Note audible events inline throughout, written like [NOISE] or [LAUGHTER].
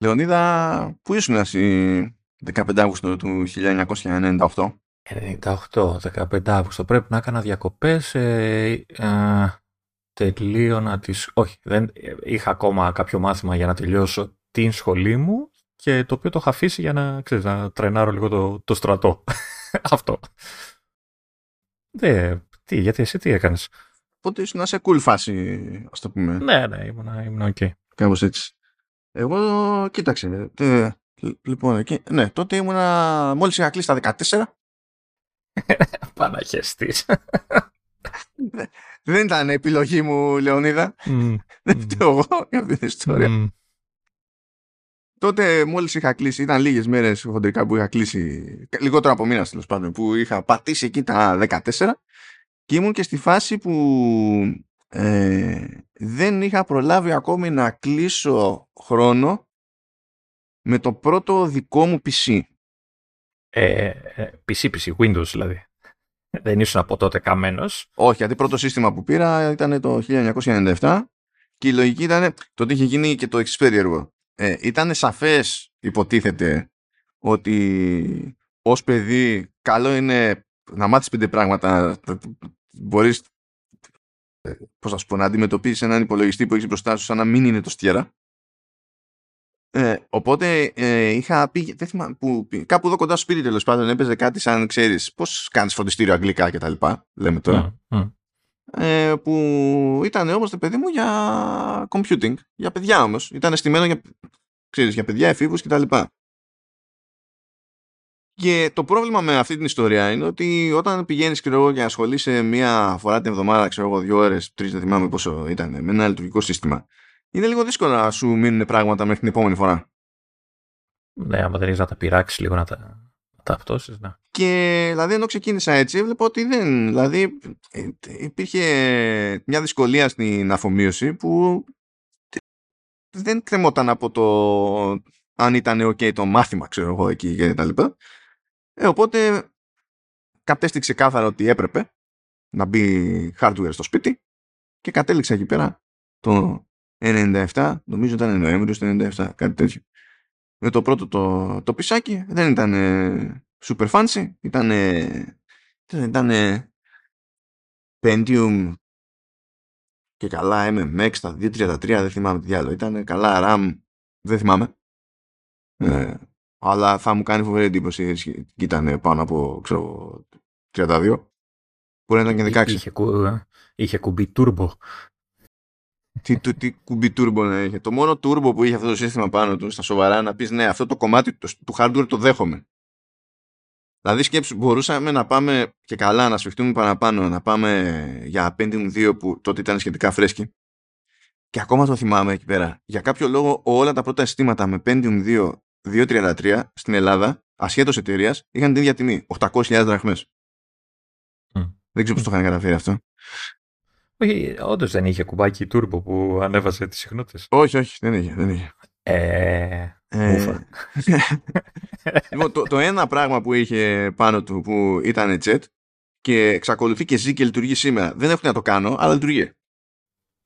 Λεωνίδα, πού ήσουν εσύ 15 Αύγουστο του 1998? 98, 15 Αύγουστο. Πρέπει να έκανα διακοπές. Ε, ε, τελείωνα τις... Όχι, δεν είχα ακόμα κάποιο μάθημα για να τελειώσω την σχολή μου και το οποίο το είχα αφήσει για να, ξέρεις, να τρενάρω λίγο το, το στρατό. [LAUGHS] Αυτό. Δε, τι, γιατί εσύ τι έκανες; Οπότε ήσουν σε cool φάση, ας το πούμε. Ναι, ναι, ήμουν, ήμουν OK. Okay. Κάπως έτσι. Εγώ, κοίταξε, τε, λοιπόν, εκεί, ναι, τότε ήμουνα, μόλις είχα κλείσει τα 14. [LAUGHS] Παναχαιστής. Δεν ήταν επιλογή μου, Λεωνίδα. Mm. [LAUGHS] Δεν φταίω εγώ για αυτή την ιστορία. Mm. Τότε μόλις είχα κλείσει, ήταν λίγες μέρες χοντρικά που είχα κλείσει, λιγότερο από μήνας τέλος πάντων, που είχα πατήσει εκεί τα 14 και ήμουν και στη φάση που ε, δεν είχα προλάβει ακόμη να κλείσω χρόνο με το πρώτο δικό μου PC. Ε, PC, PC, Windows δηλαδή. Δεν ήσουν από τότε καμένος. Όχι, γιατί πρώτο σύστημα που πήρα ήταν το 1997 και η λογική ήταν, τότε είχε γίνει και το εξής περίεργο. Ε, ήταν σαφές, υποτίθεται, ότι ως παιδί καλό είναι να μάθεις πέντε πράγματα, μπορείς ε, πώς θα σου πω, να αντιμετωπίσεις έναν υπολογιστή που έχεις μπροστά σου σαν να μην είναι το στιέρα. Ε, οπότε ε, είχα πει, δεν θυμάμαι, που, κάπου εδώ κοντά στο σπίτι τέλος πάντων έπαιζε κάτι σαν ξέρεις πώς κάνεις φροντιστήριο αγγλικά και τα λοιπά, λέμε τώρα. Mm, Ε, που ήταν όμως το παιδί μου για computing, για παιδιά όμως. Ήταν στημένο για, ξέρεις, για παιδιά, εφήβους και τα λοιπά. Και το πρόβλημα με αυτή την ιστορία είναι ότι όταν πηγαίνεις και ασχολείσαι μία φορά την εβδομάδα, ξέρω εγώ, δύο ώρες, τρεις, δεν θυμάμαι πόσο ήταν, με ένα λειτουργικό σύστημα, είναι λίγο δύσκολο να σου μείνουν πράγματα μέχρι την επόμενη φορά. Ναι, άμα δεν έχεις να τα πειράξεις λίγο να τα, τα αυτόσεις, ναι. Και δηλαδή ενώ ξεκίνησα έτσι, έβλεπα ότι δεν. Δηλαδή ε, υπήρχε μια δυσκολία στην αφομοίωση που δεν κρεμόταν από το αν ήταν ok το μάθημα, ξέρω εγώ, εκεί και τα λοιπά. Ε, οπότε κατέστηξε κάθαρα ότι έπρεπε να μπει hardware στο σπίτι και κατέληξα εκεί πέρα το 97, νομίζω ήταν Νοέμβριο του 97, κάτι τέτοιο. Με το πρώτο το, το πισάκι δεν ήταν super fancy, ήταν ήταν Pentium και καλά MMX στα 233, δεν θυμάμαι τι άλλο. Ήταν καλά RAM, δεν θυμάμαι. Ε, αλλά θα μου κάνει φοβερή εντύπωση και ήταν πάνω από ξέρω, 32. Μπορεί να ήταν και 16. Είχε, είχε κουμπί turbo. Τι, τι, τι κουμπί turbo να είχε. Το μόνο turbo που είχε αυτό το σύστημα πάνω του, στα σοβαρά, να πεις ναι, αυτό το κομμάτι του, του hardware το δέχομαι. Δηλαδή σκέψου, μπορούσαμε να πάμε και καλά να σφιχτούμε παραπάνω, να πάμε για Pentium 2 που τότε ήταν σχετικά φρέσκι. Και ακόμα το θυμάμαι εκεί πέρα. Για κάποιο λόγο όλα τα πρώτα συστήματα με Pentium 2 2.33 στην Ελλάδα, ασχέτως εταιρείας, είχαν την ίδια τιμή. 800.000 δραχμές. Mm. Δεν ξέρω πώς το είχαν καταφέρει αυτό. Όχι, όντως δεν είχε κουμπάκι turbo που ανέβασε τις συχνότητες. Όχι, όχι, δεν είχε. Δεν είχε. Ε, ε, [LAUGHS] λοιπόν, το, το ένα πράγμα που είχε πάνω του που ήταν jet και εξακολουθεί και ζει και λειτουργεί σήμερα. Δεν έχω να το κάνω, αλλά λειτουργεί.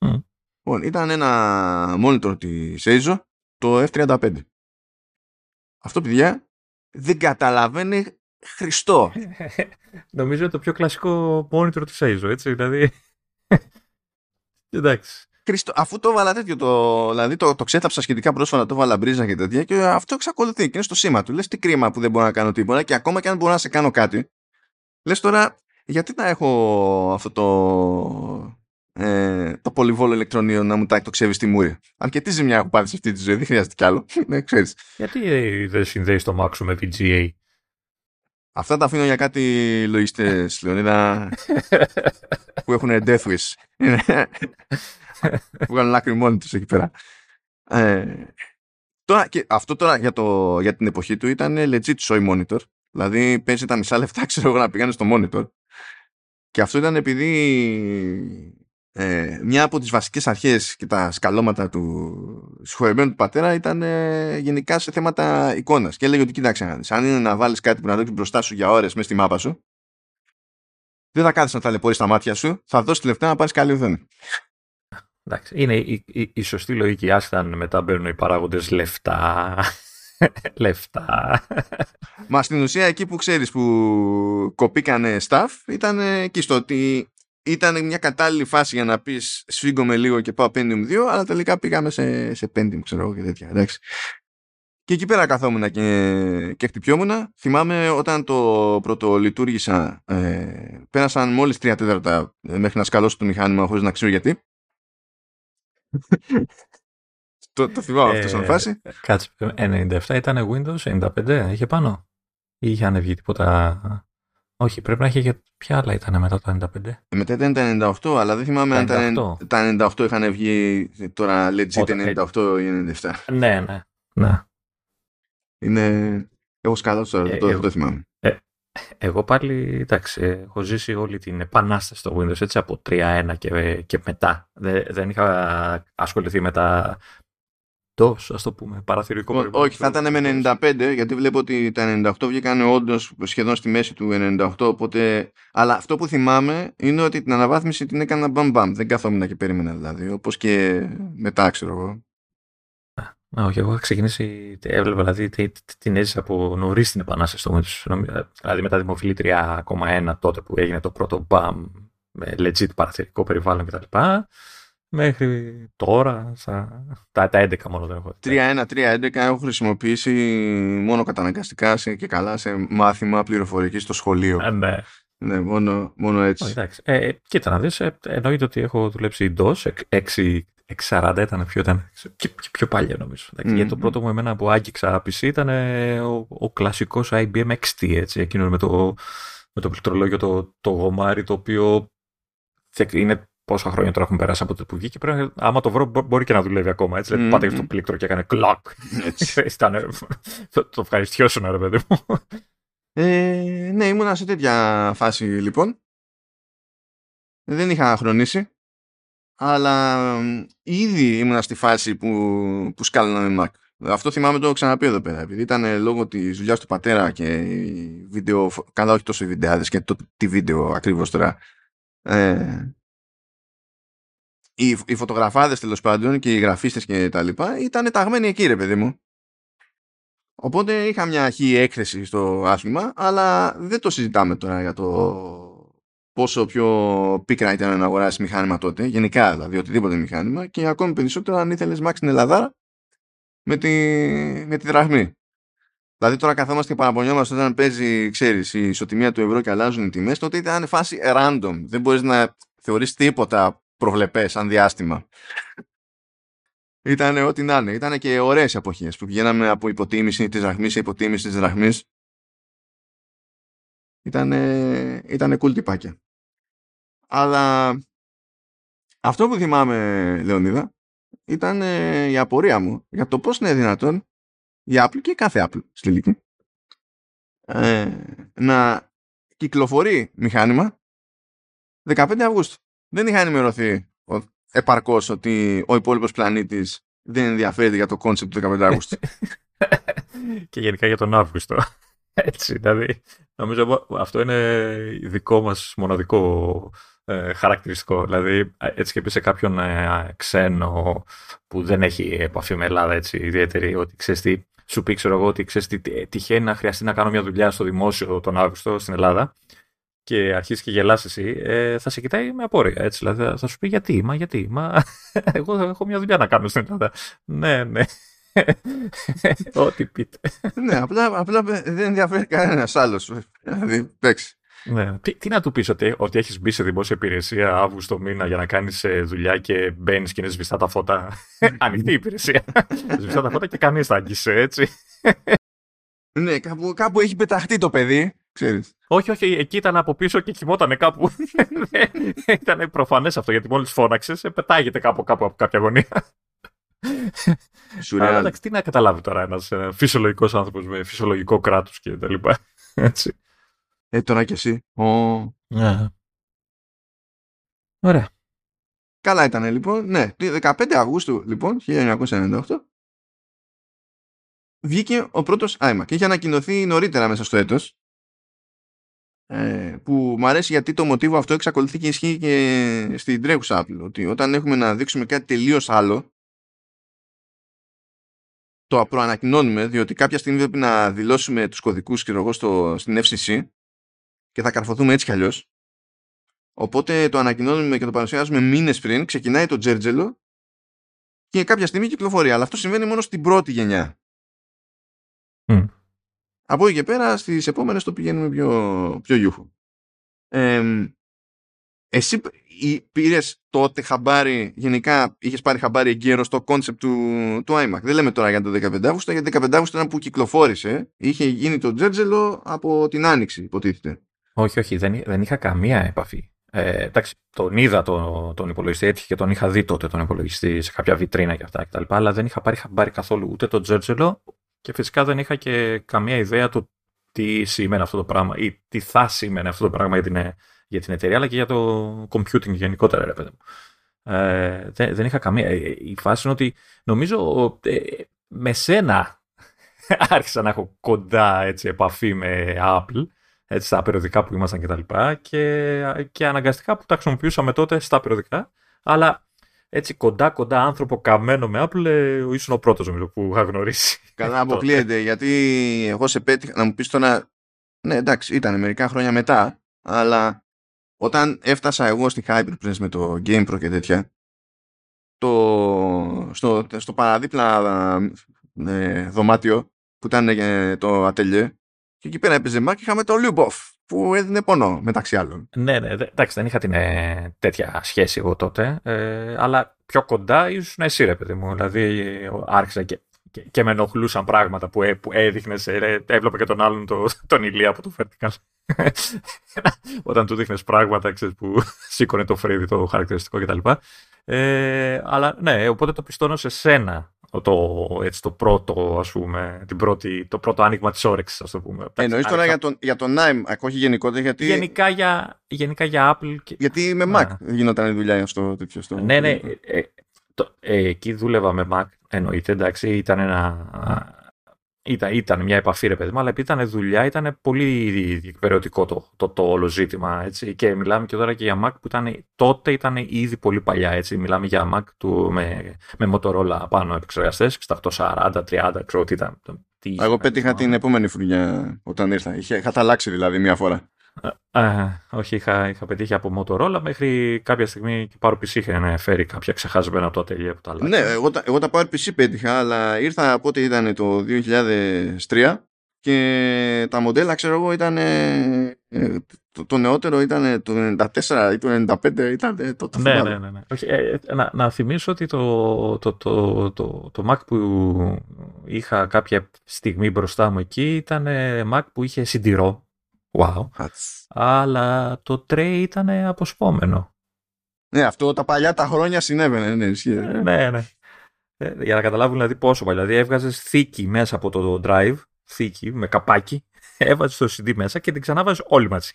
Mm. Λοιπόν, ήταν ένα monitor της Eizo, το F35. Αυτό, παιδιά, δεν καταλαβαίνει Χριστό. [LAUGHS] Νομίζω είναι το πιο κλασικό monitor του Eizo, έτσι, δηλαδή... Εντάξει. Χριστό, αφού το έβαλα τέτοιο, το, δηλαδή το, το ξέθαψα σχετικά πρόσφατα, το έβαλα μπρίζα και τέτοια και αυτό εξακολουθεί και είναι στο σήμα του. Λες τι κρίμα που δεν μπορώ να κάνω τίποτα και ακόμα και αν μπορώ να σε κάνω κάτι, λες τώρα γιατί να έχω αυτό το, ε, το πολυβόλο ηλεκτρονείο να μου τάξει το ξέβει στη μούρη. Αν και τι ζημιά έχω πάρει σε αυτή τη ζωή, δεν χρειάζεται κι άλλο. [LAUGHS] ναι, ξέρεις. Γιατί ε, δεν συνδέεις το Mac σου με VGA. Αυτά τα αφήνω για κάτι λογιστές, Λεωνίδα, που έχουν death wish. που βγάλουν άκρη μόνοι τους εκεί πέρα. Ε, τώρα, και αυτό τώρα για, το, για την εποχή του ήταν legit soy monitor. Δηλαδή παίζει τα μισά λεφτά, [LAUGHS] ξέρω εγώ, να πηγαίνεις στο monitor. Και αυτό ήταν επειδή ε, μια από τις βασικές αρχές και τα σκαλώματα του συγχωρεμένου του πατέρα ήταν ε, γενικά σε θέματα εικόνας και έλεγε ότι κοίταξε αν είναι να βάλεις κάτι που να δώσει μπροστά σου για ώρες μέσα στη μάπα σου δεν θα κάθεσαι να ταλαιπωρείς τα μάτια σου θα δώσεις λεφτά να πάρεις καλή οθόνη Εντάξει, είναι η, η, η σωστή λογική. Άσχετα αν μετά μπαίνουν οι παράγοντες λεφτά. [LAUGHS] λεφτά. Μα στην ουσία εκεί που ξέρεις που κοπήκανε staff ήταν εκεί στο ότι ήταν μια κατάλληλη φάση για να πεις σφίγγομαι λίγο και πάω Pentium 2 αλλά τελικά πήγαμε σε, σε Pentium ξέρω εγώ και τέτοια. Εντάξει. Και εκεί πέρα καθόμουν και, και χτυπιόμουν. Θυμάμαι όταν το πρώτο λειτουργήσα, ε, πέρασαν μόλις τρία τέταρτα μέχρι να σκαλώσω το μηχάνημα χωρίς να ξέρω γιατί. το, το θυμάμαι αυτό σαν ε, φάση. Κάτσε, 97 ήταν Windows 95, είχε πάνω. Ή είχαν βγει τίποτα... Όχι, πρέπει να είχε για ποια άλλα ήταν μετά το 95. Ε, μετά ήταν τα 98, αλλά δεν θυμάμαι αν τα 98 είχαν βγει τώρα legit 98 ή 97. Ναι, ναι. ναι. Είναι. Έχω σκάλα τώρα, ε, το, το θυμάμαι. Ε, εγώ πάλι, εντάξει, έχω ζήσει όλη την επανάσταση στο Windows έτσι από 3.1 και, και μετά. Δεν, δεν είχα ασχοληθεί με τα DOS, ας το πούμε, παραθυρικό Ό, Όχι, θα ήταν με 95, γιατί βλέπω ότι τα 98 βγήκαν όντως σχεδόν στη μέση του 98, οπότε... Αλλά αυτό που θυμάμαι είναι ότι την αναβάθμιση την έκανα μπαμ μπαμ, δεν καθόμουν και περίμενα δηλαδή, όπως και μετά, ξέρω εγώ. Όχι, εγώ είχα ξεκινήσει, έβλεπα δηλαδή την έζησα από νωρίς την επανάσταση στο Windows. Δηλαδή με τα δημοφιλή 3,1 τότε που έγινε το πρώτο BAM με legit παραθυρικό περιβάλλον κτλ. Μέχρι τώρα, στα, τα, τα 11 μόνο δεν έχω. 3.1, 3.11 έχω χρησιμοποιήσει μόνο καταναγκαστικά σε, και καλά σε μάθημα πληροφορικής στο σχολείο. Ε, ναι. Ναι, μόνο, μόνο έτσι. εντάξει. Ε, κοίτα να δεις, ε, εννοείται ότι έχω δουλέψει DOS, 6 640 ήταν πιο, ήταν, και, πιο παλιά νομίζω. Mm-hmm. Γιατί το πρώτο μου εμένα που άγγιξα PC ήταν ο, ο κλασικός IBM XT, έτσι, εκείνο με το, με το πληκτρολόγιο το, το γομάρι, το οποίο είναι πόσα χρόνια τώρα έχουν περάσει από το που βγήκε. Πρέπει, άμα το βρω, μπορεί και να δουλεύει ακόμα. Έτσι, mm-hmm. πάτε στο πλήκτρο και έκανε κλακ. [LAUGHS] Ήταν, το, το ευχαριστιώσουν, ρε παιδί μου. Ε, ναι, ήμουνα σε τέτοια φάση λοιπόν. Δεν είχα χρονίσει αλλά ήδη ήμουν στη φάση που, που σκάλωνα με Mac. Αυτό θυμάμαι το ξαναπεί εδώ πέρα. Επειδή ήταν λόγω της δουλειάς του πατέρα και η βίντεο. Καλά, όχι τόσο οι βιντεάδες και το, τι βίντεο ακριβώς τώρα. Ε, οι, οι φωτογραφάδες τέλος πάντων και οι γραφίστες και τα λοιπά ήταν ταγμένοι εκεί ρε παιδί μου. Οπότε είχα μια χή έκθεση στο άθλημα αλλά δεν το συζητάμε τώρα για το πόσο πιο πίκρα ήταν να αγοράσεις μηχάνημα τότε, γενικά δηλαδή οτιδήποτε μηχάνημα και ακόμη περισσότερο αν ήθελες Max στην Ελλάδα με τη, με τη δραχμή. Δηλαδή τώρα καθόμαστε και παραπονιόμαστε όταν παίζει, ξέρεις, η ισοτιμία του ευρώ και αλλάζουν οι τιμές, τότε ήταν φάση random. Δεν μπορείς να θεωρείς τίποτα προβλεπές σαν διάστημα. Ήταν ό,τι να είναι. Ήταν και ωραίες εποχές που πηγαίναμε από υποτίμηση της δραχμής σε υποτίμηση της δραχμής. Ήταν, ήτανε cool τυπάκια. Αλλά αυτό που θυμάμαι, Λεωνίδα, ήταν ε, η απορία μου για το πώς είναι δυνατόν η Apple και κάθε Apple στη λύκη ε, να κυκλοφορεί μηχάνημα 15 Αυγούστου. Δεν είχα ενημερωθεί επαρκώς ότι ο υπόλοιπος πλανήτης δεν ενδιαφέρεται για το concept του 15 Αυγούστου. [LAUGHS] και γενικά για τον Αύγουστο. [LAUGHS] Έτσι, δηλαδή, νομίζω αυτό είναι δικό μας μοναδικό ε, χαρακτηριστικό. Δηλαδή, έτσι και πεις σε κάποιον ε, ξένο που δεν έχει επαφή με Ελλάδα έτσι, ιδιαίτερη, ότι ξέρεις τι, σου πει, ξέρω εγώ, ότι ξέρεις τι, τυχαίνει να χρειαστεί να κάνω μια δουλειά στο δημόσιο τον Αύγουστο στην Ελλάδα και αρχίσει και γελάς εσύ, ε, θα σε κοιτάει με απόρρια. Έτσι, δηλαδή, θα σου πει γιατί, μα γιατί, μα [LAUGHS] εγώ έχω μια δουλειά να κάνω στην Ελλάδα. ναι, ναι. [LAUGHS] Ό,τι πείτε. ναι, απλά, απλά δεν ενδιαφέρει κανένας άλλος. Δηλαδή, εντάξει. Ναι. Τι, τι, να του πεις ότι, ότι έχεις μπει σε δημόσια υπηρεσία Αύγουστο μήνα για να κάνεις ε, δουλειά και μπαίνεις και είναι σβηστά τα φώτα. [LAUGHS] Ανοιχτή υπηρεσία. σβηστά τα φώτα και κανείς θα αγγίσει, έτσι. Ναι, κάπου, κάπου έχει πεταχτεί το παιδί. Ξέρεις. Όχι, όχι, εκεί ήταν από πίσω και κοιμόταν κάπου. [LAUGHS] ήταν προφανές αυτό γιατί μόλις φώναξες, ε, πετάγεται κάπου, κάπου από κάποια γωνία. Αλλά εντάξει, τι να καταλάβει τώρα ένας ε, φυσιολογικός άνθρωπος με φυσιολογικό κράτος και τα λοιπά. [LAUGHS] Έτσι. Ε, τώρα κι εσύ. Ναι. Ωραία. Καλά ήταν λοιπόν. Ναι, 15 Αυγούστου λοιπόν, 1998, βγήκε ο πρώτος iMac. Είχε ανακοινωθεί νωρίτερα μέσα στο έτος. ε, που μου αρέσει γιατί το μοτίβο αυτό εξακολουθεί και ισχύει και στην τρέχουσα Apple. Ότι όταν έχουμε να δείξουμε κάτι τελείως άλλο, το προανακοινώνουμε, διότι κάποια στιγμή πρέπει να δηλώσουμε τους κωδικούς εγώ, στο, στην FCC και θα καρφωθούμε έτσι κι αλλιώς. Οπότε το ανακοινώνουμε και το παρουσιάζουμε μήνες πριν, ξεκινάει το τζέρτζελο και κάποια στιγμή κυκλοφορεί. Αλλά αυτό συμβαίνει μόνο στην πρώτη γενιά. Mm. Από εκεί και πέρα στις επόμενες το πηγαίνουμε πιο, πιο γιούχο. Ε, εσύ πήρες τότε χαμπάρι, γενικά είχες πάρει χαμπάρι εγκαίρως το concept του, του iMac. Δεν λέμε τώρα για το 15 Αύγουστο, γιατί το 15 Αύγουστο ήταν που κυκλοφόρησε. Είχε γίνει το τζέρτζελο από την Άνοιξη, υποτίθεται. Όχι, όχι, δεν, δεν είχα καμία επαφή. Ε, εντάξει, τον είδα το, τον υπολογιστή, έτυχε και τον είχα δει τότε τον υπολογιστή σε κάποια βιτρίνα και αυτά κτλ. Αλλά δεν είχα πάρει χαμπάρι καθόλου ούτε το τζέρτζελο και φυσικά δεν είχα και καμία ιδέα του τι σήμαινε αυτό το πράγμα ή τι θα σήμαινε αυτό το πράγμα για την, για την εταιρεία, αλλά και για το computing γενικότερα, ρε παιδί μου. Ε, δεν, δεν, είχα καμία. Ε, η φάση είναι ότι νομίζω ε, με σένα [LAUGHS] άρχισα να έχω κοντά έτσι, επαφή με Apple έτσι, στα περιοδικά που ήμασταν και τα λοιπά και, και αναγκαστικά που τα χρησιμοποιούσαμε τότε στα περιοδικά αλλά έτσι κοντά κοντά άνθρωπο καμένο με Apple ε, ήσουν ο πρώτος νομίζω που είχα γνωρίσει. Καλά [LAUGHS] αποκλείεται γιατί εγώ σε πέτυχα να μου πεις τώρα ναι εντάξει ήταν μερικά χρόνια μετά αλλά όταν έφτασα εγώ στη Hyperpress με το GamePro και τέτοια το, στο, στο παραδίπλα ε, δωμάτιο που ήταν ε, το ατελιέ και εκεί πέρα έπαιζε Mac είχαμε το Λιουμποφ που έδινε πόνο μεταξύ άλλων. Ναι, ναι, εντάξει δεν είχα την ε, τέτοια σχέση εγώ τότε ε, αλλά πιο κοντά ήσουν εσύ ρε παιδί μου δηλαδή άρχισα και και, και με ενοχλούσαν πράγματα που, ε, που έδειχνες. Ε, έβλεπα και τον άλλον το, [LAUGHS] τον Ηλία από το Vertical. [LAUGHS] Όταν του δείχνει πράγματα ξέρεις, που [LAUGHS] σήκωνε το φρύδι, το χαρακτηριστικό κτλ. Ε, αλλά ναι, οπότε το πιστώνω σε σένα το, έτσι, το πρώτο, ας πούμε, την πρώτη, το πρώτο άνοιγμα της όρεξης, ας το πούμε. Εννοείς τώρα για τον, για τον Nime, όχι γενικότερα, γιατί... Γενικά για, γενικά για Apple. Και... Γιατί με Mac γινόταν η δουλειά αυτό τέτοιο. Στο... Ναι, ναι, ε, το, ε, εκεί δούλευα με Mac, εννοείται, εντάξει, ήταν ένα... Ήταν, ήταν μια επαφή ρε παιδί μου, αλλά επειδή ήταν δουλειά, ήταν πολύ διεκπαιρεωτικό το, το, το, όλο ζήτημα. Έτσι. Και μιλάμε και τώρα και για Mac που ήταν, τότε ήταν ήδη πολύ παλιά. Έτσι. Μιλάμε για Mac του, με, με Motorola πάνω επεξεργαστές, 6840, 30, ξέρω τι ήταν. Τι Εγώ πέτυχα την επόμενη φουρνιά όταν ήρθα. Είχε, είχα αλλάξει δηλαδή μία φορά. Α, όχι, είχα, είχα πετύχει από Motorola μέχρι κάποια στιγμή και πάρω PC είχε φέρει κάποια ξεχάσμενα από το ατελείο που τα Ναι, εγώ, εγώ τα πάρω PC πέτυχα, αλλά ήρθα από ό,τι ήταν το 2003 και τα μοντέλα, ξέρω εγώ, ήταν. Ε, το, το, νεότερο ήταν το 94 ή το 95 ήταν το, το ναι, ναι, ναι, ναι. Όχι, ε, ε, να, να θυμίσω ότι το, το, το, το, το Mac που είχα κάποια στιγμή μπροστά μου εκεί ήταν Mac που είχε συντηρώ Wow. Αλλά το Tray ήταν αποσπόμενο. Ναι, αυτό τα παλιά τα χρόνια συνέβαινε. Ναι, ισχύει. Ε, ναι, ναι. Ε, για να καταλάβουν δηλαδή πόσο παλιά. Δηλαδή έβγαζες θήκη μέσα από το drive, θήκη με καπάκι, [LAUGHS] έβαζες το CD μέσα και την ξανάβαζες όλοι μαζί.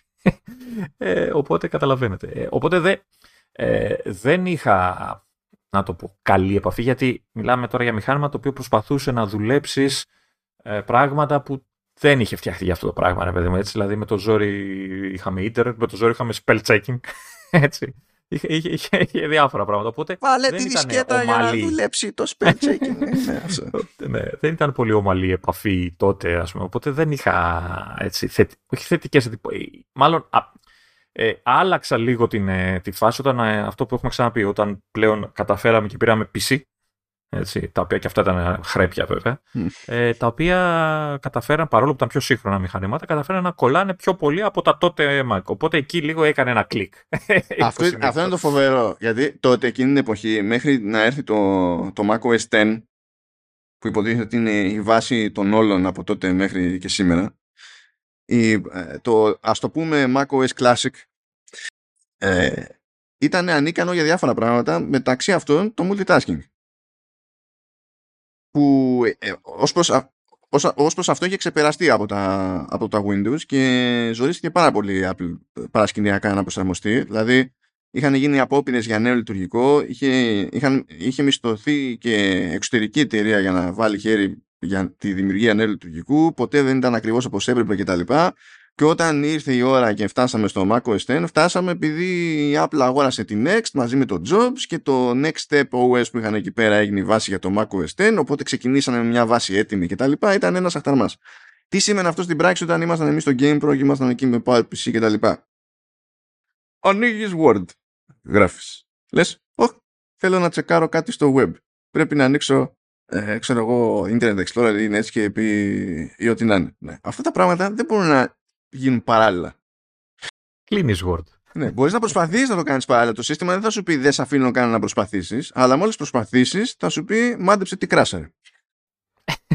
Ε, οπότε καταλαβαίνετε. Ε, οπότε δε, ε, δεν είχα, να το πω, καλή επαφή γιατί μιλάμε τώρα για μηχάνημα το οποίο προσπαθούσε να δουλέψεις ε, πράγματα που δεν είχε φτιαχτεί για αυτό το πράγμα, ρε παιδί μου. Έτσι, δηλαδή με το ζόρι είχαμε ίντερνετ, με το ζόρι είχαμε spell checking. [LAUGHS] Έτσι. Είχε, είχε, είχε, είχε διάφορα πράγματα. Οπότε Βάλε τη δισκέτα για να δουλέψει το spell checking. ναι, [LAUGHS] ναι, δεν ήταν πολύ ομαλή η επαφή τότε, ας πούμε. Οπότε δεν είχα έτσι, θετι, όχι θετικές Μάλλον α, ε, άλλαξα λίγο την, ε, τη φάση όταν ε, αυτό που έχουμε ξαναπεί, όταν πλέον καταφέραμε και πήραμε PC έτσι, τα οποία και αυτά ήταν χρέπια βέβαια, ε, τα οποία καταφέραν, παρόλο που ήταν πιο σύγχρονα μηχανήματα, καταφέραν να κολλάνε πιο πολύ από τα τότε Mac. Οπότε εκεί λίγο έκανε ένα κλικ. αυτό, [LAUGHS] αυτό είναι το φοβερό, γιατί τότε εκείνη την εποχή, μέχρι να έρθει το, το Mac OS X, που υποτίθεται ότι είναι η βάση των όλων από τότε μέχρι και σήμερα, η, ε, το ας το πούμε Mac OS Classic ε, ήταν ανίκανο για διάφορα πράγματα μεταξύ αυτών το multitasking που ε, ως, προς, ως, ως προς αυτό είχε ξεπεραστεί από τα, από τα Windows και ζωρίστηκε πάρα πολύ Apple παρασκηνιακά να προσαρμοστεί. Δηλαδή είχαν γίνει απόπειρες για νέο λειτουργικό, είχε, είχαν, είχε μισθωθεί και εξωτερική εταιρεία για να βάλει χέρι για τη δημιουργία νέου λειτουργικού, ποτέ δεν ήταν ακριβώς όπως έπρεπε κτλ. Και όταν ήρθε η ώρα και φτάσαμε στο Mac OS X, φτάσαμε επειδή η Apple αγόρασε την Next μαζί με το Jobs και το Next Step OS που είχαν εκεί πέρα έγινε η βάση για το Mac OS X, οπότε ξεκινήσαμε με μια βάση έτοιμη κτλ. Ήταν ένας αχταρμάς. Τι σήμαινε αυτό στην πράξη όταν ήμασταν εμείς στο Game Pro και ήμασταν εκεί με PowerPC κτλ. Ανοίγεις Word, γράφεις. Λες, όχι, θέλω να τσεκάρω κάτι στο web. Πρέπει να ανοίξω ε, ξέρω εγώ, Internet Explorer ή Netscape ή, ή ό,τι να είναι. Ναι. Αυτά τα πράγματα δεν μπορούν να γίνουν παράλληλα. Κλείνει Word. Ναι, μπορείς να προσπαθήσει να το κάνεις παράλληλα. Το σύστημα δεν θα σου πει δεν σε αφήνω καν να προσπαθήσεις, αλλά μόλις προσπαθήσεις θα σου πει μάντεψε τι κράσαρε.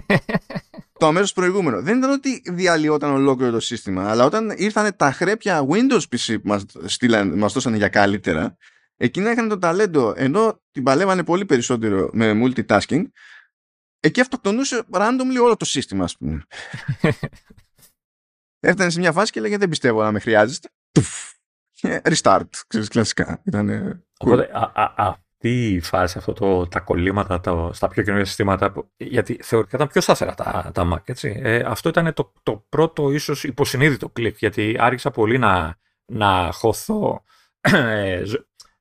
[LAUGHS] το αμέσως προηγούμενο. Δεν ήταν ότι διαλυόταν ολόκληρο το σύστημα, αλλά όταν ήρθαν τα χρέπια Windows PC που μας δώσανε για καλύτερα, εκείνα είχαν το ταλέντο ενώ την παλεύανε πολύ περισσότερο με multitasking εκεί αυτοκτονούσε randomly όλο το σύστημα, ας πούμε. [LAUGHS] Έφτανε σε μια φάση και λέγε δεν πιστεύω να με χρειάζεστε. Restart, ξέρεις, κλασικά. Ήτανε Οπότε α, α, αυτή η φάση, αυτό το, τα κολλήματα το, στα πιο καινούργια συστήματα, γιατί θεωρητικά ήταν πιο σταθερά τα, τα Mac, έτσι. Ε, αυτό ήταν το, το πρώτο ίσως υποσυνείδητο κλικ, γιατί άρχισα πολύ να, να χωθώ ε,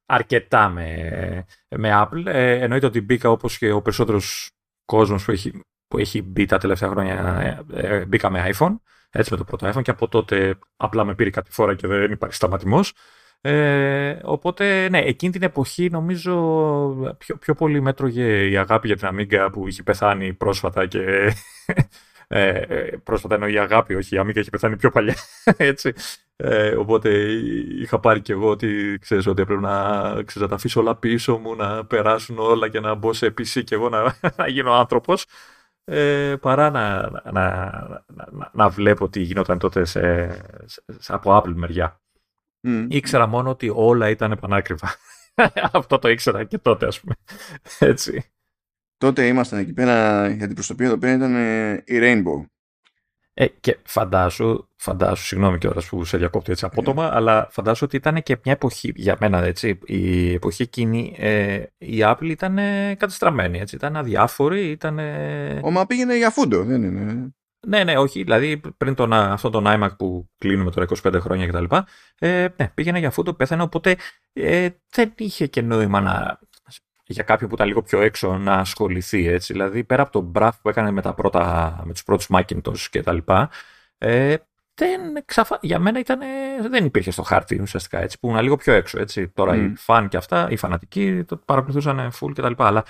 αρκετά με, με Apple. Ε, εννοείται ότι μπήκα όπως και ο περισσότερος κόσμος που έχει, που έχει μπει τα τελευταία χρόνια, ε, ε, μπήκα με iPhone, έτσι με το πρώτο iPhone και από τότε απλά με πήρε κάτι φορά και δεν υπάρχει σταματημός. Ε, οπότε, ναι, εκείνη την εποχή νομίζω πιο, πιο πολύ μέτρωγε η αγάπη για την Amiga που είχε πεθάνει πρόσφατα και ε, πρόσφατα εννοεί η αγάπη, όχι η Amiga έχει πεθάνει πιο παλιά, [LAUGHS] έτσι. Ε, οπότε είχα πάρει και εγώ ότι ξέρεις ότι έπρεπε να, ξέρεις, να τα αφήσω όλα πίσω μου, να περάσουν όλα και να μπω σε PC και εγώ να, [LAUGHS] να γίνω άνθρωπος. Ε, παρά να, να, να, να, βλέπω τι γινόταν τότε σε, σε, από Apple μεριά. Mm. Ήξερα μόνο ότι όλα ήταν πανάκριβα. [LAUGHS] Αυτό το ήξερα και τότε ας πούμε. Έτσι. Τότε ήμασταν εκεί πέρα, για την προσωπία εδώ πέρα ήταν η Rainbow. Ε, και φαντάσου, φαντάσου, συγγνώμη κιόλας που σε διακόπτω έτσι απότομα, yeah. αλλά φαντάσου ότι ήταν και μια εποχή, για μένα έτσι, η εποχή εκείνη, ε, η Apple ήταν κατεστραμμένη, έτσι, ήταν αδιάφορη, ήταν... Ωμα πήγαινε για φούντο, δεν είναι... Ναι, ναι, όχι, δηλαδή πριν τον, αυτό τον iMac που κλείνουμε τώρα 25 χρόνια κτλ. Ε, ναι, πήγαινε για φούντο, πέθανε, οπότε ε, δεν είχε και νόημα να, για κάποιον που ήταν λίγο πιο έξω να ασχοληθεί. Έτσι. Δηλαδή, πέρα από τον μπραφ που έκανε με, τα πρώτα, με τους πρώτους Macintosh και τα λοιπά, ε, δεν, ξαφα... για μένα ήταν, δεν υπήρχε στο χάρτη ουσιαστικά, έτσι, που ήμουν λίγο πιο έξω. Έτσι. Τώρα mm. οι φαν και αυτά, οι φανατικοί το παρακολουθούσαν full και τα λοιπά, αλλά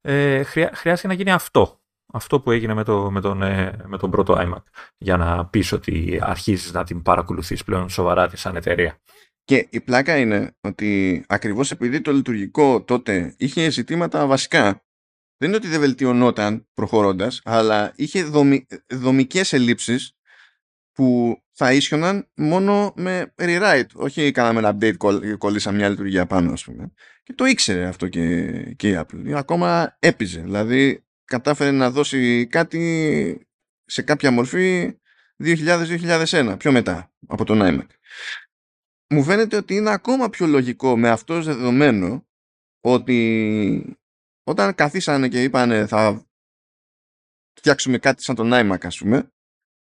ε, χρειά, χρειάστηκε να γίνει αυτό. Αυτό που έγινε με, το, με, τον, ε, με τον πρώτο iMac, για να πεις ότι αρχίζεις να την παρακολουθείς πλέον σοβαρά σαν εταιρεία. Και η πλάκα είναι ότι ακριβώς επειδή το λειτουργικό τότε είχε ζητήματα βασικά, δεν είναι ότι δεν βελτιωνόταν προχωρώντας, αλλά είχε δομι, δομικές ελλείψεις που θα ίσιοναν μόνο με rewrite. Όχι κάναμε ένα update και κολλήσαμε μια λειτουργία πάνω, ας πούμε. Και το ήξερε αυτό και, και η Apple. Ακόμα έπιζε. Δηλαδή κατάφερε να δώσει κάτι σε κάποια μορφή 2000-2001, πιο μετά από τον iMac μου φαίνεται ότι είναι ακόμα πιο λογικό με αυτό δεδομένο ότι όταν καθίσανε και είπανε θα φτιάξουμε κάτι σαν τον iMac ας πούμε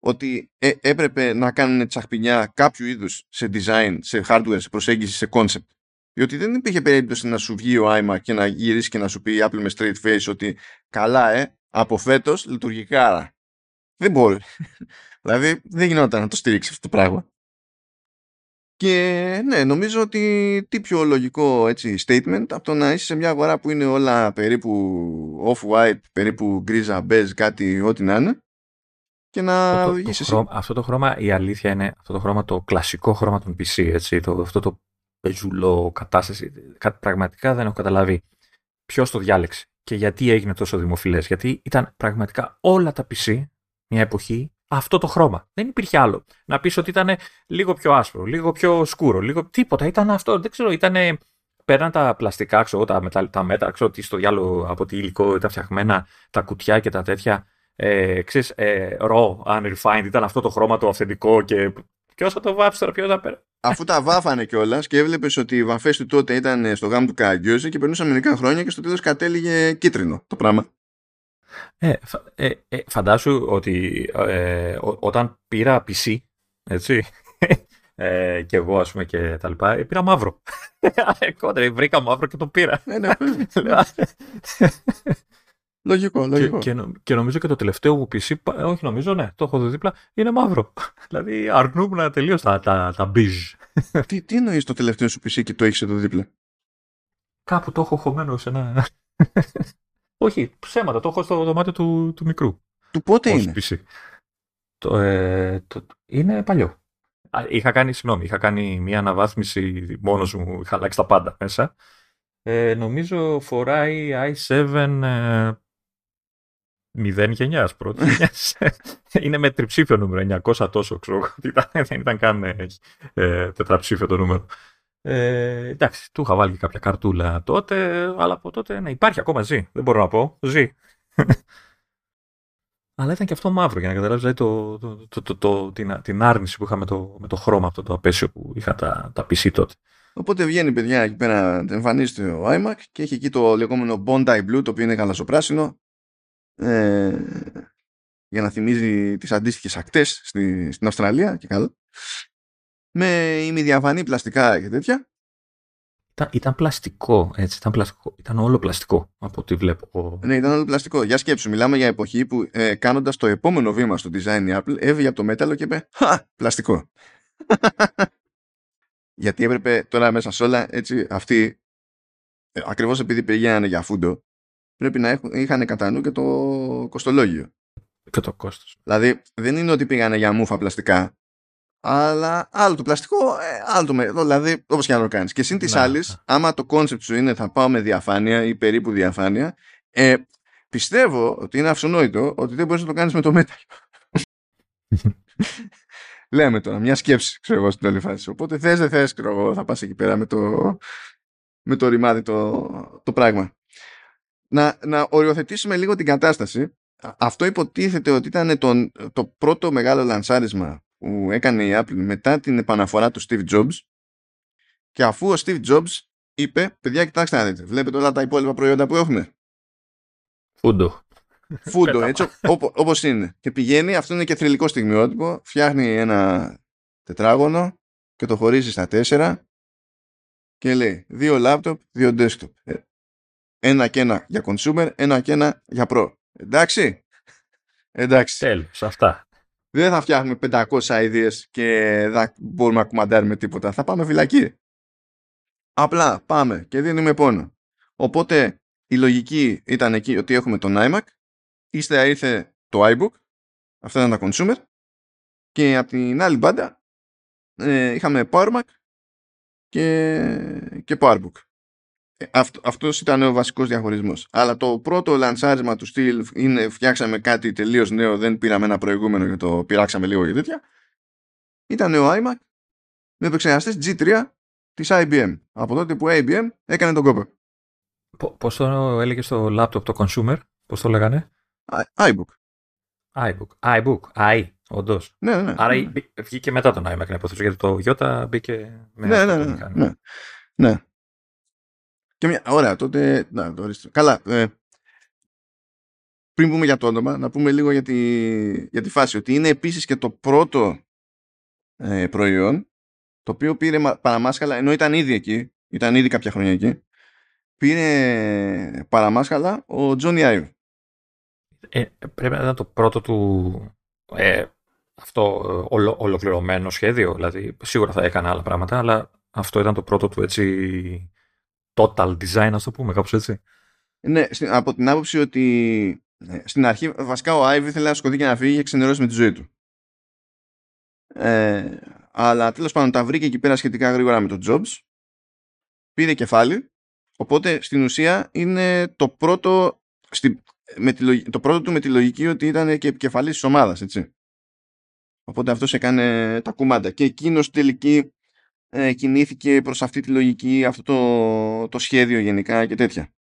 ότι ε, έπρεπε να κάνουν τσαχπινιά κάποιου είδους σε design, σε hardware, σε προσέγγιση, σε concept. Διότι δεν υπήρχε περίπτωση να σου βγει ο iMac και να γυρίσει και να σου πει η Apple με straight face ότι καλά ε, από φέτος λειτουργικά. Δεν μπορεί. [LAUGHS] δηλαδή δεν γινόταν να το στηρίξεις αυτό το πράγμα. Και ναι, νομίζω ότι τι πιο λογικό έτσι, statement από το να είσαι σε μια αγορά που είναι όλα περίπου off-white, περίπου γκρίζα, μπέζ, κάτι, ό,τι να είναι. Και να αυτό το, το χρώμα, αυτό το χρώμα, η αλήθεια είναι αυτό το χρώμα, το κλασικό χρώμα των PC, έτσι, το, αυτό το πεζουλό κατάσταση. Πραγματικά δεν έχω καταλάβει ποιος το διάλεξε και γιατί έγινε τόσο δημοφιλές. Γιατί ήταν πραγματικά όλα τα PC μια εποχή αυτό το χρώμα. Δεν υπήρχε άλλο. Να πεις ότι ήταν λίγο πιο άσπρο, λίγο πιο σκούρο, λίγο τίποτα. Ήταν αυτό. Δεν ξέρω, ήταν. Πέραν τα πλαστικά, ξέρω, τα, μετα, τα μέτρα, ξέρω τι στο διάλογο από τι υλικό ήταν φτιαγμένα, τα κουτιά και τα τέτοια. Ε, ξέρεις, ε, raw, unrefined, ήταν αυτό το χρώμα το αυθεντικό και ποιος θα το βάψει τώρα, ποιος θα πέρα. Αφού τα βάφανε κιόλας και έβλεπες ότι οι βαφές του τότε ήταν στο γάμο του Καγκιόζη και περνούσαν μερικά χρόνια και στο τέλος κατέληγε κίτρινο το πράγμα. Ε, ε, ε, φαντάσου ότι ε, όταν πήρα PC έτσι. [LAUGHS] Ε, και εγώ, ας πούμε, και τα λοιπά. Ε, πήρα μαύρο. [LAUGHS] Κόντρα, βρήκα μαύρο και το πήρα. Ναι, ναι. [LAUGHS] λογικό, λογικό. Και, και, και, νομίζω και το τελευταίο μου PC, όχι νομίζω, ναι, το έχω δει δίπλα, είναι μαύρο. δηλαδή αρνούμουν τελείως τα, τα, τα τι, τι εννοείς το τελευταίο σου PC και το έχεις εδώ δίπλα; Κάπου το έχω χωμένο σε ένα. Όχι, ψέματα, το έχω στο δωμάτιο του, του μικρού. Του πότε είναι; PC. Το, ε, το, είναι παλιό. Είχα κάνει, συγγνώμη, είχα κάνει μια αναβάθμιση μόνος μου, είχα αλλάξει τα πάντα μέσα. Ε, νομίζω φοράει i7 ε, 0 γενιάς πρώτη [LAUGHS] Είναι με τριψήφιο νούμερο, 900 τόσο ξέρω. δεν ήταν καν ε, ε, τετραψήφιο το νούμερο. Ε, εντάξει, του είχα βάλει κάποια καρτούλα τότε, αλλά από τότε ναι, υπάρχει ακόμα ζει. Δεν μπορώ να πω. Ζει. [LAUGHS] Αλλά ήταν και αυτό μαύρο για να καταλάβεις δηλαδή, το, το, το, το, την, την άρνηση που είχα με το, με το χρώμα αυτό το απέσιο που είχα τα, τα PC τότε. Οπότε βγαίνει παιδιά εκεί πέρα, εμφανίζεται ο iMac και έχει εκεί το λεγόμενο Bondi Blue το οποίο είναι γαλαζοπράσινο ε, για να θυμίζει τις αντίστοιχες ακτές στη, στην Αυστραλία και καλό με ημιδιαφανή πλαστικά και τέτοια ήταν, ήταν πλαστικό, έτσι, ήταν πλαστικό. Ήταν όλο πλαστικό από ό,τι βλέπω. Ναι, ήταν όλο πλαστικό. Για σκέψου, μιλάμε για εποχή που ε, κάνοντας το επόμενο βήμα στο design η Apple έβγαινε από το μέταλλο και είπε «Χα, πλαστικό». [LAUGHS] Γιατί έπρεπε τώρα μέσα σε όλα, έτσι, αυτοί, ε, ακριβώς επειδή πηγαίνανε για φούντο, πρέπει να έχουν, είχαν κατά νου και το κοστολόγιο. Και το κόστος. Δηλαδή, δεν είναι ότι πήγανε για μούφα πλαστικά, αλλά άλλο το πλαστικό, ε, άλλο το μέταλλο. Δηλαδή, όπως και να το κάνεις. Και συν τοις άλλοις, άμα το concept σου είναι θα πάω με διαφάνεια ή περίπου διαφάνεια, ε, πιστεύω ότι είναι αυτονόητο ότι δεν μπορείς να το κάνεις με το μέταλλο. [LAUGHS] Λέμε τώρα, μια σκέψη, ξέρω εγώ, στην όλη φάση. Οπότε θες, δεν θες, ξέρω εγώ, θα πας εκεί πέρα με το, με το ρημάδι το, το πράγμα. Να, να οριοθετήσουμε λίγο την κατάσταση. Αυτό υποτίθεται ότι ήταν το, το πρώτο μεγάλο λανσάρισμα που έκανε η Apple μετά την επαναφορά του Steve Jobs και αφού ο Steve Jobs είπε, παιδιά κοιτάξτε να δείτε, βλέπετε όλα τα υπόλοιπα προϊόντα που έχουμε. Φούντο. Φούντο, έτσι όπως είναι. Και πηγαίνει, αυτό είναι και θρηλυκό στιγμιότυπο, φτιάχνει ένα τετράγωνο και το χωρίζει στα τέσσερα και λέει δύο λάπτοπ, δύο desktop. Ε, ένα και ένα για consumer, ένα και ένα για pro. Εντάξει. Εντάξει. Τέλος, αυτά δεν θα φτιάχνουμε 500 ιδέες και δεν μπορούμε να κουμαντάρουμε τίποτα. Θα πάμε φυλακή. Απλά πάμε και δίνουμε πόνο. Οπότε η λογική ήταν εκεί ότι έχουμε τον iMac, ύστερα ήρθε το iBook, αυτά ήταν τα consumer, και από την άλλη μπάντα ε, είχαμε PowerMac και, και PowerBook. Ε, αυτός, αυτός ήταν ο βασικός διαχωρισμός. Αλλά το πρώτο λανσάρισμα του στυλ είναι φτιάξαμε κάτι τελείως νέο, δεν πήραμε ένα προηγούμενο και το πειράξαμε λίγο και τέτοια. Ήταν ο iMac με επεξεργαστής G3 της IBM. Από τότε που IBM έκανε τον κόπο. Πώς το έλεγες στο laptop το consumer, πώς το λέγανε; iBook. iBook. iBook. i, όντως. Ναι, ναι, ναι. Άρα βγήκε μετά τον iMac, να υποθέσω, γιατί το Ιώτα μπήκε με ναι, ναι, ναι, ναι, ναι. Και μια... Ωραία, τότε. Να, το Καλά. Ε, πριν πούμε για το όνομα, να πούμε λίγο για τη, για τη φάση. Ότι είναι επίσης και το πρώτο ε, προϊόν το οποίο πήρε παραμάσχαλα, ενώ ήταν ήδη εκεί, ήταν ήδη κάποια χρόνια εκεί, πήρε παραμάσχαλα ο Τζόνι Άιβ. Ε, πρέπει να ήταν το πρώτο του ε, αυτό ε, ολο, ολοκληρωμένο σχέδιο, δηλαδή σίγουρα θα έκανε άλλα πράγματα, αλλά αυτό ήταν το πρώτο του έτσι total design, ας το πούμε, κάπως έτσι. Ναι, από την άποψη ότι ε, στην αρχή βασικά ο Άιβ ήθελε να σκοτεί και να φύγει και ξενερώσει με τη ζωή του. Ε, αλλά τέλος πάντων τα βρήκε εκεί πέρα σχετικά γρήγορα με τον Jobs. Πήρε κεφάλι. Οπότε στην ουσία είναι το πρώτο, στη, με τη, το πρώτο του με τη λογική ότι ήταν και επικεφαλής της ομάδας, έτσι. Οπότε αυτός έκανε τα κουμάντα. Και εκείνος στην τελική ε, κινήθηκε προς αυτή τη λογική, αυτό το, το σχέδιο γενικά και τέτοια.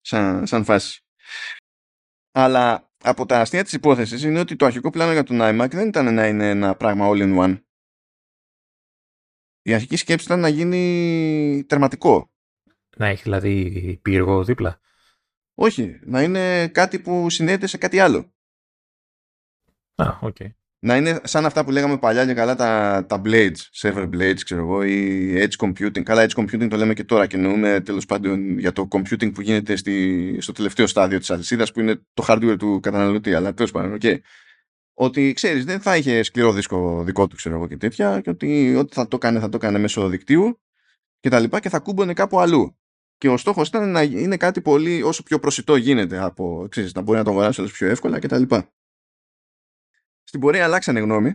Σαν, σαν φάση. Αλλά από τα αστεία της υπόθεσης είναι ότι το αρχικό πλάνο για τον iMac δεν ήταν να είναι ένα πράγμα all in one. Η αρχική σκέψη ήταν να γίνει τερματικό. Να έχει δηλαδή πύργο δίπλα. Όχι, να είναι κάτι που συνδέεται σε κάτι άλλο. Α, OK. Okay. Να είναι σαν αυτά που λέγαμε παλιά και καλά τα, τα blades, server blades, ξέρω εγώ, ή edge computing. Καλά, edge computing το λέμε και τώρα και εννοούμε τέλος πάντων για το computing που γίνεται στη, στο τελευταίο στάδιο της αλυσίδας που είναι το hardware του καταναλωτή. Αλλά τέλος πάντων, okay. Ότι ξέρεις, δεν θα είχε σκληρό δίσκο δικό του, ξέρω εγώ και τέτοια, και ότι ό,τι θα το κάνει θα το κάνει μέσω δικτύου και τα λοιπά και θα κούμπονε κάπου αλλού. Και ο στόχος ήταν να είναι κάτι πολύ όσο πιο προσιτό γίνεται από, ξέρεις, να μπορεί να το αγοράσει πιο εύκολα κτλ. Στην πορεία αλλάξανε γνώμη,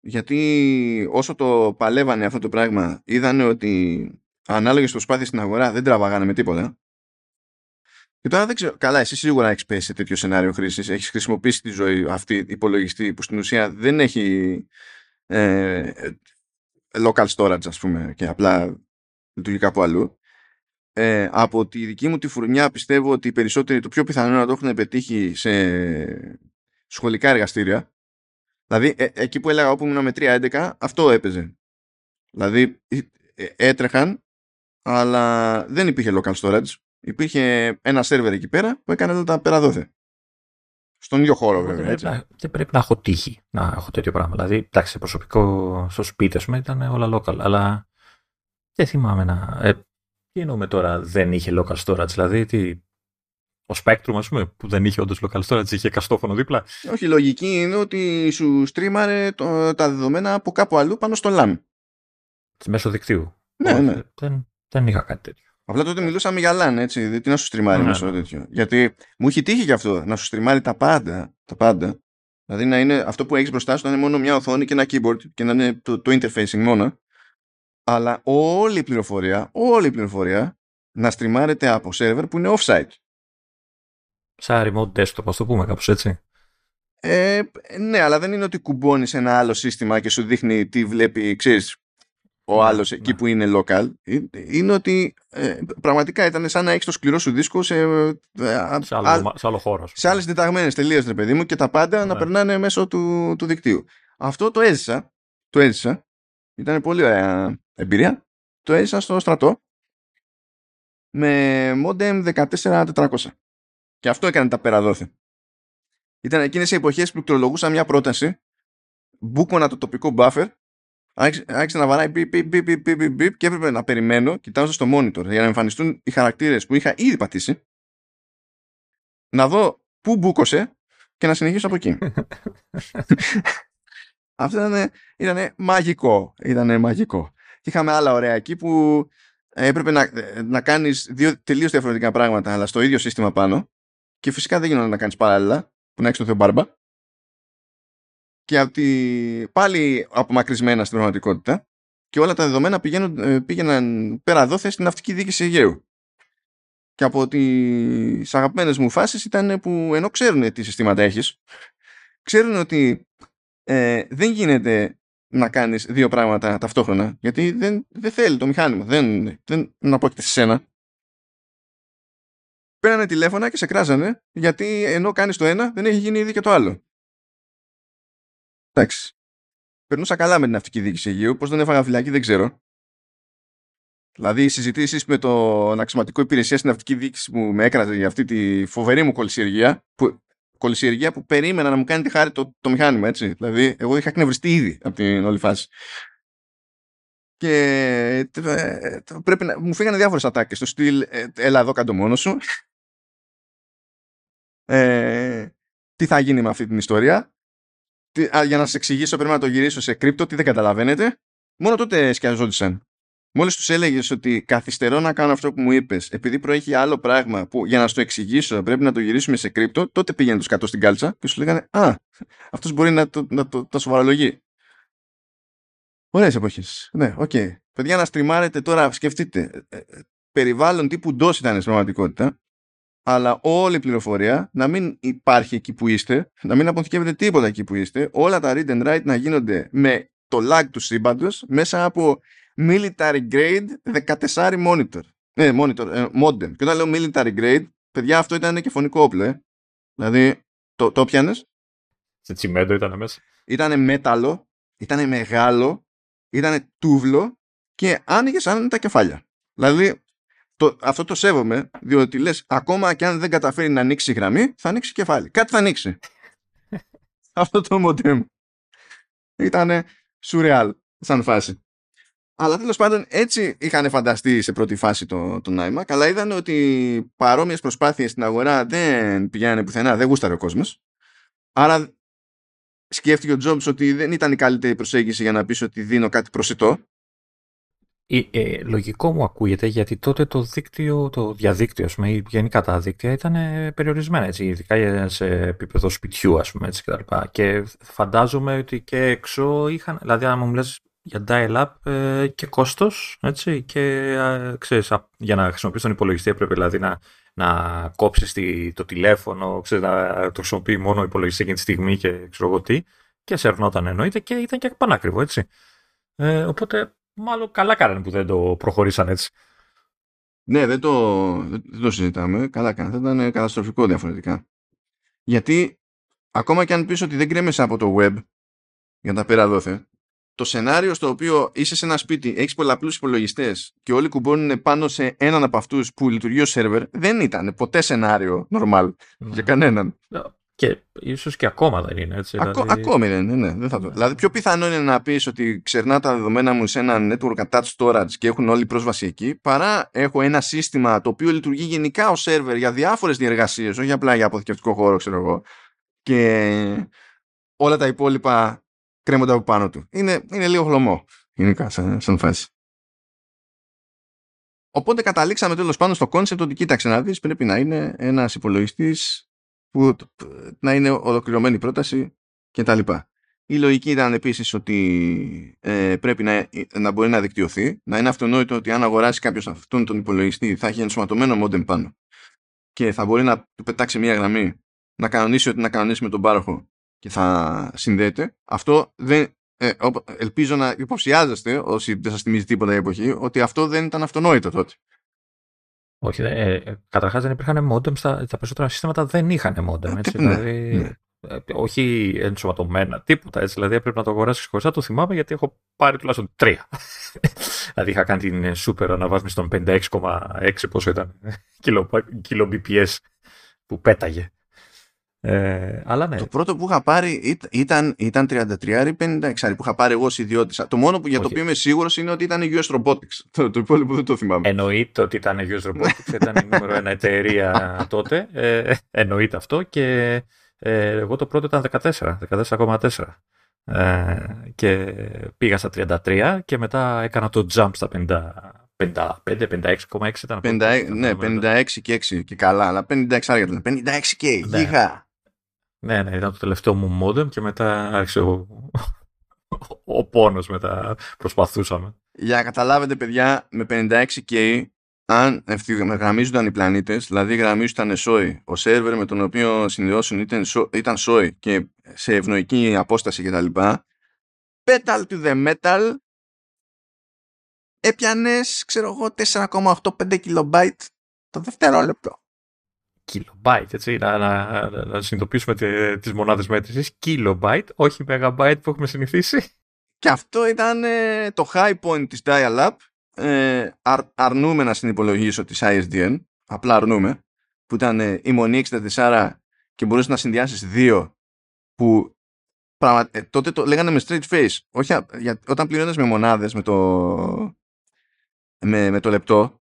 γιατί όσο το παλεύανε αυτό το πράγμα, είδανε ότι ανάλογες προσπάθειες στην αγορά δεν τραβάγανε με τίποτα. Και τώρα δεν ξέρω, καλά, εσύ σίγουρα έχεις πέσει σε τέτοιο σενάριο χρήσης. Έχεις χρησιμοποιήσει τη ζωή αυτή υπολογιστή που στην ουσία δεν έχει ε, local storage, ας πούμε, και απλά λειτουργεί κάπου αλλού. Ε, από τη δική μου τη φουρνιά πιστεύω ότι οι περισσότεροι το πιο πιθανό να το έχουν πετύχει σε σχολικά εργαστήρια Δηλαδή, ε, εκεί που έλεγα όπου ήμουν με 3.11, αυτό έπαιζε. Δηλαδή, ε, ε, έτρεχαν, αλλά δεν υπήρχε local storage. Υπήρχε ένα σερβερ εκεί πέρα που έκανε όλα τα πέρα Στον ίδιο χώρο, βέβαια. Δεν πρέπει, δεν πρέπει να έχω τύχη να έχω τέτοιο πράγμα. Δηλαδή, εντάξει, προσωπικό στο σπίτι, ας ήταν όλα local, αλλά δεν θυμάμαι να. Ε, τι εννοούμε τώρα δεν είχε local storage, δηλαδή τι, ο Spectrum, ας πούμε, που δεν είχε όντως local storage, είχε καστόφωνο δίπλα. Όχι, η λογική είναι ότι σου στρίμαρε το, τα δεδομένα από κάπου αλλού πάνω στο LAN. Μέσω δικτύου. Ναι, ναι. Δεν, δεν είχα κάτι τέτοιο. Απλά τότε μιλούσαμε για LAN, έτσι. Δεν τι να σου στριμάρει ναι, μέσω ναι. τέτοιο. Γιατί μου έχει τύχει γι' αυτό να σου στριμάρει τα πάντα. Τα πάντα. Δηλαδή να είναι αυτό που έχεις μπροστά σου να είναι μόνο μια οθόνη και ένα keyboard και να είναι το, το interfacing μόνο. Αλλά όλη η πληροφορία, όλη η πληροφορία να στριμάρεται από σερβερ που είναι offsite. Σαν remote desktop, ας το πούμε κάπως έτσι. Ε, ναι, αλλά δεν είναι ότι κουμπώνεις ένα άλλο σύστημα και σου δείχνει τι βλέπει, ξέρεις, ο ναι, άλλος εκεί ναι. που είναι local. Ε, είναι ότι ε, πραγματικά ήταν σαν να έχεις το σκληρό σου δίσκο σε, ε, σε, άλλο, σε άλλο χώρο. Σε άλλες διταγμένες τελείε, ρε παιδί μου, και τα πάντα να ναι. περνάνε μέσω του, του δικτύου. Αυτό το έζησα. Το έζησα. Ήταν πολύ ωραία εμπειρία. Το έζησα στο στρατό με modem 14400. Και αυτό έκανε τα πέρα Ήταν εκείνες οι εποχές που πληκτρολογούσα μια πρόταση, μπούκωνα το τοπικό buffer, άρχισε να βαράει μπιπ, μπιπ, μπιπ, μπιπ, μπιπ, και έπρεπε να περιμένω, κοιτάζοντας στο monitor, για να εμφανιστούν οι χαρακτήρες που είχα ήδη πατήσει, να δω πού μπούκωσε και να συνεχίσω από εκεί. [LAUGHS] Αυτό ήταν, ήταν μαγικό. Ήταν μαγικό. Και είχαμε άλλα ωραία εκεί που έπρεπε να, να κάνεις δύο τελείως διαφορετικά πράγματα αλλά στο ίδιο σύστημα πάνω και φυσικά δεν γίνονται να κάνεις παράλληλα που να έχεις το Θεό Μπάρμπα και από πάλι απομακρυσμένα στην πραγματικότητα και όλα τα δεδομένα πηγαίνουν, ε, πήγαιναν πέρα δόθε στην ναυτική διοίκηση Αιγαίου. Και από τις αγαπημένες μου φάσεις ήταν που ενώ ξέρουν τι συστήματα έχεις, ξέρουν ότι ε, δεν γίνεται να κάνεις δύο πράγματα ταυτόχρονα. Γιατί δεν, δεν θέλει το μηχάνημα. Δεν, δεν, δεν απόκειται σε σένα παίρνανε τηλέφωνα και σε κράζανε γιατί ενώ κάνεις το ένα δεν έχει γίνει ήδη και το άλλο. Εντάξει. Περνούσα καλά με την ναυτική διοίκηση Αιγαίου. Πώς δεν έφαγα φυλακή δεν ξέρω. Δηλαδή οι συζητήσεις με τον αξιωματικό υπηρεσία στην ναυτική διοίκηση που με έκραζε για αυτή τη φοβερή μου κολυσιεργία. Που, κολυσιεργία που περίμενα να μου κάνει τη χάρη το, το μηχάνημα, έτσι. Δηλαδή, εγώ είχα κνευριστεί ήδη από την όλη φάση. Και ε, πρέπει να, μου φύγανε διάφορες ατάκες. Στο στυλ, ε, έλα εδώ κάτω μόνος σου ε, τι θα γίνει με αυτή την ιστορία. Τι, α, για να σας εξηγήσω πρέπει να το γυρίσω σε κρύπτο, τι δεν καταλαβαίνετε. Μόνο τότε σκιαζόντουσαν. Μόλις τους έλεγες ότι καθυστερώ να κάνω αυτό που μου είπες, επειδή προέχει άλλο πράγμα που για να σου το εξηγήσω πρέπει να το γυρίσουμε σε κρύπτο, τότε πήγαινε τους κατώ στην κάλτσα και σου λέγανε Α, αυτός μπορεί να το, να το, το σοβαρολογεί. Ωραίες εποχές. Ναι, OK. Okay. Παιδιά, να στριμάρετε τώρα, σκεφτείτε. Ε, ε, περιβάλλον τύπου DOS ήταν στην πραγματικότητα αλλά όλη η πληροφορία να μην υπάρχει εκεί που είστε, να μην αποθηκεύετε τίποτα εκεί που είστε, όλα τα read and write να γίνονται με το lag του σύμπαντος μέσα από military grade 14 monitor. Ναι, monitor, ε, modem. Και όταν λέω military grade, παιδιά αυτό ήταν και φονικό όπλο, ε. Δηλαδή, το, το πιάνες. Σε τσιμέντο ήταν μέσα. Ήταν μέταλλο, ήταν μεγάλο, ήταν τούβλο και άνοιγες σαν τα κεφάλια. Δηλαδή, το, αυτό το σέβομαι, διότι λες ακόμα και αν δεν καταφέρει να ανοίξει η γραμμή, θα ανοίξει κεφάλι. Κάτι θα ανοίξει. [LAUGHS] αυτό το μοντέμ. Ήταν σουρεάλ σαν φάση. Αλλά τέλος πάντων έτσι είχαν φανταστεί σε πρώτη φάση το, το iMac, αλλά είδαν ότι παρόμοιες προσπάθειες στην αγορά δεν πηγαίνανε πουθενά, δεν γούσταρε ο κόσμος. Άρα σκέφτηκε ο Jobs ότι δεν ήταν η καλύτερη προσέγγιση για να πεις ότι δίνω κάτι προσιτό. Ε, ε, λογικό μου ακούγεται γιατί τότε το δίκτυο, το διαδίκτυο, ας πούμε, ή γενικά τα δίκτυα ήταν ε, περιορισμένα, έτσι, ειδικά σε επίπεδο σπιτιού, ας πούμε, έτσι, και τα λοιπά. Και φαντάζομαι ότι και έξω είχαν, δηλαδή αν μου λες για dial-up ε, και κόστος, έτσι, και ε, ξέρεις, για να χρησιμοποιήσεις τον υπολογιστή έπρεπε δηλαδή να, να κόψεις το τηλέφωνο, ξέρεις, να το χρησιμοποιεί μόνο ο υπολογιστής εκείνη τη στιγμή και ξέρω εγώ τι, και σε ερνόταν εννοείται και ήταν και πανάκριβο, έτσι. Ε, οπότε, μάλλον καλά κάνανε που δεν το προχωρήσαν έτσι. Ναι, δεν το, δεν το συζητάμε. Καλά κάνανε. Θα ήταν καταστροφικό διαφορετικά. Γιατί ακόμα και αν πεις ότι δεν κρέμεσαι από το web για τα πέρα δόθε, το σενάριο στο οποίο είσαι σε ένα σπίτι, έχεις πολλαπλούς υπολογιστές και όλοι κουμπώνουν πάνω σε έναν από αυτούς που λειτουργεί ως σερβερ, δεν ήταν ποτέ σενάριο normal ναι. για κανέναν. Και ίσως και ακόμα δεν είναι έτσι. Ακό, δηλαδή... Ακόμη δεν είναι, ναι, δεν θα το. Δηλαδή, πιο πιθανό είναι να πεις ότι ξερνά τα δεδομένα μου σε ένα network attached storage και έχουν όλη πρόσβαση εκεί, παρά έχω ένα σύστημα το οποίο λειτουργεί γενικά ως σερβερ για διάφορες διεργασίες, όχι απλά για αποθηκευτικό χώρο, ξέρω εγώ. Και όλα τα υπόλοιπα κρέμονται από πάνω του. Είναι, είναι λίγο χλωμό γενικά σαν, σαν φάση. Οπότε καταλήξαμε τέλος πάντων στο concept ότι κοίταξε να δεις, πρέπει να είναι ένας υπολογιστής που να είναι ολοκληρωμένη πρόταση κτλ. Η λογική ήταν επίσης ότι ε, πρέπει να, να μπορεί να δικτυωθεί, να είναι αυτονόητο ότι αν αγοράσει κάποιος αυτόν τον υπολογιστή θα έχει ενσωματωμένο μόντεμ πάνω και θα μπορεί να του πετάξει μια γραμμή, να κανονίσει ό,τι να κανονίσει με τον πάροχο και θα συνδέεται. Αυτό δεν, ε, ελπίζω να υποψιάζεστε όσοι δεν σας θυμίζει τίποτα η εποχή ότι αυτό δεν ήταν αυτονόητο τότε. Όχι, ε, ε, καταρχάς δεν υπήρχαν μόντεμς, στα, τα περισσότερα συστήματα δεν είχαν μόντεμ. Έτσι, ναι, δηλαδή, ναι. Ε, όχι ενσωματωμένα, τίποτα έτσι. Δηλαδή έπρεπε να το αγοράσεις χωρίς. Το θυμάμαι γιατί έχω πάρει τουλάχιστον τρία. [LAUGHS] δηλαδή είχα κάνει την super αναβάθμιση των 56,6 πόσο ήταν, κιλο BPS που πέταγε. Ε, αλλά ναι. Το πρώτο που είχα πάρει ήταν, ήταν 33 ή 56 που είχα πάρει εγώ ως ιδιώτης. Το μόνο που, για το οποίο είμαι σίγουρος είναι ότι ήταν US Robotics. Το, το υπόλοιπο δεν το θυμάμαι. Εννοείται ότι ήταν US Robotics. ήταν η νούμερο ένα εταιρεία [LAUGHS] τότε. Ε, εννοείται αυτό. Και ε, εγώ το πρώτο ήταν 14. 14,4. Ε, και πήγα στα 33 και μετά έκανα το jump στα 50. 55, 56,6 ήταν. 50, ναι, 56 και 6 και καλά, αλλά 56 άρια ήταν. 56 και ναι. γίγα. Ναι, ναι, ήταν το τελευταίο μου modem και μετά άρχισε ο, ο πόνος μετά προσπαθούσαμε. Για να καταλάβετε παιδιά, με 56K αν γραμμίζονταν οι πλανήτες, δηλαδή γραμμίζονταν σόι, ο σερβερ με τον οποίο συνδυώσουν ήταν, ήταν σόι και σε ευνοϊκή απόσταση κτλ. Petal to the metal έπιανες, ξέρω εγώ, 4,85 kilobyte το δευτερόλεπτο kilobyte, έτσι, να, να, να συνειδητοποιήσουμε τις μονάδες μέτρησης, kilobyte, όχι megabyte που έχουμε συνηθίσει. Και αυτό ήταν ε, το high point της dial-up, ε, αρ, αρνούμε να συνυπολογίσω της ISDN, απλά αρνούμε, που ήταν ε, η μονή 64 και μπορούσες να συνδυάσεις δύο που πραγμα, ε, τότε το λέγανε με straight face. Όχι, για, όταν πληρώνες με μονάδες με το, με, με το λεπτό,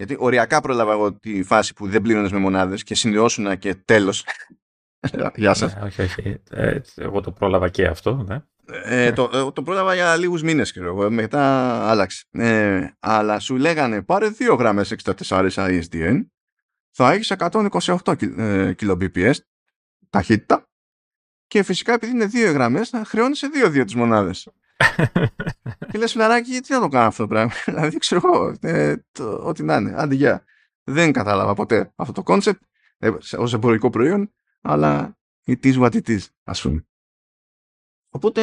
γιατί οριακά πρόλαβα εγώ τη φάση που δεν πλήρωνες με μονάδες και συνδυώσουν και τέλος. Γεια σας. Ναι, όχι, όχι. Ε, εγώ το πρόλαβα και αυτό. Ναι. Ε, το, ε, το πρόλαβα για λίγους μήνες και εγώ. Μετά άλλαξε. Ε, αλλά σου λέγανε πάρε δύο γραμμές 64 ISDN. Θα έχεις 128 kbps ταχύτητα. Και φυσικά επειδή είναι δύο γραμμές, θα χρεώνει σε δύο-δύο τις μονάδες [LAUGHS] και λες φιλαράκι, γιατί να το κάνω αυτό το πράγμα; [LAUGHS] δηλαδή, ξέρω εγώ, ε, ό,τι να είναι. Άντε, γεια. Δεν κατάλαβα ποτέ αυτό το concept ε, ως εμπορικό προϊόν, αλλά it is what it is, ας πούμε. Οπότε,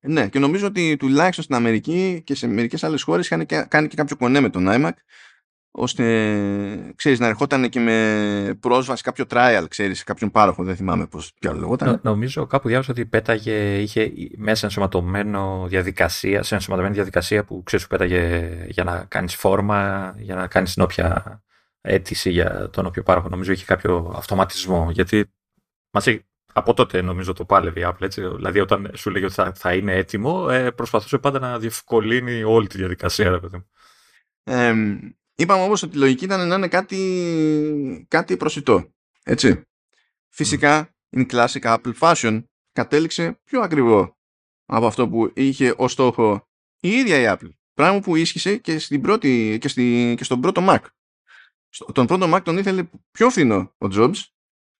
ναι, και νομίζω ότι τουλάχιστον στην Αμερική και σε μερικές άλλες χώρες είχαν κάνει και κάποιο κονέ με τον iMac ώστε ξέρεις, να ερχόταν και με πρόσβαση κάποιο trial, ξέρεις, σε κάποιον πάροχο, δεν θυμάμαι πώς ποιο λεγόταν. Νο, νομίζω κάπου διάβασα ότι πέταγε, είχε μέσα ενσωματωμένο διαδικασία, σε ενσωματωμένη διαδικασία που ξέρεις, πέταγε για να κάνεις φόρμα, για να κάνεις την όποια αίτηση για τον όποιο πάροχο. Νομίζω είχε κάποιο αυτοματισμό, γιατί μας έχει, από τότε νομίζω το πάλευε η Apple. Έτσι. Δηλαδή, όταν σου λέγει ότι θα, θα είναι έτοιμο, ε, προσπαθούσε πάντα να διευκολύνει όλη τη διαδικασία. Ρε, παιδί. Ε, είπαμε όμως ότι η λογική ήταν να είναι κάτι, κάτι προσιτό. Έτσι. Φυσικά, mm. in classic Apple fashion, κατέληξε πιο ακριβό από αυτό που είχε ως στόχο η ίδια η Apple. Πράγμα που ίσχυσε και, στην πρώτη, και, στη, και στον πρώτο Mac. τον πρώτο Mac τον ήθελε πιο φθηνό ο Jobs,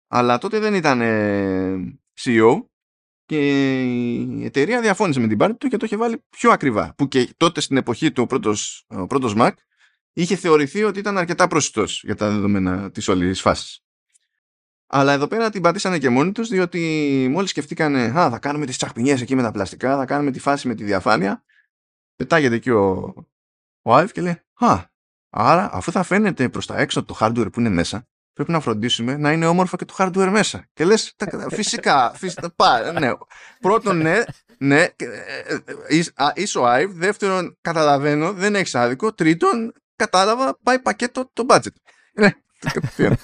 αλλά τότε δεν ήταν CEO και η εταιρεία διαφώνησε με την πάρτη του και το είχε βάλει πιο ακριβά. Που και τότε στην εποχή του ο πρώτος, ο πρώτος Mac είχε θεωρηθεί ότι ήταν αρκετά προσιτός για τα δεδομένα της όλης φάσης. Αλλά εδώ πέρα την πατήσανε και μόνοι τους διότι μόλις σκεφτήκανε «Α, θα κάνουμε τις τσαχπινιές εκεί με τα πλαστικά, θα κάνουμε τη φάση με τη διαφάνεια». Πετάγεται εκεί ο, ο Άιβ και λέει «Α, άρα αφού θα φαίνεται προς τα έξω το hardware που είναι μέσα, πρέπει να φροντίσουμε να είναι όμορφα και το hardware μέσα». Και λες «Φυσικά, φυσικά πά, ναι. Πρώτον, ναι, ναι, ε, ε, είσαι ο Άιβ. Δεύτερον, καταλαβαίνω, δεν έχει άδικο. Τρίτον, κατάλαβα, πάει πακέτο το budget. Ναι, [LAUGHS]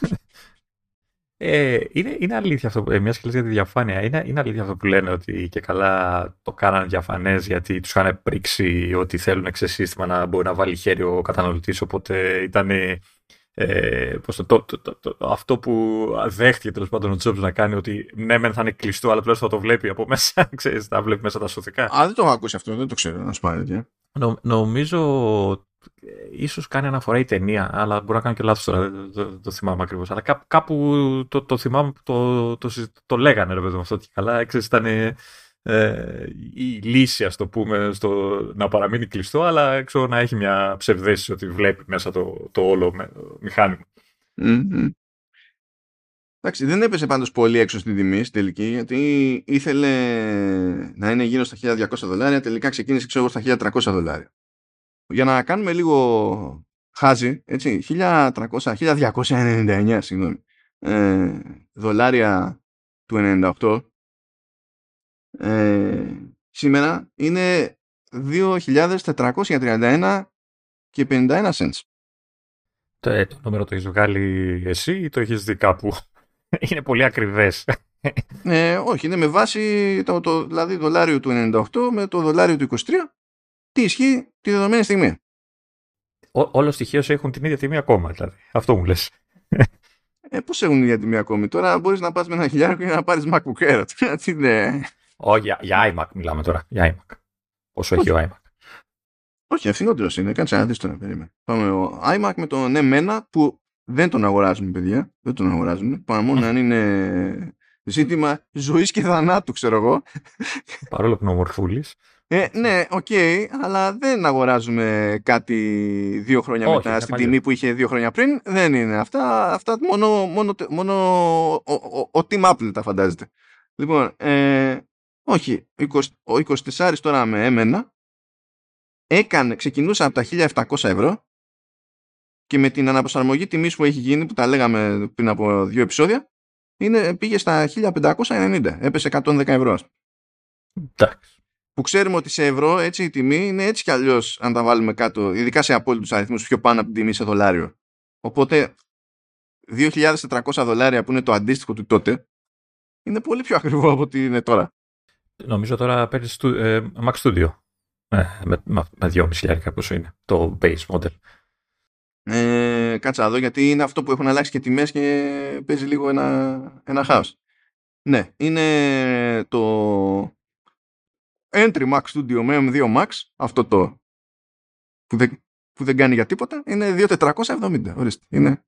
ε, είναι, είναι αλήθεια αυτό, ε, μιας και για τη διαφάνεια, είναι, είναι αλήθεια αυτό που λένε ότι και καλά το κάνανε διαφανές γιατί τους είχαν πρίξει ότι θέλουν σύστημα να μπορεί να βάλει χέρι ο καταναλωτής. Οπότε ήταν ε, πώς το, το, το, αυτό που δέχτηκε τέλος πάντων ο Τζόμπς να κάνει ότι ναι, μεν θα είναι κλειστό, αλλά τουλάχιστον θα το βλέπει από μέσα. [LAUGHS] Ξέρεις, θα βλέπει μέσα τα σωθικά. Α, δεν το έχω ακούσει αυτό, δεν το ξέρω να σου πάρει. Νο, νομίζω ίσως κάνει αναφορά η ταινία, αλλά μπορεί να κάνω και λάθος τώρα, δεν το, το, θυμάμαι ακριβώς. Αλλά κάπου, κάπου το, το θυμάμαι, το, το, το, λέγανε ρε παιδί αυτό και καλά. Έξερες, ήταν ε, η λύση, ας το πούμε, στο να παραμείνει κλειστό, αλλά έξω να έχει μια ψευδέστηση ότι βλέπει μέσα το, το όλο με, μηχάνημα. Mm-hmm. Εντάξει, δεν έπεσε πάντως πολύ έξω στην τιμή στην τελική, γιατί ήθελε να είναι γύρω στα 1200 δολάρια, τελικά ξεκίνησε ξέρω στα 1300 δολάρια για να κάνουμε λίγο χάζι, έτσι, 1300, 1299 συγγνώμη, ε, δολάρια του 98 ε, σήμερα είναι 2.431 και 51 cents. Το, ε, το νούμερο το έχεις βγάλει εσύ ή το έχεις δει κάπου; [LAUGHS] είναι πολύ ακριβές. Ε, όχι, είναι με βάση το, το δηλαδή δολάριο του 98 με το δολάριο του 23 τι ισχύει τη δεδομένη στιγμή. Ό, όλο στοιχείο έχουν την ίδια τιμή ακόμα, δηλαδή. Αυτό μου λες. Ε, πώς έχουν την ίδια τιμή ακόμη; Τώρα μπορείς να πας με ένα χιλιάρικο και να πάρεις MacBook Air. [LAUGHS] Τι ναι. Όχι, για, για iMac μιλάμε τώρα. Για iMac. Πόσο έχει ο iMac; Όχι, φθηνότερος είναι. Κάτσε να δεις τώρα, περίμενε. Πάμε ο iMac με τον M1 που δεν τον αγοράζουμε, παιδιά. Δεν τον αγοράζουμε. Παρά μόνο αν είναι ζήτημα ζωής και θανάτου, ξέρω εγώ. Παρόλο που είναι ομορφούλης. Ε, ναι, OK, okay, αλλά δεν αγοράζουμε κάτι δύο χρόνια Όχι, μετά στην τιμή που είχε δύο χρόνια πριν. Δεν είναι αυτά. Αυτά μόνο, μόνο, μόνο ο, ο, ο Team Apple τα φαντάζεται. Λοιπόν, ε, όχι, ο 24 τώρα με έμενα έκανε, ξεκινούσα από τα 1700 ευρώ και με την αναπροσαρμογή τιμής που έχει γίνει που τα λέγαμε πριν από δύο επεισόδια είναι, πήγε στα 1590, έπεσε 110 ευρώ. Εντάξει που ξέρουμε ότι σε ευρώ έτσι η τιμή είναι έτσι κι αλλιώς αν τα βάλουμε κάτω, ειδικά σε απόλυτους αριθμούς πιο πάνω από την τιμή σε δολάριο. Οπότε 2.400 δολάρια που είναι το αντίστοιχο του τότε είναι πολύ πιο ακριβό από ό,τι είναι τώρα. Νομίζω τώρα παίρνεις ε, Mac Studio. Ε, με, με, με 2.500 πόσο είναι το base model. Ε, κάτσα εδώ γιατί είναι αυτό που έχουν αλλάξει και τιμές και παίζει λίγο ένα, ένα χάος. Ναι, είναι το Entry Max Studio με M2 Max, αυτό το που δεν, που δεν κάνει για τίποτα, είναι 2.470. Ορίστε. Είναι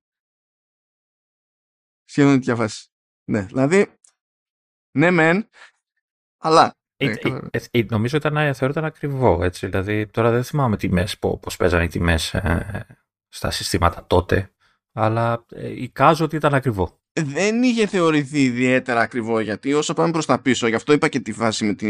σχεδόν τέτοια φάση. Ναι, δηλαδή, ναι μεν, αλλά... Ε, ε, ε, νομίζω ήταν, θεωρείται ακριβό, έτσι. Δηλαδή, τώρα δεν θυμάμαι τιμές, πώς παίζανε οι τιμές στα συστήματα τότε, αλλά εικάζω ότι ήταν ακριβό δεν είχε θεωρηθεί ιδιαίτερα ακριβό γιατί όσο πάμε προς τα πίσω, γι' αυτό είπα και τη φάση με, τη,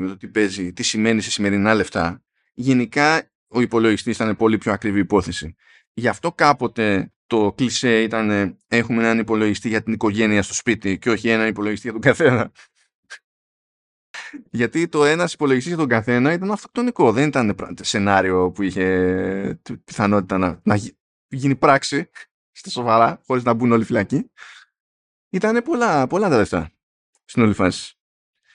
με το τι παίζει, τι σημαίνει σε σημερινά λεφτά, γενικά ο υπολογιστής ήταν πολύ πιο ακριβή υπόθεση. Γι' αυτό κάποτε το κλισέ ήταν έχουμε έναν υπολογιστή για την οικογένεια στο σπίτι και όχι έναν υπολογιστή για τον καθένα. [LAUGHS] Γιατί το ένας υπολογιστής για τον καθένα ήταν αυτοκτονικό. Δεν ήταν σενάριο που είχε πιθανότητα να, να γίνει πράξη στα σοβαρά, χωρίς να μπουν όλοι φυλακοί. Ήταν πολλά, πολλά τα λεφτά. στην όλη φάση.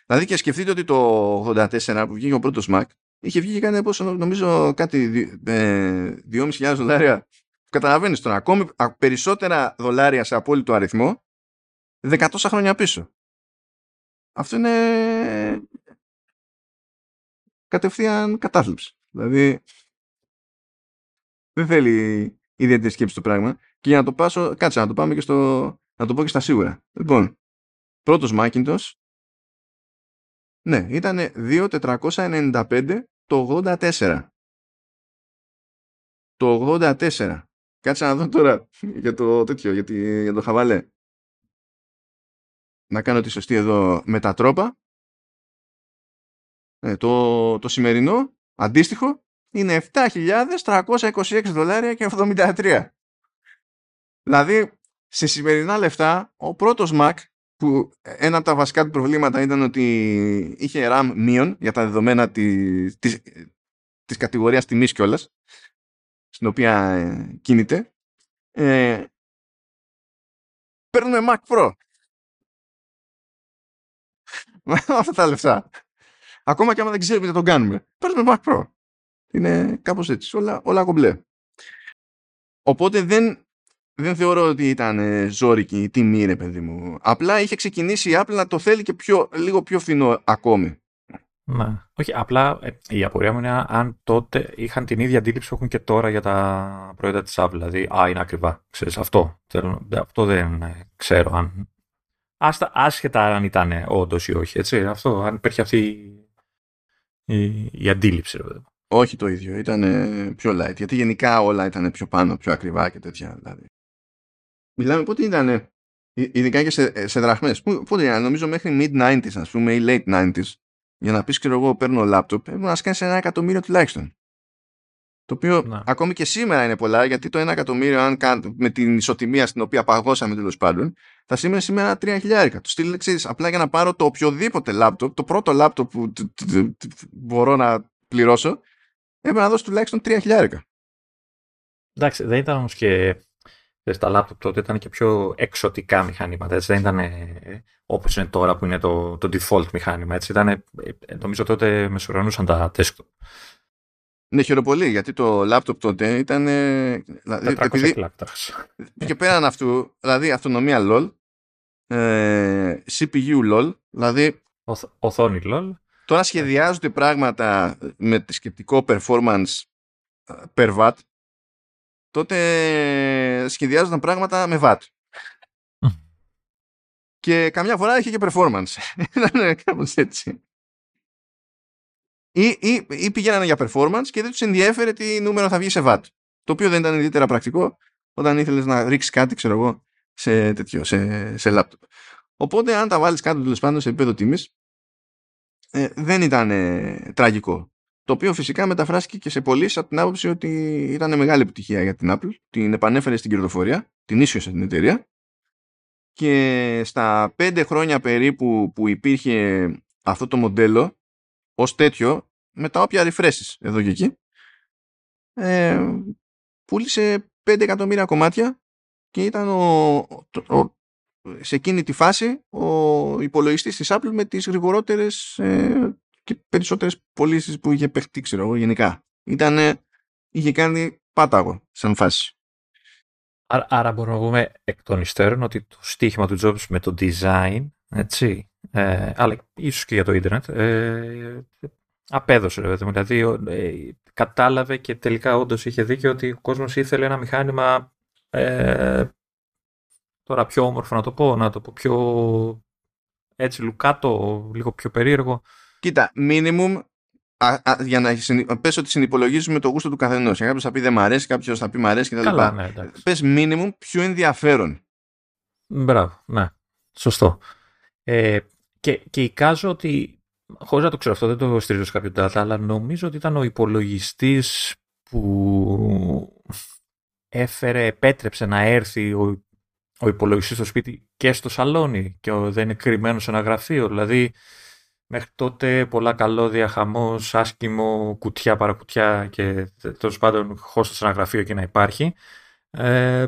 Δηλαδή και σκεφτείτε ότι το 84 που βγήκε ο πρώτος Mac είχε βγει και κάνει πόσο νομίζω κάτι 2.500 ε, δολάρια. Καταλαβαίνεις τώρα, ακόμη περισσότερα δολάρια σε απόλυτο αριθμό δεκατόσα χρόνια πίσω. Αυτό είναι κατευθείαν κατάθλιψη. Δηλαδή δεν θέλει ιδιαίτερη σκέψη το πράγμα. Και για να το πάσω, κάτσε να το πάμε και στο. να το πω και στα σίγουρα. Λοιπόν, πρώτος Macintosh ναι, ήταν 2.495 το 84. Το 84. Κάτσε να δω τώρα [LAUGHS] για το τέτοιο, για, τη, για το χαβαλέ. Να κάνω τη σωστή εδώ μετατρόπα. Ε, το, το σημερινό, αντίστοιχο, είναι 7.326 δολάρια και 73. Δηλαδή, σε σημερινά λεφτά, ο πρώτος Mac που ένα από τα βασικά του προβλήματα ήταν ότι είχε RAM μείον για τα δεδομένα της, της, της κατηγορίας τιμής κιόλας στην οποία ε, κινείται. Ε, παίρνουμε Mac Pro. Με αυτά τα λεφτά. Ακόμα και άμα δεν ξέρουμε τι τον κάνουμε. Παίρνουμε Mac Pro. Είναι κάπως έτσι. Όλα, όλα κομπλέ. Οπότε δεν δεν θεωρώ ότι ήταν ε, ζώρικη η τιμή, ρε παιδί μου. Απλά είχε ξεκινήσει η Apple να το θέλει και πιο, λίγο πιο φθηνό ακόμη. Να. Όχι, απλά ε, η απορία μου είναι αν τότε είχαν την ίδια αντίληψη που έχουν και τώρα για τα προϊόντα της Apple. Δηλαδή, α, είναι ακριβά. Ξέρεις, αυτό. Αυτό δεν ε, ξέρω αν... Άστα, άσχετα αν ήταν όντως ή όχι, έτσι. Αυτό, αν υπήρχε αυτή η, η, η αντίληψη, ρε παιδί. Όχι το ίδιο, ήταν πιο light. Γιατί γενικά όλα ήταν πιο πάνω, πιο ακριβά και τέτοια. Δηλαδή. Μιλάμε πότε ήταν, ειδικά και σε, σε δραχμές. Πότε ήταν, νομίζω μέχρι mid-90s ας πούμε ή late 90s. Για να πεις ξέρω εγώ παίρνω λάπτοπ, πρέπει να σκάνεις ένα εκατομμύριο τουλάχιστον. Το οποίο να. ακόμη και σήμερα είναι πολλά, γιατί το ένα εκατομμύριο, αν κάν, με την ισοτιμία στην οποία παγώσαμε τέλος πάντων, θα σήμαινε σήμερα τρία χιλιάρικα. Το στείλει απλά για να πάρω το οποιοδήποτε λάπτοπ, το πρώτο λάπτοπ που μπορώ να πληρώσω, έπρεπε να δώσω τουλάχιστον τρία χιλιάρικα. Εντάξει, δεν ήταν όμως και τα λάπτοπ τότε ήταν και πιο εξωτικά μηχανήματα. Έτσι. Δεν ήταν ε, όπως είναι τώρα που είναι το, το default μηχάνημα. Έτσι. Ήταν, ε, νομίζω τότε μεσουρανούσαν τα desktop. Ναι, χειροπολί, γιατί το λάπτοπ τότε ήταν. Δηλαδή, επειδή, και πέραν αυτού, δηλαδή αυτονομία LOL, ε, CPU LOL, δηλαδή. οθόνη LOL. Τώρα σχεδιάζονται πράγματα με τη σκεπτικό performance per watt τότε σχεδιάζονταν πράγματα με VAT. και καμιά φορά είχε και performance. [LAUGHS] Ήταν κάπως έτσι. Ή, ή, ή πηγαίνανε για performance και δεν τους ενδιέφερε τι νούμερο θα βγει σε VAT. Το οποίο δεν ήταν ιδιαίτερα πρακτικό όταν ήθελες να ρίξεις κάτι, ξέρω εγώ, σε τέτοιο, σε, σε laptop. Οπότε αν τα βάλεις κάτω τέλος πάντων σε επίπεδο τιμής, ε, δεν ήταν ε, τραγικό. Το οποίο φυσικά μεταφράστηκε και σε πωλήσει από την άποψη ότι ήταν μεγάλη επιτυχία για την Apple. Την επανέφερε στην κερδοφορία, την ίσιοσε την εταιρεία. Και στα πέντε χρόνια περίπου που υπήρχε αυτό το μοντέλο ως τέτοιο, με τα όποια refreshes εδώ και εκεί, ε, πούλησε 5 εκατομμύρια κομμάτια και ήταν ο, ο, σε εκείνη τη φάση ο υπολογιστής της Apple με τις γρηγορότερες ε, και περισσότερες πωλήσεις που είχε παιχτεί, ξέρω εγώ, γενικά. Ήτανε, είχε κάνει πάταγο σαν φάση. Άρα, άρα μπορούμε να πούμε εκ των υστέρων ότι το στίχημα του Jobs με το design, έτσι, ε, αλλά ίσως και για το ίντερνετ, ε, απέδωσε, ρε, δηλαδή ε, κατάλαβε και τελικά όντως είχε δίκιο ότι ο κόσμος ήθελε ένα μηχάνημα ε, τώρα πιο όμορφο να το πω, να το πω πιο έτσι λουκάτο, λίγο πιο περίεργο, Κοίτα, minimum για να πες ότι συνυπολογίζουμε το γούστο του καθενός. Κάποιος θα πει δεν μ' αρέσει, κάποιος θα πει μ' αρέσει κτλ. Ναι, πες minimum πιο ενδιαφέρον. Μπράβο, ναι. Σωστό. Ε, και, και εικάζω ότι, χωρίς να το ξέρω αυτό, δεν το στηρίζω σε κάποιο data, αλλά νομίζω ότι ήταν ο υπολογιστής που έφερε, επέτρεψε να έρθει ο, ο υπολογιστής στο σπίτι και στο σαλόνι και δεν είναι κρυμμένος σε ένα γραφείο. Δηλαδή, Μέχρι τότε πολλά καλώδια, χαμός, άσχημο, κουτιά, παρακουτιά και τέλος πάντων χώστος σε ένα γραφείο και να υπάρχει. Ε,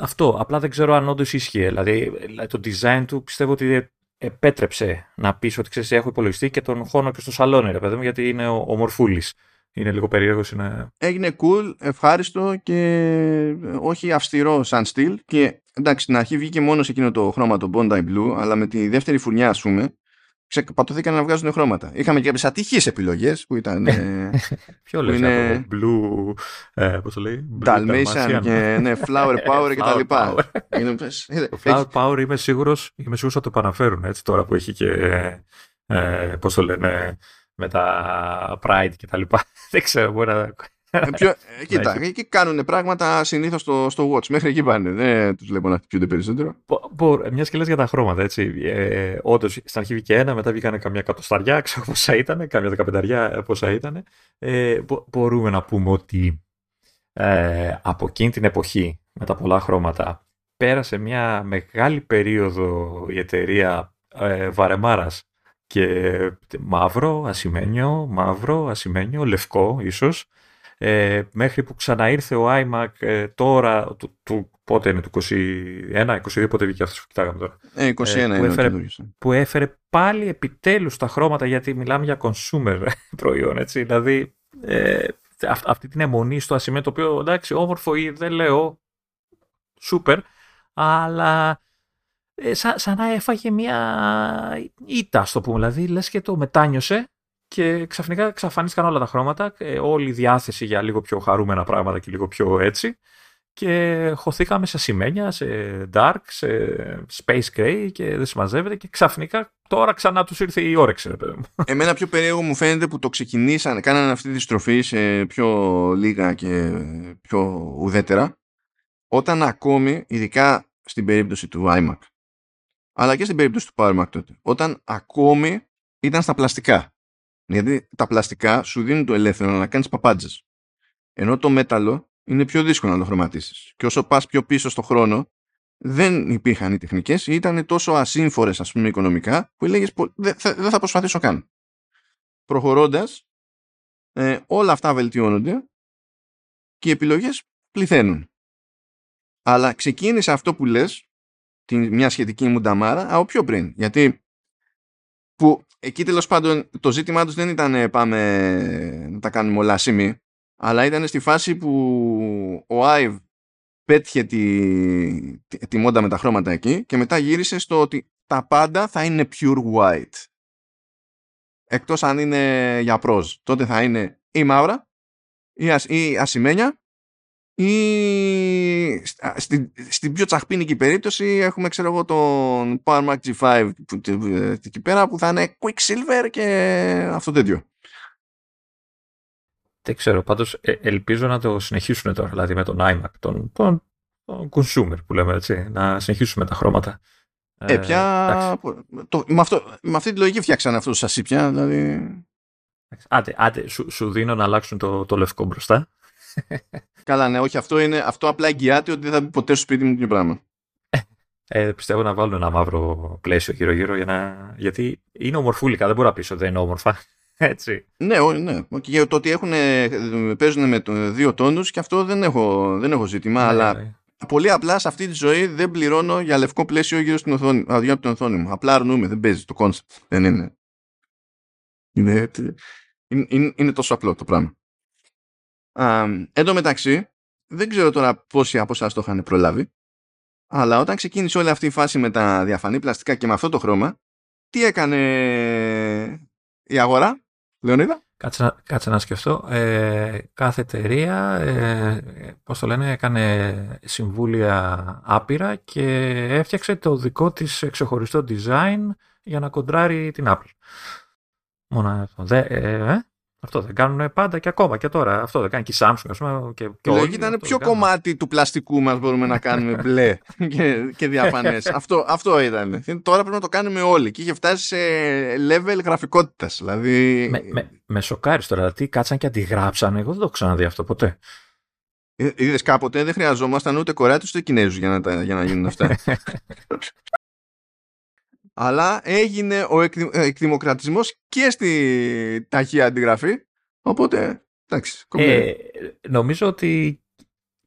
αυτό. Απλά δεν ξέρω αν όντως ισχύει. Δηλαδή, το design του πιστεύω ότι επέτρεψε να πεις ότι ξέρεις, έχω υπολογιστή και τον χώνω και στο σαλόνι, ρε παιδί μου, γιατί είναι ο, ο Μορφούλης. Είναι λίγο περίεργος. Είναι... Έγινε cool, ευχάριστο και όχι αυστηρό σαν στυλ. Και εντάξει, στην αρχή βγήκε μόνο σε εκείνο το χρώμα το Bondi Blue, αλλά με τη δεύτερη φουρνιά, ας πούμε, πατωθήκαν να βγάζουν χρώματα. Είχαμε και κάποιε ατυχεί επιλογές που ήταν. Ε, [LAUGHS] Ποιο λέει, είναι... Blue. Ε, Πώς το λέει, Dalmatian και ναι, Flower [LAUGHS] Power και τα λοιπά. το Flower Power είμαι σίγουρος είμαι σίγουρος ότι το επαναφέρουν έτσι τώρα που έχει και. Ε, Πώς το λένε, με τα Pride και τα λοιπά. [LAUGHS] Δεν ξέρω, μπορεί να ε, πιο, ε, κοίτα, εκεί κάνουν πράγματα συνήθως στο, στο Watch. Μέχρι εκεί πάνε. Δεν τους βλέπω να χτυπιούνται περισσότερο. Μιας και λες για τα χρώματα, έτσι. Ε, Όντως, στην αρχή βγήκε ένα, μετά βγήκαν καμιά κατοσταριά, [LAUGHS] ξέρω πόσα ήταν, καμιά δεκαπενταριά πόσα ήταν. Ε, μπορούμε να πούμε ότι ε, από εκείνη την εποχή, με τα πολλά χρώματα, πέρασε μια μεγάλη περίοδο η εταιρεία ε, Βαρεμάρας και μαύρο, ασημένιο, μαύρο, ασημένιο, λευκό ίσως ε, μέχρι που ξαναήρθε ο iMac ε, τώρα, του, του, πότε είναι, του 21, 22, πότε βγήκε αυτός που κοιτάγαμε τώρα. Ε, 21 ε, που, έφερε, που έφερε πάλι επιτέλους τα χρώματα, γιατί μιλάμε για consumer [LAUGHS] προϊόν, έτσι, δηλαδή ε, αυτή την αιμονή στο ασημένιο, το οποίο εντάξει όμορφο ή δεν λέω, σούπερ, αλλά ε, σαν, σαν να έφαγε μια ήττα, στο πούμε. Δηλαδή, λες και το μετάνιωσε και ξαφνικά εξαφανίστηκαν όλα τα χρώματα, ε, όλη η διάθεση για λίγο πιο χαρούμενα πράγματα και λίγο πιο έτσι και χωθήκαμε σε σημαίνια, σε dark, σε space gray και δεν συμμαζεύεται και ξαφνικά τώρα ξανά τους ήρθε η όρεξη. Ρε, παιδί μου. [LAUGHS] Εμένα πιο περίεργο μου φαίνεται που το ξεκινήσαν, κάνανε αυτή τη στροφή σε πιο λίγα και πιο ουδέτερα όταν ακόμη, ειδικά στην περίπτωση του iMac αλλά και στην περίπτωση του PowerMac τότε, όταν ακόμη ήταν στα πλαστικά. Γιατί τα πλαστικά σου δίνουν το ελεύθερο να κάνεις παπάντζες. Ενώ το μέταλλο είναι πιο δύσκολο να το χρωματίσεις. Και όσο πας πιο πίσω στο χρόνο, δεν υπήρχαν οι τεχνικές ή ήταν τόσο ασύμφορες ας πούμε οικονομικά που έλεγες δεν θα, θα προσπαθήσω καν. Προχωρώντας, ε, όλα αυτά βελτιώνονται και οι επιλογές πληθαίνουν. Αλλά ξεκίνησε αυτό που λες, την, μια σχετική μου νταμάρα, από πιο πριν. Γιατί που εκεί τέλος πάντων το ζήτημά τους δεν ήταν ε, πάμε να τα κάνουμε όλα σημεί, αλλά ήταν στη φάση που ο Άιβ πέτυχε τη, τη, τη, μόντα με τα χρώματα εκεί και μετά γύρισε στο ότι τα πάντα θα είναι pure white. Εκτός αν είναι για πros. Τότε θα είναι ή μαύρα ή, ας, ή ασημένια ή στην, στην πιο τσαχπίνικη περίπτωση έχουμε ξέρω εγώ τον Power Mac G5 εκεί πέρα που θα είναι Quicksilver και αυτό τέτοιο. Δεν ξέρω, πάντως ε, ελπίζω να το συνεχίσουν τώρα, δηλαδή με τον iMac, τον, τον, τον consumer που λέμε έτσι, να συνεχίσουμε τα χρώματα. Ε, πια, το, με, αυτό, με αυτή τη λογική φτιάξανε αυτό το πια, δηλαδή... Άντε, άντε σου, σου δίνω να αλλάξουν το, το λευκό μπροστά. Καλά, ναι, όχι, αυτό, είναι, αυτό απλά εγγυάται ότι δεν θα μπει ποτέ στο σπίτι μου τέτοιο πράγμα. Ε, πιστεύω να βάλουν ένα μαύρο πλαίσιο γύρω-γύρω για να... γιατί είναι ομορφούλικα, δεν μπορώ να πει ότι δεν είναι όμορφα. [LAUGHS] Έτσι. Ναι, ναι. Και το ότι έχουν, παίζουν με δύο τόνους και αυτό δεν έχω, δεν έχω ζήτημα, ναι, αλλά ναι. πολύ απλά σε αυτή τη ζωή δεν πληρώνω για λευκό πλαίσιο γύρω στην οθόνη, γύρω από την οθόνη μου. Απλά αρνούμαι, δεν παίζει το concept. Δεν είναι. Είναι, είναι, είναι τόσο απλό το πράγμα. Εν τω μεταξύ, δεν ξέρω τώρα πόσοι από εσάς το είχαν προλάβει, αλλά όταν ξεκίνησε όλη αυτή η φάση με τα διαφανή πλαστικά και με αυτό το χρώμα, τι έκανε η αγορά, Λεωνίδα; Κάτσε να, κάτσε να σκεφτώ. Ε, κάθε εταιρεία, ε, πώς το λένε, έκανε συμβούλια άπειρα και έφτιαξε το δικό της ξεχωριστό design για να κοντράρει την Apple. Μόνο αυτό. ε, ε αυτό δεν κάνουν πάντα και ακόμα και τώρα. Αυτό δεν κάνει και η Samsung, ας πούμε. Και, και όλοι, ήταν ποιο κομμάτι του πλαστικού μας μπορούμε να κάνουμε [LAUGHS] μπλε και, και διαφανές. [LAUGHS] αυτό, αυτό ήταν. Τώρα πρέπει να το κάνουμε όλοι. Και είχε φτάσει σε level γραφικότητας. Δηλαδή... Με, με, με σοκάρει τώρα. Τι κάτσαν και αντιγράψαν. Εγώ δεν το έχω ξαναδεί αυτό ποτέ. Ε, Είδες κάποτε δεν χρειαζόμασταν ούτε Κορεάτε ούτε Κινέζους για να, για να γίνουν αυτά. [LAUGHS] αλλά έγινε ο εκδημοκρατισμός και στη ταχεία αντιγραφή οπότε εντάξει ε, νομίζω ότι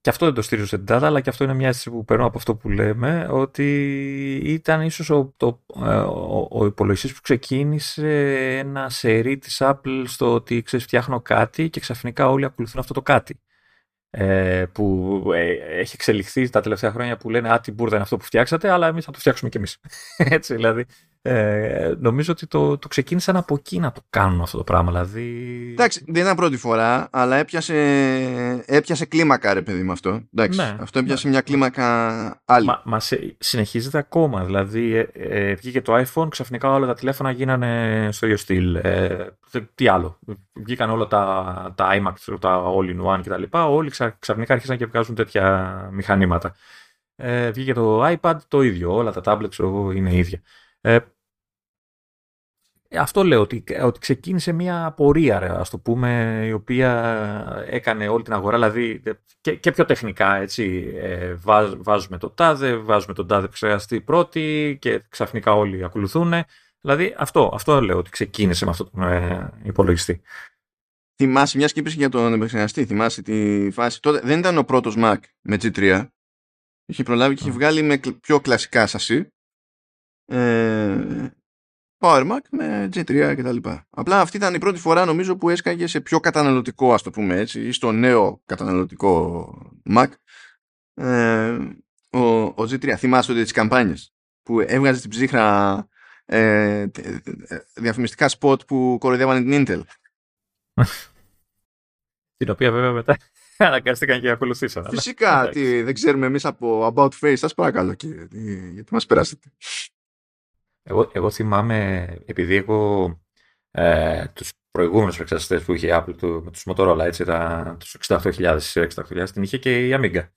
και αυτό δεν το στηρίζω σε data, αλλά και αυτό είναι μια αίσθηση που παίρνω από αυτό που λέμε, ότι ήταν ίσως ο, το, ε, ο, ο υπολογιστής που ξεκίνησε ένα σερί της Apple στο ότι ξέρεις, φτιάχνω κάτι και ξαφνικά όλοι ακολουθούν αυτό το κάτι. Ε, που ε, έχει εξελιχθεί τα τελευταία χρόνια που λένε «Α, τι μπουρδα είναι αυτό που φτιάξατε, αλλά εμείς θα το φτιάξουμε κι εμείς». [LAUGHS] Έτσι, δηλαδή, ε, νομίζω ότι το, το ξεκίνησαν από εκεί να το κάνουν αυτό το πράγμα. Δηλαδή... Εντάξει, δεν ήταν πρώτη φορά, αλλά έπιασε, έπιασε κλίμακα, ρε παιδί με αυτό. Εντάξει, ναι, αυτό έπιασε ναι. μια κλίμακα άλλη. Μα, μα συνεχίζεται ακόμα. Δηλαδή, ε, ε, βγήκε το iPhone, ξαφνικά όλα τα τηλέφωνα γίνανε στο ίδιο στυλ. Ε, τι άλλο. Βγήκαν όλα τα, τα iMac, τα All-in-One κτλ. Όλοι ξαφνικά άρχισαν και βγάζουν τέτοια μηχανήματα. Ε, βγήκε το iPad, το ίδιο. Όλα τα tablets είναι ίδια. Ε, αυτό λέω, ότι, ότι ξεκίνησε μια πορεία, ρε, ας το πούμε, η οποία έκανε όλη την αγορά, δηλαδή και, και πιο τεχνικά, έτσι, ε, βάζουμε το τάδε, βάζουμε τον τάδε επεξεργαστή πρώτη και ξαφνικά όλοι ακολουθούν. Δηλαδή αυτό, αυτό λέω, ότι ξεκίνησε με αυτό τον ε, υπολογιστή. Θυμάσαι, μιας και για τον επεξεργαστή, θυμάσαι τη φάση, τότε δεν ήταν ο πρώτος Mac με G3, είχε προλάβει και είχε βγάλει με πιο κλασικά σασί, ε, PowerMac με G3 κτλ. Απλά αυτή ήταν η πρώτη φορά νομίζω που έσκαγε σε πιο καταναλωτικό ας το πούμε έτσι ή στο νέο καταναλωτικό Mac ε, ο, ο G3. Θυμάσαι ότι τις καμπάνιες που έβγαζε την ψύχρα ε, διαφημιστικά σποτ που κοροϊδεύανε την Intel. την οποία βέβαια μετά [LAUGHS] αναγκαστήκαν και ακολουθήσαν. Φυσικά, τι, δεν ξέρουμε εμείς από About Face, σας παρακαλώ κύριε, γιατί μας περάσετε. Εγώ, εγώ θυμάμαι, επειδή εγώ ε, τους προηγούμενους επεξεργαστές που είχε η Apple του, με τους Motorola, έτσι, τα, τους 68.000, 68.000, την είχε και η Amiga.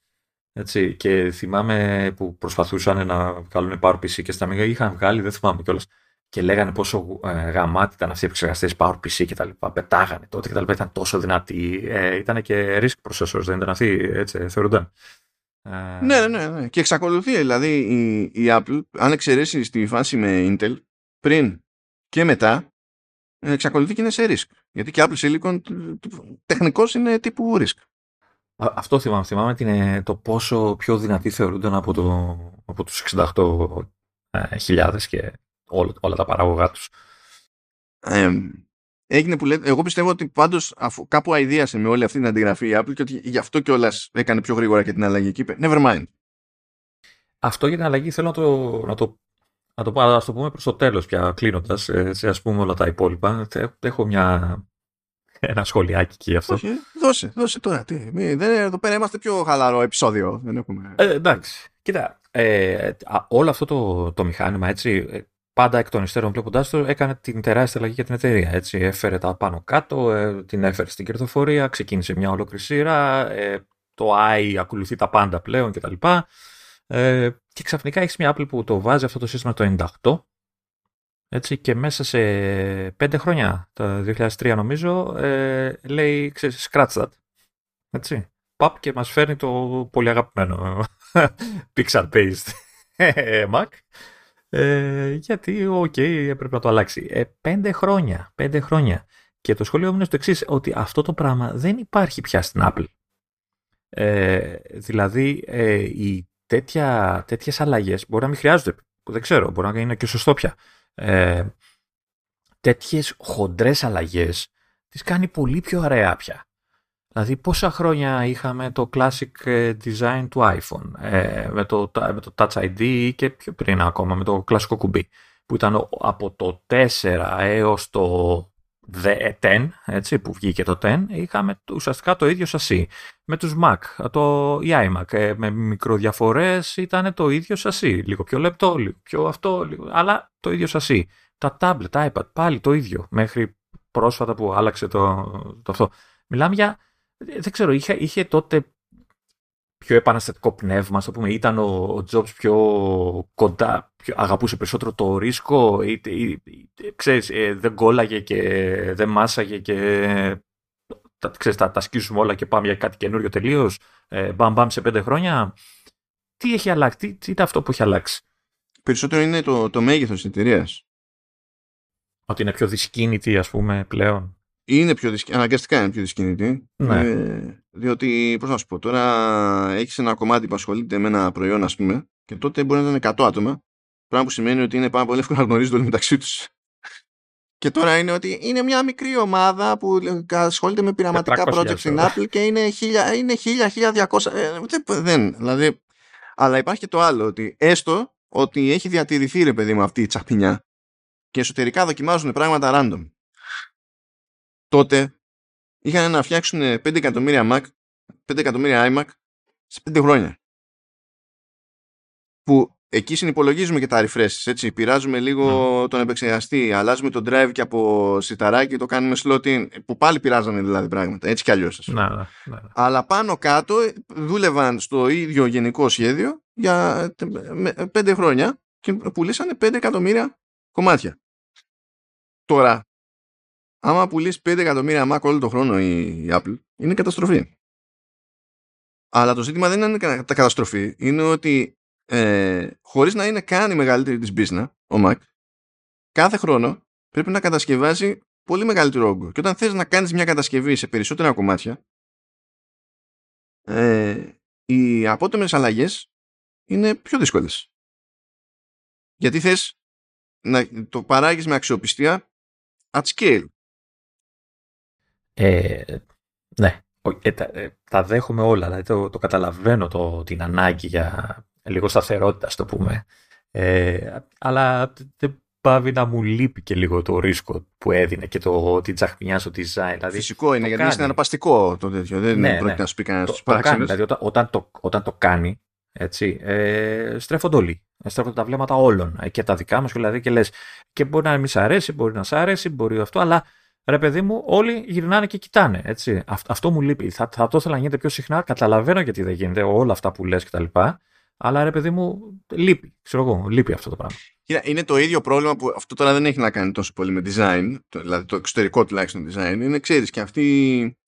Έτσι, και θυμάμαι που προσπαθούσαν να βγάλουν PowerPC και στα Amiga είχαν βγάλει, δεν θυμάμαι κιόλας, και λέγανε πόσο ε, γαμάτι ήταν αυτοί οι επεξεργαστές PowerPC και τα λοιπά. Πετάγανε τότε και τα λοιπά. Ήταν τόσο δυνατοί. Ε, ήταν και risk processors, δεν ήταν αυτοί, έτσι, θεωρούνταν. Ε, ναι, ναι, ναι. Και εξακολουθεί δηλαδή η, η Apple, αν εξαιρέσεις στη φάση με Intel, πριν και μετά, εξακολουθεί και είναι σε risk. Γιατί και Apple Silicon τεχνικώ είναι τύπου risk. Αυτό θυμάμαι. Θυμάμαι την, το πόσο πιο δυνατοί θεωρούνταν από, το, από τους 68.000 και όλα, όλα τα παράγωγά τους. Ε, έγινε που λέτε, εγώ πιστεύω ότι πάντως κάπου αηδίασε με όλη αυτή την αντιγραφή η Apple και ότι γι' αυτό κιόλας έκανε πιο γρήγορα και την αλλαγή και είπε never mind. Αυτό για την αλλαγή θέλω να το, να το, να το, ας το πούμε προς το τέλος πια κλείνοντας, σε ας πούμε όλα τα υπόλοιπα. Έχω μια, ένα σχολιάκι εκεί αυτό. Όχι, δώσε, δώσε τώρα. Τι, μη, δεν, εδώ πέρα είμαστε πιο χαλαρό επεισόδιο. Δεν έχουμε... Ε, εντάξει, κοίτα, ε, όλο αυτό το, το μηχάνημα έτσι, ε, πάντα εκ των υστέρων βλέποντάς το, έκανε την τεράστια αλλαγή για την εταιρεία. Έτσι. Έφερε τα πάνω κάτω, ε, την έφερε στην κερδοφορία, ξεκίνησε μια ολόκληρη σειρά, ε, το AI ακολουθεί τα πάντα πλέον κτλ. Ε, και ξαφνικά έχεις μια Apple που το βάζει αυτό το σύστημα το 98 έτσι, και μέσα σε πέντε χρόνια, το 2003 νομίζω, ε, λέει, ξέρεις, scratch that. Έτσι. Παπ και μας φέρνει το πολύ αγαπημένο [LAUGHS] Pixar-based [LAUGHS] Mac ε, γιατί, OK, okay, έπρεπε να το αλλάξει. Ε, πέντε χρόνια, πέντε χρόνια. Και το σχόλιο μου είναι στο εξής, ότι αυτό το πράγμα δεν υπάρχει πια στην Apple. Ε, δηλαδή, ε, οι τέτοια, τέτοιες αλλαγές μπορεί να μην χρειάζονται, που δεν ξέρω, μπορεί να είναι και σωστό πια. Ε, τέτοιες χοντρές αλλαγές τις κάνει πολύ πιο ωραία πια. Δηλαδή πόσα χρόνια είχαμε το classic ε, design του iPhone ε, με, το, με το Touch ID και πιο πριν ακόμα με το κλασικό κουμπί που ήταν από το 4 έως το 10 έτσι, που βγήκε το 10 είχαμε ουσιαστικά το ίδιο σασί. Με τους Mac, το η iMac ε, με μικροδιαφορές ήταν το ίδιο σασί. Λίγο πιο λεπτό, λίγο πιο αυτό, λίγο, αλλά το ίδιο σασί. Τα tablet, τα iPad πάλι το ίδιο μέχρι πρόσφατα που άλλαξε το, το αυτό. Μιλάμε για δεν ξέρω, είχε, είχε τότε πιο επαναστατικό πνεύμα, ας το πούμε, ήταν ο, ο Jobs πιο κοντά, πιο, αγαπούσε περισσότερο το ρίσκο, ή, ή, ξέρεις, ε, δεν κόλλαγε και δεν μάσαγε και τα, ξέρεις, τα, τα σκίσουμε όλα και πάμε για κάτι καινούριο τελείως. Ε, μπαμ μπαμ σε πέντε χρόνια. Τι έχει αλλάξει, τι, τι είναι αυτό που έχει αλλάξει; Περισσότερο είναι το, το μέγεθος της εταιρείας. Ότι είναι πιο δυσκίνητη ας πούμε πλέον είναι πιο δυσκ... αναγκαστικά είναι πιο δυσκίνητη. Ναι. Ε, διότι, πώς να σου πω, τώρα έχεις ένα κομμάτι που ασχολείται με ένα προϊόν, ας πούμε, και τότε μπορεί να ήταν 100 άτομα. Πράγμα που σημαίνει ότι είναι πάρα πολύ εύκολο να γνωρίζονται όλοι μεταξύ τους. Και τώρα είναι ότι είναι μια μικρή ομάδα που ασχολείται με πειραματικά project στην Apple και είναι 1000, είναι 1200. Ε, δεν, δηλαδή. Αλλά υπάρχει και το άλλο, ότι έστω ότι έχει διατηρηθεί ρε παιδί μου αυτή η τσαπινιά και εσωτερικά δοκιμάζουν πράγματα random. Τότε είχαν να φτιάξουν 5 εκατομμύρια Mac, 5 εκατομμύρια iMac σε 5 χρόνια. Που εκεί συνυπολογίζουμε και τα refreshes, έτσι. Πειράζουμε λίγο τον επεξεργαστή, αλλάζουμε το drive και από σιταράκι το κάνουμε slot in, που πάλι πειράζανε δηλαδή πράγματα, έτσι κι αλλιώς. Ναι, ναι, ναι. Αλλά πάνω κάτω δούλευαν στο ίδιο γενικό σχέδιο για πέντε χρόνια και πουλήσανε 5 εκατομμύρια κομμάτια. Τώρα, άμα πουλήσεις 5 εκατομμύρια Mac όλο τον χρόνο η, Apple, είναι καταστροφή. Αλλά το ζήτημα δεν είναι τα καταστροφή, είναι ότι ε, χωρίς να είναι καν η μεγαλύτερη της business, ο Mac, κάθε χρόνο πρέπει να κατασκευάζει πολύ μεγαλύτερο όγκο. Και όταν θες να κάνεις μια κατασκευή σε περισσότερα κομμάτια, ε, οι απότομες αλλαγές είναι πιο δύσκολες. Γιατί θες να το παράγεις με αξιοπιστία at scale. Ε, ναι, ε, τα, ε, τα, δέχομαι όλα. Δηλαδή το, το καταλαβαίνω το, την ανάγκη για λίγο σταθερότητα, το πούμε. Ε, αλλά δεν πάβει να μου λείπει και λίγο το ρίσκο που έδινε και το, την τσαχμιά στο design. Δηλαδή, Φυσικό είναι, γιατί είναι αναπαστικό το τέτοιο. Δεν ναι, πρόκειται ναι. να σου πει κανένας το, το κάνει, Δηλαδή όταν, όταν, το, όταν το κάνει, έτσι, ε, στρέφονται όλοι. Στρέφονται τα βλέμματα όλων. Ε, και τα δικά μας, δηλαδή, και λες. Και μπορεί να μην σ' αρέσει, μπορεί να σ' αρέσει, μπορεί αυτό, αλλά ρε παιδί μου, όλοι γυρνάνε και κοιτάνε. Έτσι. αυτό μου λείπει. Θα, θα το ήθελα να γίνεται πιο συχνά. Καταλαβαίνω γιατί δεν γίνεται όλα αυτά που λες κτλ. Αλλά ρε παιδί μου, λείπει. Ξέρω εγώ, λείπει αυτό το πράγμα. Κοίτα, είναι το ίδιο πρόβλημα που αυτό τώρα δεν έχει να κάνει τόσο πολύ με design, το, δηλαδή το εξωτερικό τουλάχιστον design. Είναι, ξέρεις, και αυτή,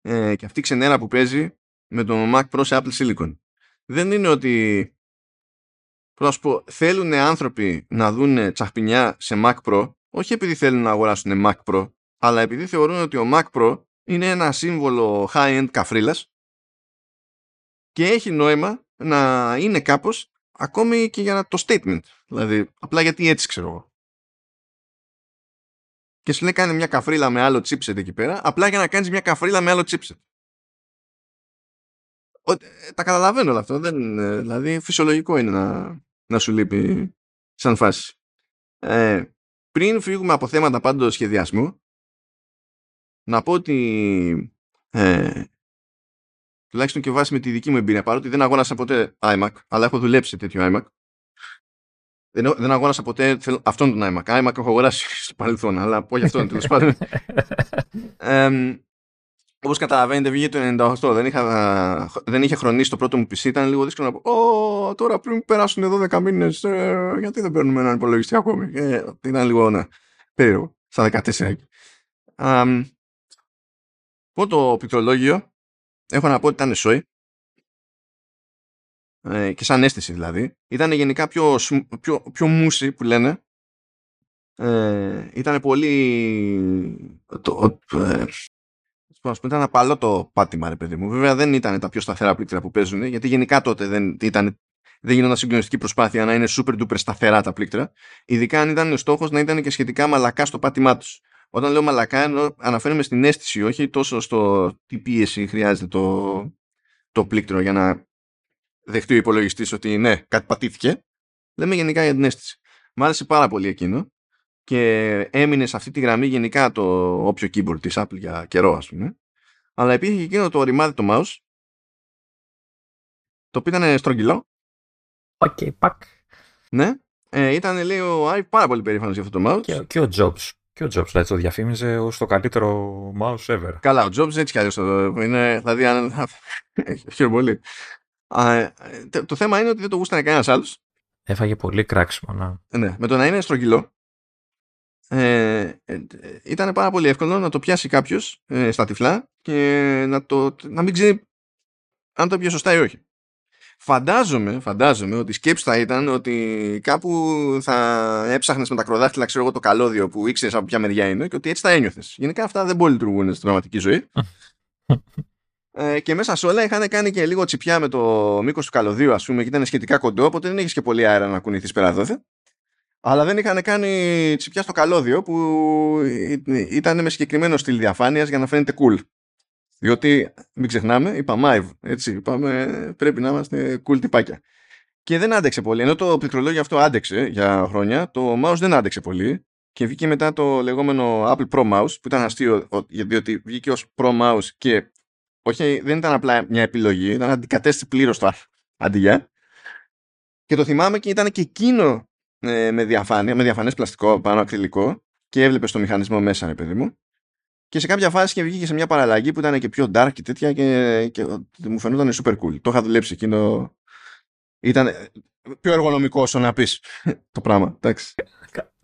ε, και αυτή η ξενέρα που παίζει με το Mac Pro σε Apple Silicon. Δεν είναι ότι να σου πω, θέλουν άνθρωποι να δουν τσαχπινιά σε Mac Pro, όχι επειδή θέλουν να αγοράσουν Mac Pro, αλλά επειδή θεωρούν ότι ο Mac Pro είναι ένα σύμβολο high-end καφρίλας και έχει νόημα να είναι κάπως ακόμη και για το statement. Δηλαδή, απλά γιατί έτσι ξέρω εγώ. Και σου λέει κάνει μια καφρίλα με άλλο chipset εκεί πέρα, απλά για να κάνεις μια καφρίλα με άλλο chipset. Ε, τα καταλαβαίνω όλα αυτό. Δεν, ε, δηλαδή, φυσιολογικό είναι να, να σου λείπει σαν φάση. Ε, πριν φύγουμε από θέματα πάντως σχεδιασμού, να πω ότι ε, τουλάχιστον και βάσει με τη δική μου εμπειρία, παρότι δεν αγώνασα ποτέ iMac, αλλά έχω δουλέψει σε τέτοιο iMac. Δεν, δεν αγόρασα ποτέ αυτόν τον iMac. iMac έχω αγοράσει [LAUGHS] στο παρελθόν, αλλά όχι αυτόν τέλος πάντων. ε, Όπως καταλαβαίνετε, βγήκε το 98. Δεν, είχα, δεν είχε χρονίσει το πρώτο μου PC. Ήταν λίγο δύσκολο να πω: Ω, τώρα πριν περάσουν 12 μήνες, ε, γιατί δεν παίρνουμε έναν υπολογιστή ακόμη; Ε, ήταν λίγο ναι, περίεργο. Στα 14. Um, το πληκτρολόγιο έχω να πω ότι ήταν σόι ε, και σαν αίσθηση δηλαδή. Ήταν γενικά πιο, πιο, πιο μουσι που λένε. Ε, ήταν πολύ το, ε, πούμε, ήταν απαλό το πάτημα, ρε παιδί μου. Βέβαια δεν ήταν τα πιο σταθερά πλήκτρα που παίζουν, γιατί γενικά τότε δεν, ήταν, δεν γινόταν συγκλονιστική προσπάθεια να είναι super duper σταθερά τα πλήκτρα. Ειδικά αν ήταν ο στόχος να ήταν και σχετικά μαλακά στο πάτημά τους. Όταν λέω μαλακά, αναφέρομαι στην αίσθηση, όχι τόσο στο τι πίεση χρειάζεται το, το πλήκτρο για να δεχτεί ο υπολογιστής ότι ναι, κάτι πατήθηκε. Λέμε γενικά για την αίσθηση. Μ' άρεσε πάρα πολύ εκείνο και έμεινε σε αυτή τη γραμμή γενικά το όποιο keyboard της Apple για καιρό ας πούμε. Αλλά υπήρχε και εκείνο το ρημάδι το mouse το οποίο ήταν στρογγυλό. OK, okay, πακ. Ναι, ε, ήταν λέει ο Άι πάρα πολύ περήφανος για αυτό το mouse. Και, και ο Jobs και ο Jobs δηλαδή το διαφήμιζε ως το καλύτερο mouse ever καλά ο Jobs έτσι κι αλλιώς είναι δηλαδή χειροπολί ε, το θέμα είναι ότι δεν το γούστανε κανένας άλλος Έφαγε πολύ κράξιμο, να. Ναι, με το να είναι στρογγυλό ε, ε, ήταν πάρα πολύ εύκολο να το πιάσει κάποιος ε, στα τυφλά και να, το, να μην ξέρει αν το πιάσει σωστά ή όχι. Φαντάζομαι, φαντάζομαι ότι η σκέψη θα ήταν ότι κάπου θα έψαχνες με τα κροδάχτυλα, ξέρω εγώ, το καλώδιο που ήξερες από ποια μεριά είναι και ότι έτσι θα ένιωθες. Γενικά αυτά δεν μπορεί να λειτουργούν στην πραγματική ζωή. [LAUGHS] ε, και μέσα σε όλα είχαν κάνει και λίγο τσιπιά με το μήκος του καλωδίου, ας πούμε, και ήταν σχετικά κοντό, οπότε δεν είχε και πολύ αέρα να κουνηθείς πέρα δόθε. Αλλά δεν είχαν κάνει τσιπιά στο καλώδιο που ήταν με συγκεκριμένο στυλ διαφάνειας για να φαίνεται cool. Διότι, μην ξεχνάμε, είπα Μάιβ, έτσι, είπαμε, πρέπει να είμαστε cool τυπάκια. Και δεν άντεξε πολύ. Ενώ το πληκτρολόγιο αυτό άντεξε για χρόνια, το mouse δεν άντεξε πολύ. Και βγήκε μετά το λεγόμενο Apple Pro Mouse, που ήταν αστείο, διότι βγήκε ως Pro Mouse και όχι, δεν ήταν απλά μια επιλογή, ήταν αντικατέστη πλήρως το αντί για. Και το θυμάμαι και ήταν και εκείνο ε, με διαφάνεια, με διαφανές πλαστικό πάνω ακριλικό και έβλεπε το μηχανισμό μέσα, ρε παιδί μου. Και σε κάποια φάση και βγήκε σε μια παραλλαγή που ήταν και πιο dark και τέτοια και, και μου φαινόταν super cool. Το είχα δουλέψει εκείνο. Ήταν πιο εργονομικό όσο να πεις [LAUGHS] το πράγμα. Εντάξει.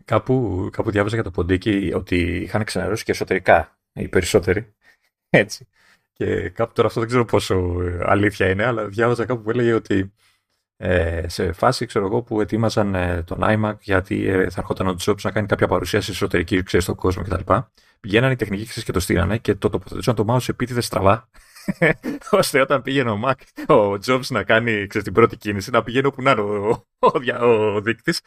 κάπου, κάπου διάβαζα για το ποντίκι ότι είχαν ξενερώσει και εσωτερικά οι περισσότεροι. [LAUGHS] Έτσι. Και κάπου τώρα αυτό δεν ξέρω πόσο ε, αλήθεια είναι, αλλά διάβαζα κάπου που έλεγε ότι ε, σε φάση ξέρω εγώ, που ετοίμαζαν ε, τον iMac γιατί ε, θα ερχόταν ο Jobs να κάνει κάποια παρουσίαση εσωτερική ξέρεις, στον κόσμο κτλ. Πηγαίναν οι τεχνικοί ξέρεις, και το στείλανε και το τοποθετούσαν το mouse επίτηδε στραβά. [LAUGHS] ώστε όταν πήγαινε ο Mac, ο Jobs να κάνει ξέρεις, την πρώτη κίνηση, να πηγαίνει όπου να είναι ο, ο, ο, ο δείκτης.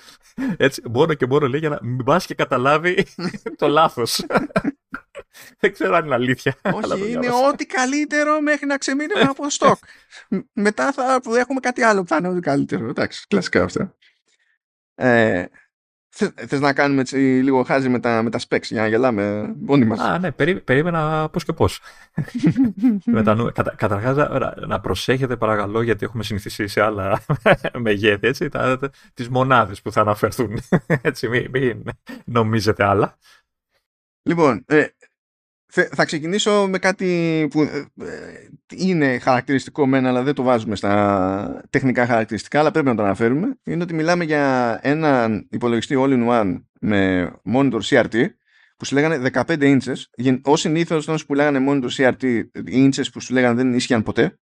Έτσι, μόνο και μόνο λέει για να μην πα και καταλάβει [LAUGHS] το λάθος. [LAUGHS] Δεν ξέρω αν είναι αλήθεια. Όχι, είναι ό,τι καλύτερο μέχρι να ξεμείνουμε από στόκ. Μετά θα έχουμε κάτι άλλο που θα είναι ό,τι καλύτερο. Εντάξει, κλασικά αυτά. Ε, Θε να κάνουμε έτσι λίγο χάζι με τα, με τα specs για να γελάμε μόνοι μας; Α, ναι, περί, περίμενα πώς και πώς. [LAUGHS] κατα, Καταρχάς, να, να προσέχετε παρακαλώ, γιατί έχουμε συνηθίσει σε άλλα [LAUGHS] μεγέθη, έτσι, τις μονάδες που θα αναφερθούν. [LAUGHS] έτσι, μην, μην νομίζετε άλλα. Λοιπόν, ε, θα ξεκινήσω με κάτι που ε, ε, είναι χαρακτηριστικό μένα αλλά δεν το βάζουμε στα τεχνικά χαρακτηριστικά αλλά πρέπει να το αναφέρουμε. Είναι ότι μιλάμε για έναν υπολογιστή all-in-one με monitor CRT που σου λέγανε 15 inches. Ω συνήθως όταν που λέγανε monitor CRT οι inches που σου λέγανε δεν ίσχυαν ποτέ.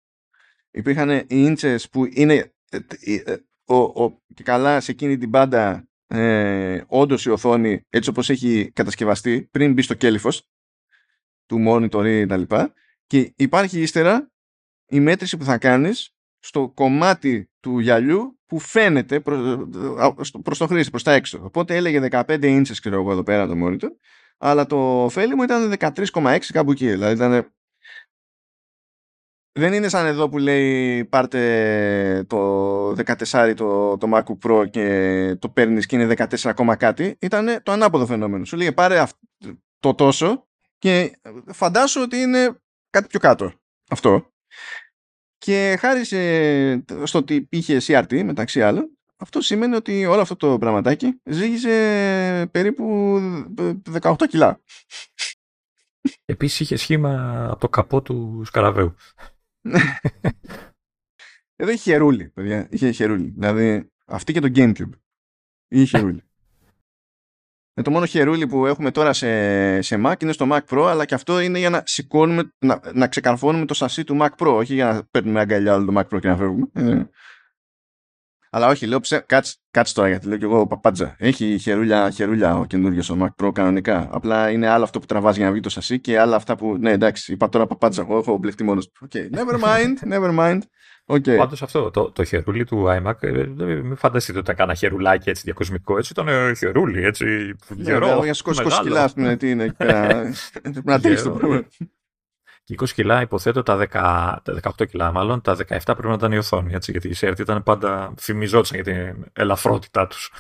Υπήρχαν οι inches που είναι ε, ο, ο, και καλά σε εκείνη την πάντα ε, όντως η οθόνη έτσι όπως έχει κατασκευαστεί πριν μπει στο κέλυφος του monitor ή τα λοιπά και υπάρχει ύστερα η μέτρηση που θα κάνεις στο κομμάτι του γυαλιού που φαίνεται προς, προς το χρήστη, προς τα έξω. Οπότε έλεγε 15 inches ξέρω εγώ εδώ πέρα το monitor αλλά το ωφέλη μου ήταν 13,6 κάπου εκεί. Δηλαδή ήταν... Δεν είναι σαν εδώ που λέει πάρτε το 14 το, το MacBook Pro και το παίρνεις και είναι 14, κάτι. Ήταν το ανάποδο φαινόμενο. Σου λέει πάρε το τόσο και φαντάσου ότι είναι κάτι πιο κάτω αυτό. Και χάρη στο ότι είχε CRT μεταξύ άλλων, αυτό σημαίνει ότι όλο αυτό το πραγματάκι ζήγησε περίπου 18 κιλά. Επίσης είχε σχήμα από το καπό του Σκαραβαίου. [LAUGHS] Εδώ είχε χερούλι, παιδιά. Είχε χερούλι. Δηλαδή, αυτή και το Gamecube. Είχε [LAUGHS] χερούλι. Ε, το μόνο χερούλι που έχουμε τώρα σε, σε Mac είναι στο Mac Pro, αλλά και αυτό είναι για να σηκώνουμε, να, να ξεκαρφώνουμε το σασί του Mac Pro, όχι για να παίρνουμε αγκαλιά όλο το Mac Pro και να φεύγουμε. Ε. Αλλά όχι, λέω ψε... κάτσε, κάτσε τώρα γιατί λέω και εγώ παπάντζα. Έχει χερούλια, χερούλια ο καινούριο στο Mac Pro κανονικά. Απλά είναι άλλο αυτό που τραβάζει για να βγει το σασί και άλλο αυτά που. Ναι, εντάξει, είπα τώρα παπάντζα. Εγώ έχω μπλεχτεί μόνος. Okay, never mind, never mind. Okay. Πάντως αυτό, το, το χερούλι του iMac, ε, μην φανταστείτε ότι ήταν χερουλάκι έτσι διακοσμικό, έτσι ήταν ε, χερούλι, έτσι ναι, γερό, Για σκόσου κιλά, πούμε, τι είναι εκεί [LAUGHS] πέρα. Να το πρόβλημα. Και 20 κιλά υποθέτω τα, 10, τα 18 κιλά μάλλον, τα 17 πρέπει να ήταν η οθόνη, έτσι, γιατί η CRT ήταν πάντα, θυμιζόντουσαν για την ελαφρότητά τους.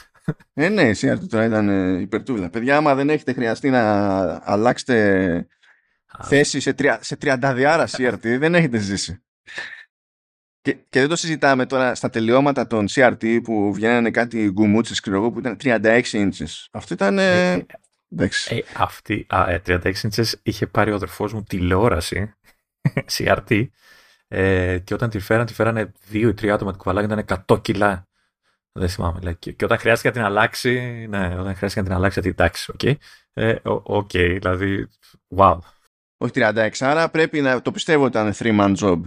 Ε, ναι, η CRT τώρα ήταν ε, υπερτούλα. Παιδιά, άμα δεν έχετε χρειαστεί να αλλάξετε θέση σε, σε 32άρα CRT, δεν έχετε ζήσει. Και, και δεν το συζητάμε τώρα στα τελειώματα των CRT που βγαίνανε κάτι γκουμούτσες ξέρω που ήταν 36 inches. Αυτό ήταν... Ε, ε, ε, αυτή, α, 36 ε, inches είχε πάρει ο αδερφός μου τηλεόραση [LAUGHS] CRT ε, και όταν τη φέραν, τη φέρανε δύο ή τρία άτομα την κουβαλάγαν, ήταν 100 κιλά. Δεν θυμάμαι. Λέει. Και, και, όταν χρειάστηκε να την αλλάξει, ναι, όταν χρειάστηκε να την αλλάξει, γιατί εντάξει, OK. Okay. Ε, OK, okay, δηλαδή, wow. Όχι 36, άρα πρέπει να το πιστεύω ότι ήταν three man job.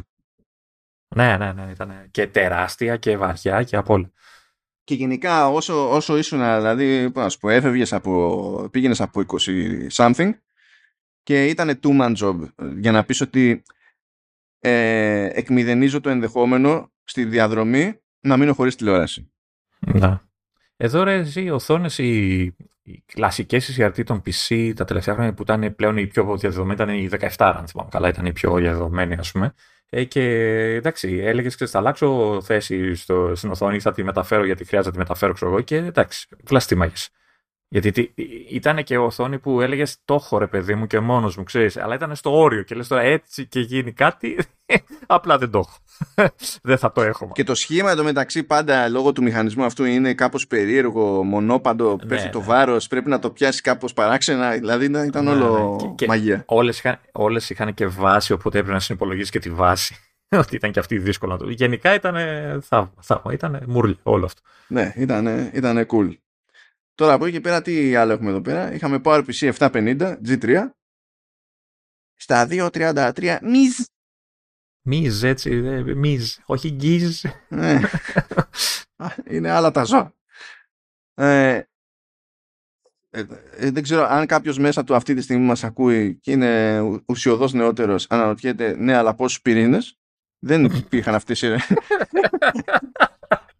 Ναι, ναι, ναι. Ήταν και τεράστια και βαριά και από όλα. Και γενικά όσο, όσο ήσουν, δηλαδή, πώς πω, έφευγες από, πήγαινες από 20 something και ήταν two man job για να πεις ότι ε, εκμηδενίζω το ενδεχόμενο στη διαδρομή να μείνω χωρίς τηλεόραση. Να. Εδώ ρε ζει οι οθόνες, οι, οι κλασικές CRT των PC τα τελευταία χρόνια που ήταν πλέον οι πιο διαδεδομένοι ήταν οι 17, αν θυμάμαι καλά, ήταν οι πιο διαδεδομένοι ας πούμε. Ε, και εντάξει, έλεγες και θα αλλάξω θέση στο, στην οθόνη, θα τη μεταφέρω γιατί χρειάζεται να τη μεταφέρω, ξέρω εγώ. Και εντάξει, βλαστήμαγε. Γιατί ήταν και οθόνη που έλεγες το έχω ρε παιδί μου και μόνος μου, ξέρεις, αλλά ήταν στο όριο και λες τώρα έτσι και γίνει κάτι, απλά δεν το έχω. [LAUGHS] δεν θα το έχω. Και το σχήμα εντωμεταξύ πάντα λόγω του μηχανισμού αυτού είναι κάπως περίεργο, μονόπαντο, ναι, πέφτει το ναι. βάρος, πρέπει να το πιάσει κάπως παράξενα. Δηλαδή ήταν ναι, όλο ναι. Και, μαγεία. Όλες είχαν, όλες είχαν και βάση, οπότε έπρεπε να συνυπολογίσει και τη βάση. [LAUGHS] Ότι ήταν και αυτή δύσκολο να το. Γενικά ήταν θαύμα. Ήταν μουρλι όλο αυτό. Ναι, ήταν cool. Τώρα από εκεί και πέρα τι άλλο έχουμε εδώ πέρα; Είχαμε PowerPC 750 G3 στα 2.33 μιζ. Μιζ έτσι, μιζ, όχι γκίζ. Ναι. Είναι άλλα τα ζώα. Ε, ε, ε, δεν ξέρω αν κάποιος μέσα του αυτή τη στιγμή μας ακούει και είναι ουσιοδός νεότερος αναρωτιέται ναι αλλά πόσους πυρήνες; Δεν υπήρχαν αυτές οι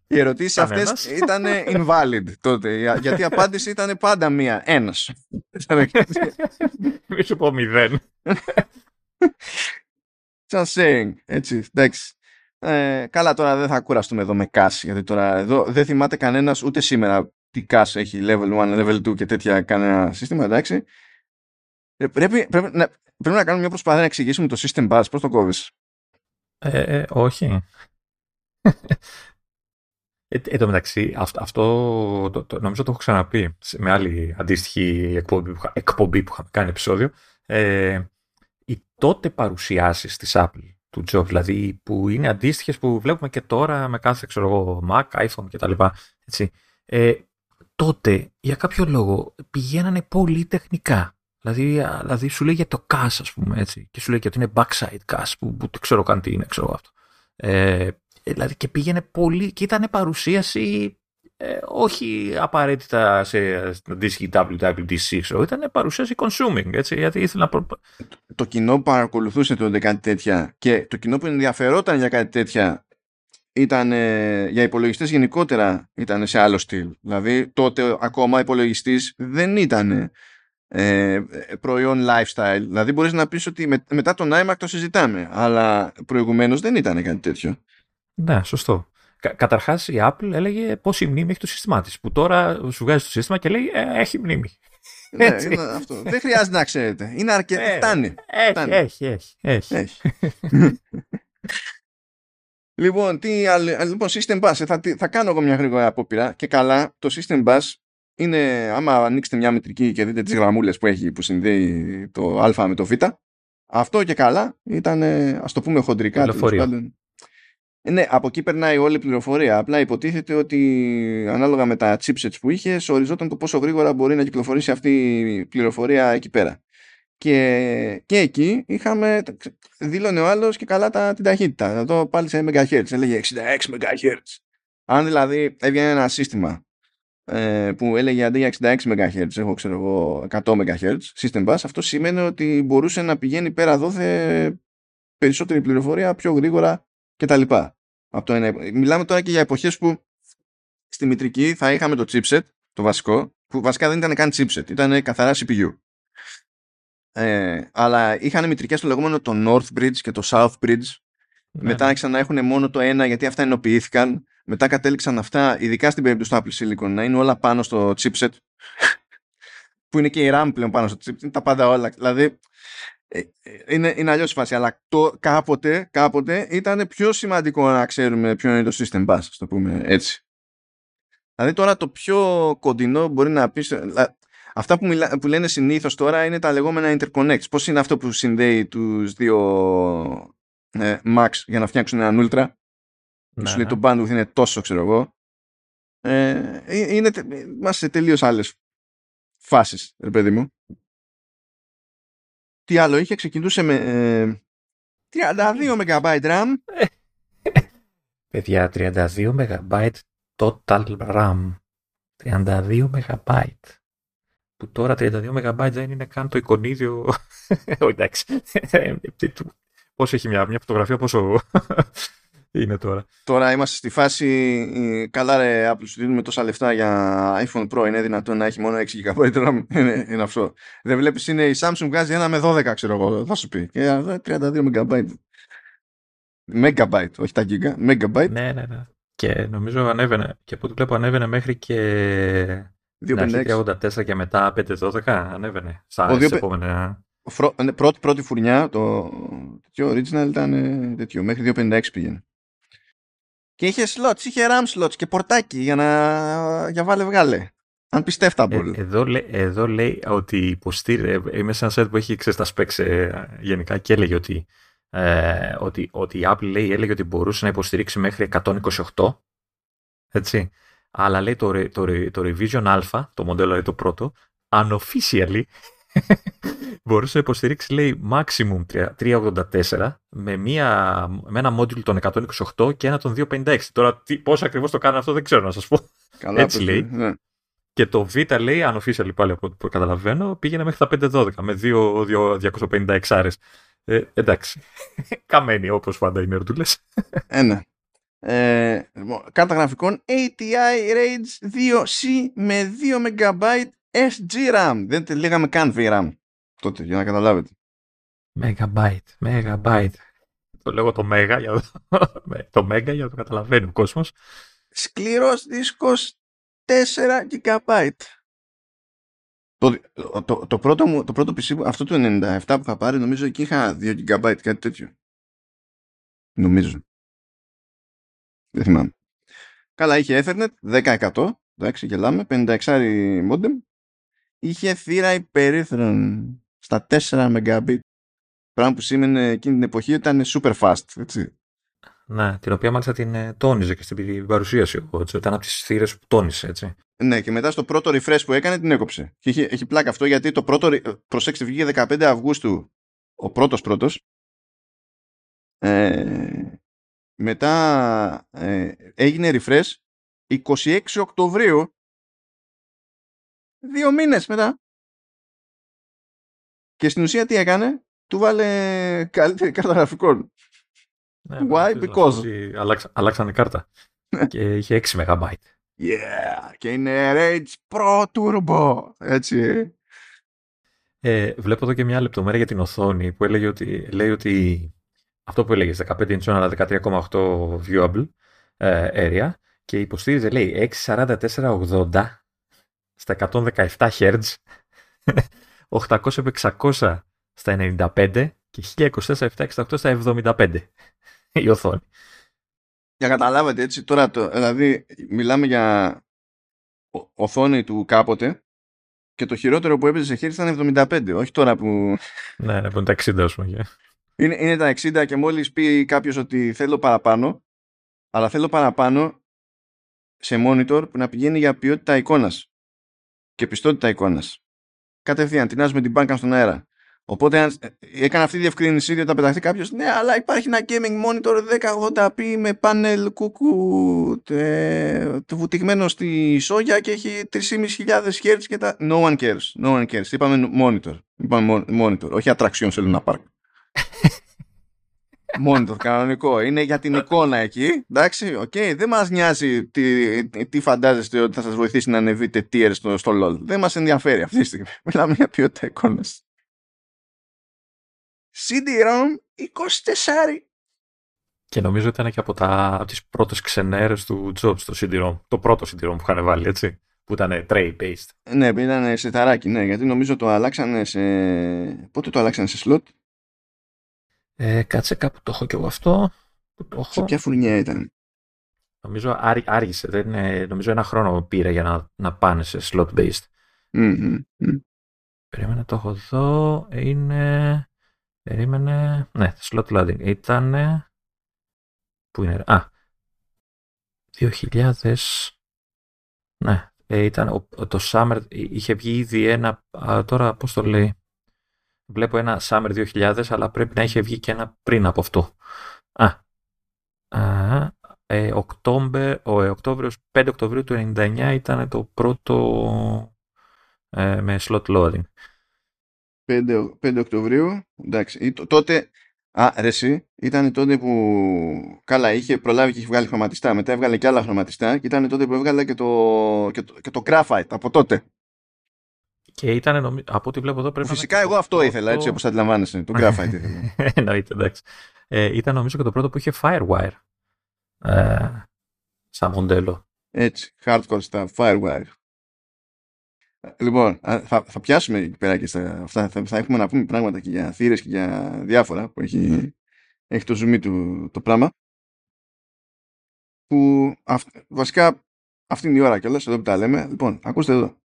Οι ερωτήσεις αυτές ήταν invalid τότε. Γιατί η απάντηση ήταν πάντα μία. Ένας. Μη σου πω μηδέν. [LAUGHS] Just saying. Έτσι, εντάξει. Ε, καλά, τώρα δεν θα κουραστούμε εδώ με cash. Γιατί τώρα εδώ δεν θυμάται κανένας ούτε σήμερα τι cash έχει level 1, level 2 και τέτοια κανένα σύστημα. Εντάξει. Ε, πρέπει, πρέπει, να, πρέπει να κάνουμε μια προσπάθεια να εξηγήσουμε το system bus. Πώς το κόβεις; Ε, ε, όχι. [LAUGHS] Ε, εν τω μεταξύ, αυτό, αυτό το, το, νομίζω το έχω ξαναπεί με άλλη αντίστοιχη εκπομπή που, εκπομπή που είχαμε κάνει επεισόδιο. Ε, οι τότε παρουσιάσεις της Apple, του Jobs, δηλαδή που είναι αντίστοιχες που βλέπουμε και τώρα με κάθε ξέρω εγώ, Mac, iPhone κτλ. Ε, τότε για κάποιο λόγο πηγαίνανε πολύ τεχνικά. Δηλαδή, δηλαδή σου λέει για το CAS, ας πούμε, έτσι. Και σου λέει και ότι είναι backside CAS, που, που δεν ξέρω καν τι είναι, ξέρω αυτό. Ε, Δηλαδή και πήγαινε πολύ και ήταν παρουσίαση ε, όχι απαραίτητα σε αντίστοιχη WWDC, ξέρω, ήταν παρουσίαση consuming, έτσι, γιατί ήθελα να... Το κοινό που παρακολουθούσε τότε κάτι τέτοια και το κοινό που ενδιαφερόταν για κάτι τέτοια ήταν για υπολογιστές γενικότερα ήταν σε άλλο στυλ. Δηλαδή τότε ακόμα υπολογιστής δεν ήταν ε, προϊόν lifestyle. Δηλαδή μπορείς να πεις ότι με, μετά τον iMac το συζητάμε, αλλά προηγουμένως δεν ήταν κάτι τέτοιο. Ναι, σωστό. Κα, Καταρχάς η Apple έλεγε πόση μνήμη έχει το σύστημά της. Που τώρα σου βγάζει το σύστημα και λέει ε, έχει μνήμη. Ναι, είναι αυτό. Δεν χρειάζεται να ξέρετε. Είναι αρκετό. Ε, φτάνει. Έχει, φτάνει. έχει, έχει, έχει. έχει. [LAUGHS] λοιπόν, τι λοιπόν, System Bus. Θα, θα κάνω εγώ μια γρήγορα απόπειρα και καλά. Το System Bus είναι, άμα ανοίξετε μια μετρική και δείτε τις γραμμούλες που έχει που συνδέει το α με το β, αυτό και καλά ήταν, ας το πούμε χοντρικά, ε, ναι, από εκεί περνάει όλη η πληροφορία. Απλά υποτίθεται ότι ανάλογα με τα chipsets που είχες, οριζόταν το πόσο γρήγορα μπορεί να κυκλοφορήσει αυτή η πληροφορία εκεί πέρα. Και, και εκεί είχαμε, δήλωνε ο άλλος και καλά τα, την ταχύτητα. Εδώ πάλι σε MHz, έλεγε 66 MHz. Αν δηλαδή έβγαινε ένα σύστημα ε, που έλεγε αντί για 66 MHz, έχω ξέρω εγώ 100 MHz, system bus, αυτό σημαίνει ότι μπορούσε να πηγαίνει πέρα δόθε περισσότερη πληροφορία πιο γρήγορα κτλ. Από το ένα. Μιλάμε τώρα και για εποχές που στη μητρική θα είχαμε το chipset, το βασικό, που βασικά δεν ήταν καν chipset, ήταν καθαρά CPU. Ε, αλλά είχαν μητρικές το λεγόμενο το North Bridge και το South Bridge. Ναι. Μετά άρχισαν να έχουν μόνο το ένα γιατί αυτά ενοποιήθηκαν. Μετά κατέληξαν αυτά, ειδικά στην περίπτωση του Apple Silicon, να είναι όλα πάνω στο chipset. [LAUGHS] που είναι και η RAM πλέον πάνω στο chipset. Είναι τα πάντα όλα. Δηλαδή, ε, ε, είναι, είναι αλλιώς η φάση, αλλά το, κάποτε, κάποτε ήταν πιο σημαντικό να ξέρουμε ποιο είναι το system bus, το πούμε έτσι. Δηλαδή τώρα το πιο κοντινό μπορεί να πεις. Αυτά που, μιλά, που λένε συνήθως τώρα είναι τα λεγόμενα interconnects. Πώς είναι αυτό που συνδέει τους δύο ε, Max για να φτιάξουν έναν Ultra; Ναι, σου λέει ναι. το bandwidth είναι τόσο, ξέρω εγώ. Ε, είναι, είμαστε σε τελείως άλλες φάσεις, ρε παιδί μου τι άλλο είχε, ξεκινούσε με ε, 32 MB RAM. Παιδιά, 32 MB total RAM. 32 MB. Που τώρα 32 MB δεν είναι καν το εικονίδιο. Όχι, [LAUGHS] εντάξει. Πόσο έχει μια, μια φωτογραφία, πόσο είναι τώρα. Τώρα είμαστε στη φάση. Καλά, ρε, Apple σου δίνουμε τόσα λεφτά για iPhone Pro. Είναι δυνατόν να έχει μόνο 6 GB RAM. [LAUGHS] είναι, είναι αυτό. Δεν βλέπεις, είναι η Samsung βγάζει ένα με 12, ξέρω εγώ. Θα σου πει. Και 32 MB. Megabyte, όχι τα giga, megabyte. Ναι, ναι, ναι. Και νομίζω ανέβαινε, και από ό,τι βλέπω ανέβαινε μέχρι και 256. και μετά 512 ανέβαινε. Στα 2... επόμενα... Ναι, πρώτη, πρώτη φουρνιά, το τέτοιο original ήταν ε, τέτοιο, μέχρι 256 πήγαινε. Και είχε slots, είχε RAM slots και πορτάκι για να για βάλε βγάλε. Unpistευτable. Ε, εδώ, εδώ λέει ότι υποστήρε, είμαι σε ένα set που έχει ξέρεις τα specs ε, γενικά και έλεγε ότι, ε, ότι, ότι η Apple λέει, έλεγε ότι μπορούσε να υποστηρίξει μέχρι 128 έτσι. Αλλά λέει το, το, το Revision Α, το μοντέλο λέει το πρώτο, unofficially μπορούσε να υποστηρίξει λέει maximum 384 με, μια, με ένα module των 128 και ένα των 256. Τώρα τι, πώς ακριβώς το κάνουν αυτό δεν ξέρω να σας πω. Καλά, Έτσι λέει. Ναι. Και το Β λέει, unofficially πάλι από ό,τι καταλαβαίνω, πήγαινε μέχρι τα 512 με 256 άρες. Ε, εντάξει. [LAUGHS] Καμένη όπως πάντα οι νερντούλες. Ένα. [LAUGHS] Ε, λοιπόν, κάρτα γραφικών ATI Rage 2C με 2 MB SG RAM. Δεν τη λέγαμε καν VRAM τότε, για να καταλάβετε. Megabyte, megabyte. Το λέγω το Mega για το, Mega για να το καταλαβαίνει ο κόσμος. Σκληρός δίσκος 4 GB. Το, το, το, πρώτο μου, το πρώτο PC, αυτό το 97 που είχα πάρει, νομίζω εκεί είχα 2 GB, κάτι τέτοιο. Νομίζω. Δεν θυμάμαι. Καλά, είχε Ethernet 10%. Εντάξει, γελάμε. 56 modem. Είχε θύρα υπερήθρων στα 4 Mbit. Πράγμα που σήμαινε εκείνη την εποχή ήταν super fast. Έτσι. Ναι, την οποία μάλιστα την ε, τόνιζε και στην παρουσίαση. Έτσι, ήταν από τις θύρες που τόνισε. Έτσι. Ναι, και μετά στο πρώτο refresh που έκανε την έκοψε. Και έχει, έχει πλάκα αυτό γιατί το πρώτο. Προσέξτε, βγήκε 15 Αυγούστου ο πρώτος πρώτος. Ε, μετά ε, έγινε refresh 26 Οκτωβρίου δύο μήνες μετά. Και στην ουσία τι έκανε; Του βάλε καλύτερη κάρτα γραφικών. Ναι, Why? Because. αλλάξανε κάρτα. Ναι. και είχε 6 MB Yeah και είναι Rage Pro Turbo. Έτσι. Ε, βλέπω εδώ και μια λεπτομέρεια για την οθόνη που έλεγε ότι, λέει ότι αυτό που έλεγε 15 inch αλλά 13,8 viewable ε, area και υποστήριζε λέει 64480 στα 117 Hz 800 600 στα 95 και 1024 768 στα 75 [LAUGHS] η οθόνη. Για καταλάβετε έτσι τώρα το, δηλαδή μιλάμε για οθόνη του κάποτε και το χειρότερο που έπαιζε σε χέρι ήταν 75, όχι τώρα που... [LAUGHS] Ναι, ναι, που είναι τα 60 ας πούμε. Είναι, είναι τα 60 και μόλις πει κάποιος ότι θέλω παραπάνω, αλλά θέλω παραπάνω σε monitor που να πηγαίνει για ποιότητα εικόνας και πιστότητα εικόνας. Κατευθείαν, τεινάζουμε την μπάνκα στον αέρα. Οπότε ε, έκανα αυτή τη διευκρίνιση ότι όταν πεταχθεί κάποιος, ναι, αλλά υπάρχει ένα gaming monitor 1080p με πάνελ κουκού τε, βουτηγμένο στη σόγια και έχει 3.500 Hz και τα. No one cares. No one cares. Είπαμε monitor. Είπαμε monitor. Όχι attraction σε Luna Park. [LAUGHS] monitor κανονικό. Είναι για την εικόνα εκεί. Εντάξει, OK. Okay. Δεν μας νοιάζει τι, τι φαντάζεστε ότι θα σας βοηθήσει να ανεβείτε tier στο, στο LOL. Δεν μας ενδιαφέρει αυτή τη στιγμή. Μιλάμε για ποιότητα εικόνας. CD-ROM 24. Και νομίζω ήταν και από, τα, από τις πρώτες ξενέρες του Jobs το CD-ROM. Το πρώτο CD-ROM που είχαν βάλει, έτσι. Που ήταν tray-based. Ναι, ήταν σε ταράκι, ναι. Γιατί νομίζω το αλλάξανε σε... Πότε το αλλάξανε σε slot; Ε, κάτσε κάπου το έχω και εγώ αυτό. Που το έχω; Σε ποια φουρνιά ήταν; Νομίζω άργησε. Δεν είναι, νομίζω ένα χρόνο πήρε για να, να πάνε σε slot-based. Mm-hmm. Περίμενα το έχω εδώ. Είναι... Περίμενε. Ναι, slot loading ήταν. Πού είναι. Α. 2000. Ναι, ε, ήταν το Summer. Είχε βγει ήδη ένα. Α, τώρα πώς το λέει. Βλέπω ένα Summer 2000, αλλά πρέπει να είχε βγει και ένα πριν από αυτό. Α. α ε, October, ο ε, Οκτώβριος, 5 Οκτωβρίου του 1999 ήταν το πρώτο ε, με slot loading. 5, 5 Οκτωβρίου, εντάξει, τότε, α, ρε εσύ, ήταν τότε που, καλά, είχε προλάβει και είχε βγάλει χρωματιστά, μετά έβγαλε και άλλα χρωματιστά και ήταν τότε που έβγαλε και το, και το, και το Graphite από τότε. Και ήταν, νομι... από ό,τι βλέπω εδώ πρέπει Φυσικά εγώ αυτό ήθελα, έτσι όπως αντιλαμβάνεσαι, το [LAUGHS] Graphite ήθελα. Εννοείται, εντάξει. Ε, ήταν νομίζω και το πρώτο που είχε Firewire ε, σαν μοντέλο. Έτσι, hardcore stuff, Firewire. Λοιπόν, θα, θα πιάσουμε εκεί πέρα και στα, αυτά. Θα, θα έχουμε να πούμε πράγματα και για θύρες και για διάφορα που έχει, έχει το zoom του το πράγμα. Που αυ, βασικά αυτή είναι η ώρα κιόλας, εδώ που τα λέμε. Λοιπόν, ακούστε εδώ.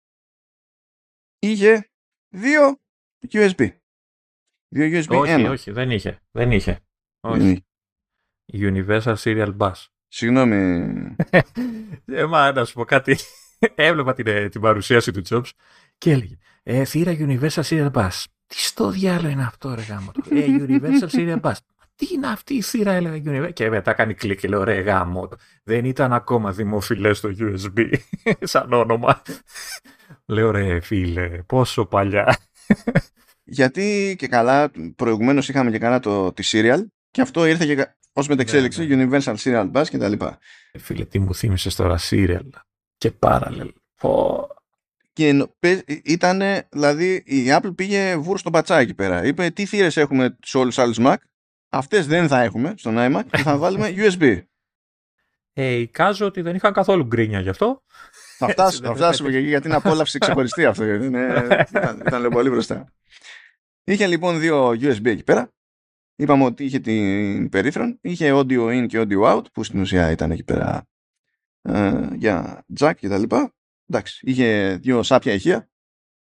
Είχε δύο USB. Δύο USB, όχι, ένα. όχι, δεν είχε. Δεν είχε. Όχι. Universal Serial Bus. Συγγνώμη. ε, μα να σου πω κάτι. [LAUGHS] Έβλεπα την, ε, την παρουσίαση του Jobs και έλεγε ε, θύρα Universal Serial Bus. Τι στο διάλογο είναι αυτό, ρε γάμο. ε, Universal Serial Bus. Τι είναι αυτή η θύρα, έλεγε Universal. Και μετά κάνει κλικ και λέω, ρε γάμο. Δεν ήταν ακόμα δημοφιλές στο USB, [LAUGHS] σαν όνομα. λέω, ρε φίλε, πόσο παλιά. Γιατί και καλά, προηγουμένως είχαμε και καλά το, τη Serial και αυτό ήρθε και ως μετεξέλιξη ναι, ναι. Universal Serial Bus και τα λοιπά. Ε, φίλε, τι μου θύμισες τώρα, Serial και Parallel. Πω. Και ήταν, δηλαδή, η Apple πήγε βούρ στο πατσάκι εκεί πέρα. Είπε τι θύρες έχουμε σε όλους τους άλλους Mac, αυτές δεν θα έχουμε στον iMac και θα βάλουμε [LAUGHS] USB. Ε, εικάζω ότι δεν είχαν καθόλου γκρίνια γι' αυτό. Θα φτάσουμε, θα φτάσουμε και εκεί γιατί είναι απόλαυση [LAUGHS] ξεχωριστή αυτό. Είναι, ήταν, ήταν πολύ μπροστά. Είχε λοιπόν δύο USB εκεί πέρα Είπαμε ότι είχε την περίφρον, είχε audio in και audio out, που στην ουσία ήταν εκεί πέρα ε, για jack και τα λοιπά. Εντάξει, είχε δύο σάπια ηχεία.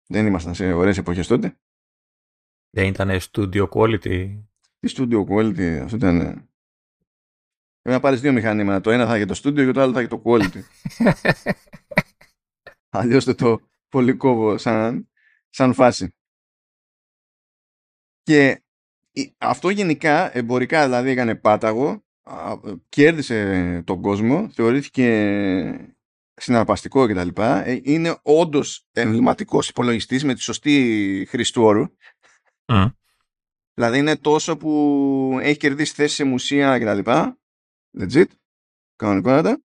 Δεν ήμασταν σε ωραίες εποχές τότε. Δεν ήταν studio quality. Τι studio quality, αυτό ήταν... Πρέπει να πάρεις δύο μηχανήματα. Το ένα θα είχε το studio και το άλλο θα είχε το quality. [LAUGHS] Αλλιώς δεν το πολύ κόβω σαν, σαν φάση. Και αυτό γενικά εμπορικά δηλαδή έκανε πάταγο, κέρδισε τον κόσμο, θεωρήθηκε συναρπαστικό κτλ. Ε, είναι όντως εμβληματικός υπολογιστής με τη σωστή χρήση του όρου. Δηλαδή είναι τόσο που έχει κερδίσει θέση σε μουσεία κτλ. Legit. Κανονικότατα.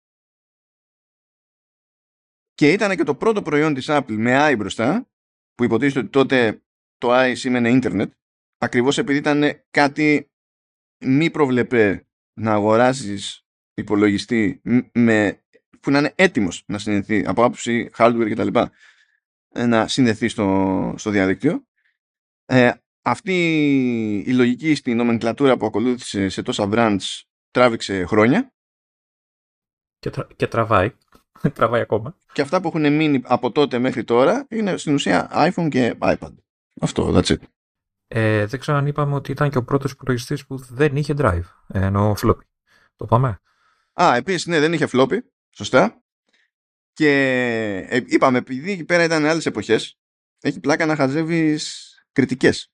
Και ήταν και το πρώτο προϊόν της Apple με i μπροστά, που υποτίθεται ότι τότε το i σήμαινε ίντερνετ ακριβώς επειδή ήταν κάτι μη προβλεπέ να αγοράσεις υπολογιστή με, που να είναι έτοιμος να συνδεθεί από άποψη hardware και τα λοιπά ε, να συνδεθεί στο, στο διαδίκτυο ε, αυτή η λογική στην νομενκλατούρα που ακολούθησε σε τόσα brands τράβηξε χρόνια και, και τραβάει [LAUGHS] τραβάει ακόμα και αυτά που έχουν μείνει από τότε μέχρι τώρα είναι στην ουσία iPhone και iPad αυτό, that's it ε, δεν ξέρω αν είπαμε ότι ήταν και ο πρώτος υπολογιστής που δεν είχε drive, ενώ floppy. Το πάμε; Α, επίσης ναι, δεν είχε floppy, σωστά. Και ε, είπαμε, επειδή εκεί πέρα ήταν άλλες εποχές, έχει πλάκα να χαζεύεις κριτικές.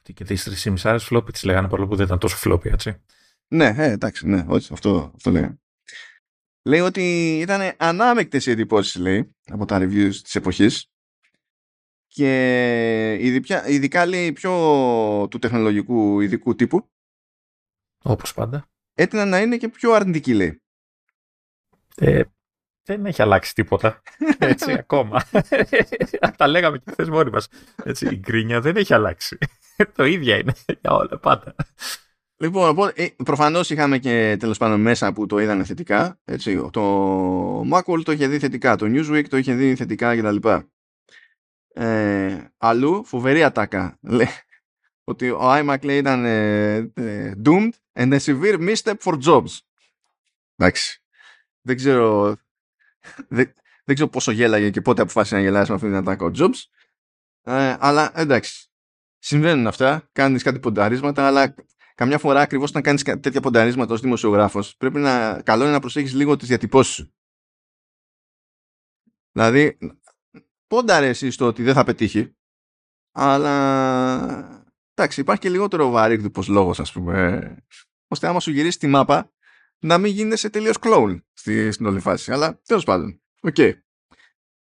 Ότι και τις 3,5 floppy τις λέγανε, παρόλο που δεν ήταν τόσο floppy, έτσι. Ναι, ε, εντάξει, ναι, όχι, αυτό, αυτό λέγανε. Λέει ότι ήταν ανάμεκτες οι εντυπώσεις, λέει, από τα reviews της εποχής και ειδικά, ειδικά λέει πιο του τεχνολογικού ειδικού τύπου. Όπως πάντα. Έτεινα να είναι και πιο αρνητική λέει. Ε, δεν έχει αλλάξει τίποτα. [LAUGHS] Έτσι, ακόμα. Τα λέγαμε και χθες μόνοι μας. η γκρίνια δεν έχει αλλάξει. [LAUGHS] Το ίδιο είναι για όλα πάντα. Λοιπόν, ε, προφανώς είχαμε και τέλος πάντων μέσα που το είδανε θετικά. Έτσι, το Macworld το είχε δει θετικά, το Newsweek το είχε δει θετικά κτλ ε, αλλού φοβερή ατάκα λέει, ότι ο iMac λέει ήταν ε, ε, doomed and a severe misstep for jobs εντάξει δεν ξέρω δεν, δεν ξέρω πόσο γέλαγε και πότε αποφάσισε να γελάσει με αυτή την ατάκα ο Jobs. Ε, αλλά εντάξει. Συμβαίνουν αυτά. Κάνεις κάτι πονταρίσματα αλλά καμιά φορά ακριβώς όταν κάνεις τέτοια πονταρίσματα ως δημοσιογράφος πρέπει να καλό είναι να προσέχεις λίγο τις διατυπώσεις σου. Δηλαδή, πόνταρε εσύ στο ότι δεν θα πετύχει, αλλά εντάξει, υπάρχει και λιγότερο βαρύγδουπος λόγος, ας πούμε, ώστε άμα σου γυρίσει τη μάπα, να μην γίνεσαι τελείως κλόουν στη, στην όλη φάση. Αλλά τέλος πάντων. Οκ. Okay.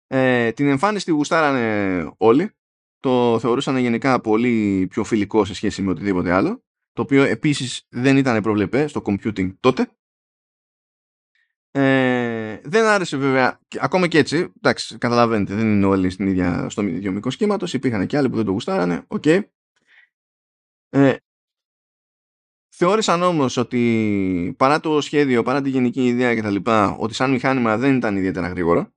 Ε, την εμφάνιση τη γουστάρανε όλοι. Το θεωρούσαν γενικά πολύ πιο φιλικό σε σχέση με οτιδήποτε άλλο. Το οποίο επίσης δεν ήταν προβλεπέ στο computing τότε. Ε, δεν άρεσε βέβαια, ακόμα και έτσι, εντάξει, καταλαβαίνετε, δεν είναι όλοι στην ίδια, στο ίδιο μήκος κύματος. Υπήρχαν και άλλοι που δεν το γουστάρανε. Οκ. Okay. Ε, θεώρησαν όμως ότι παρά το σχέδιο, παρά τη γενική ιδέα κτλ. ότι σαν μηχάνημα δεν ήταν ιδιαίτερα γρήγορο.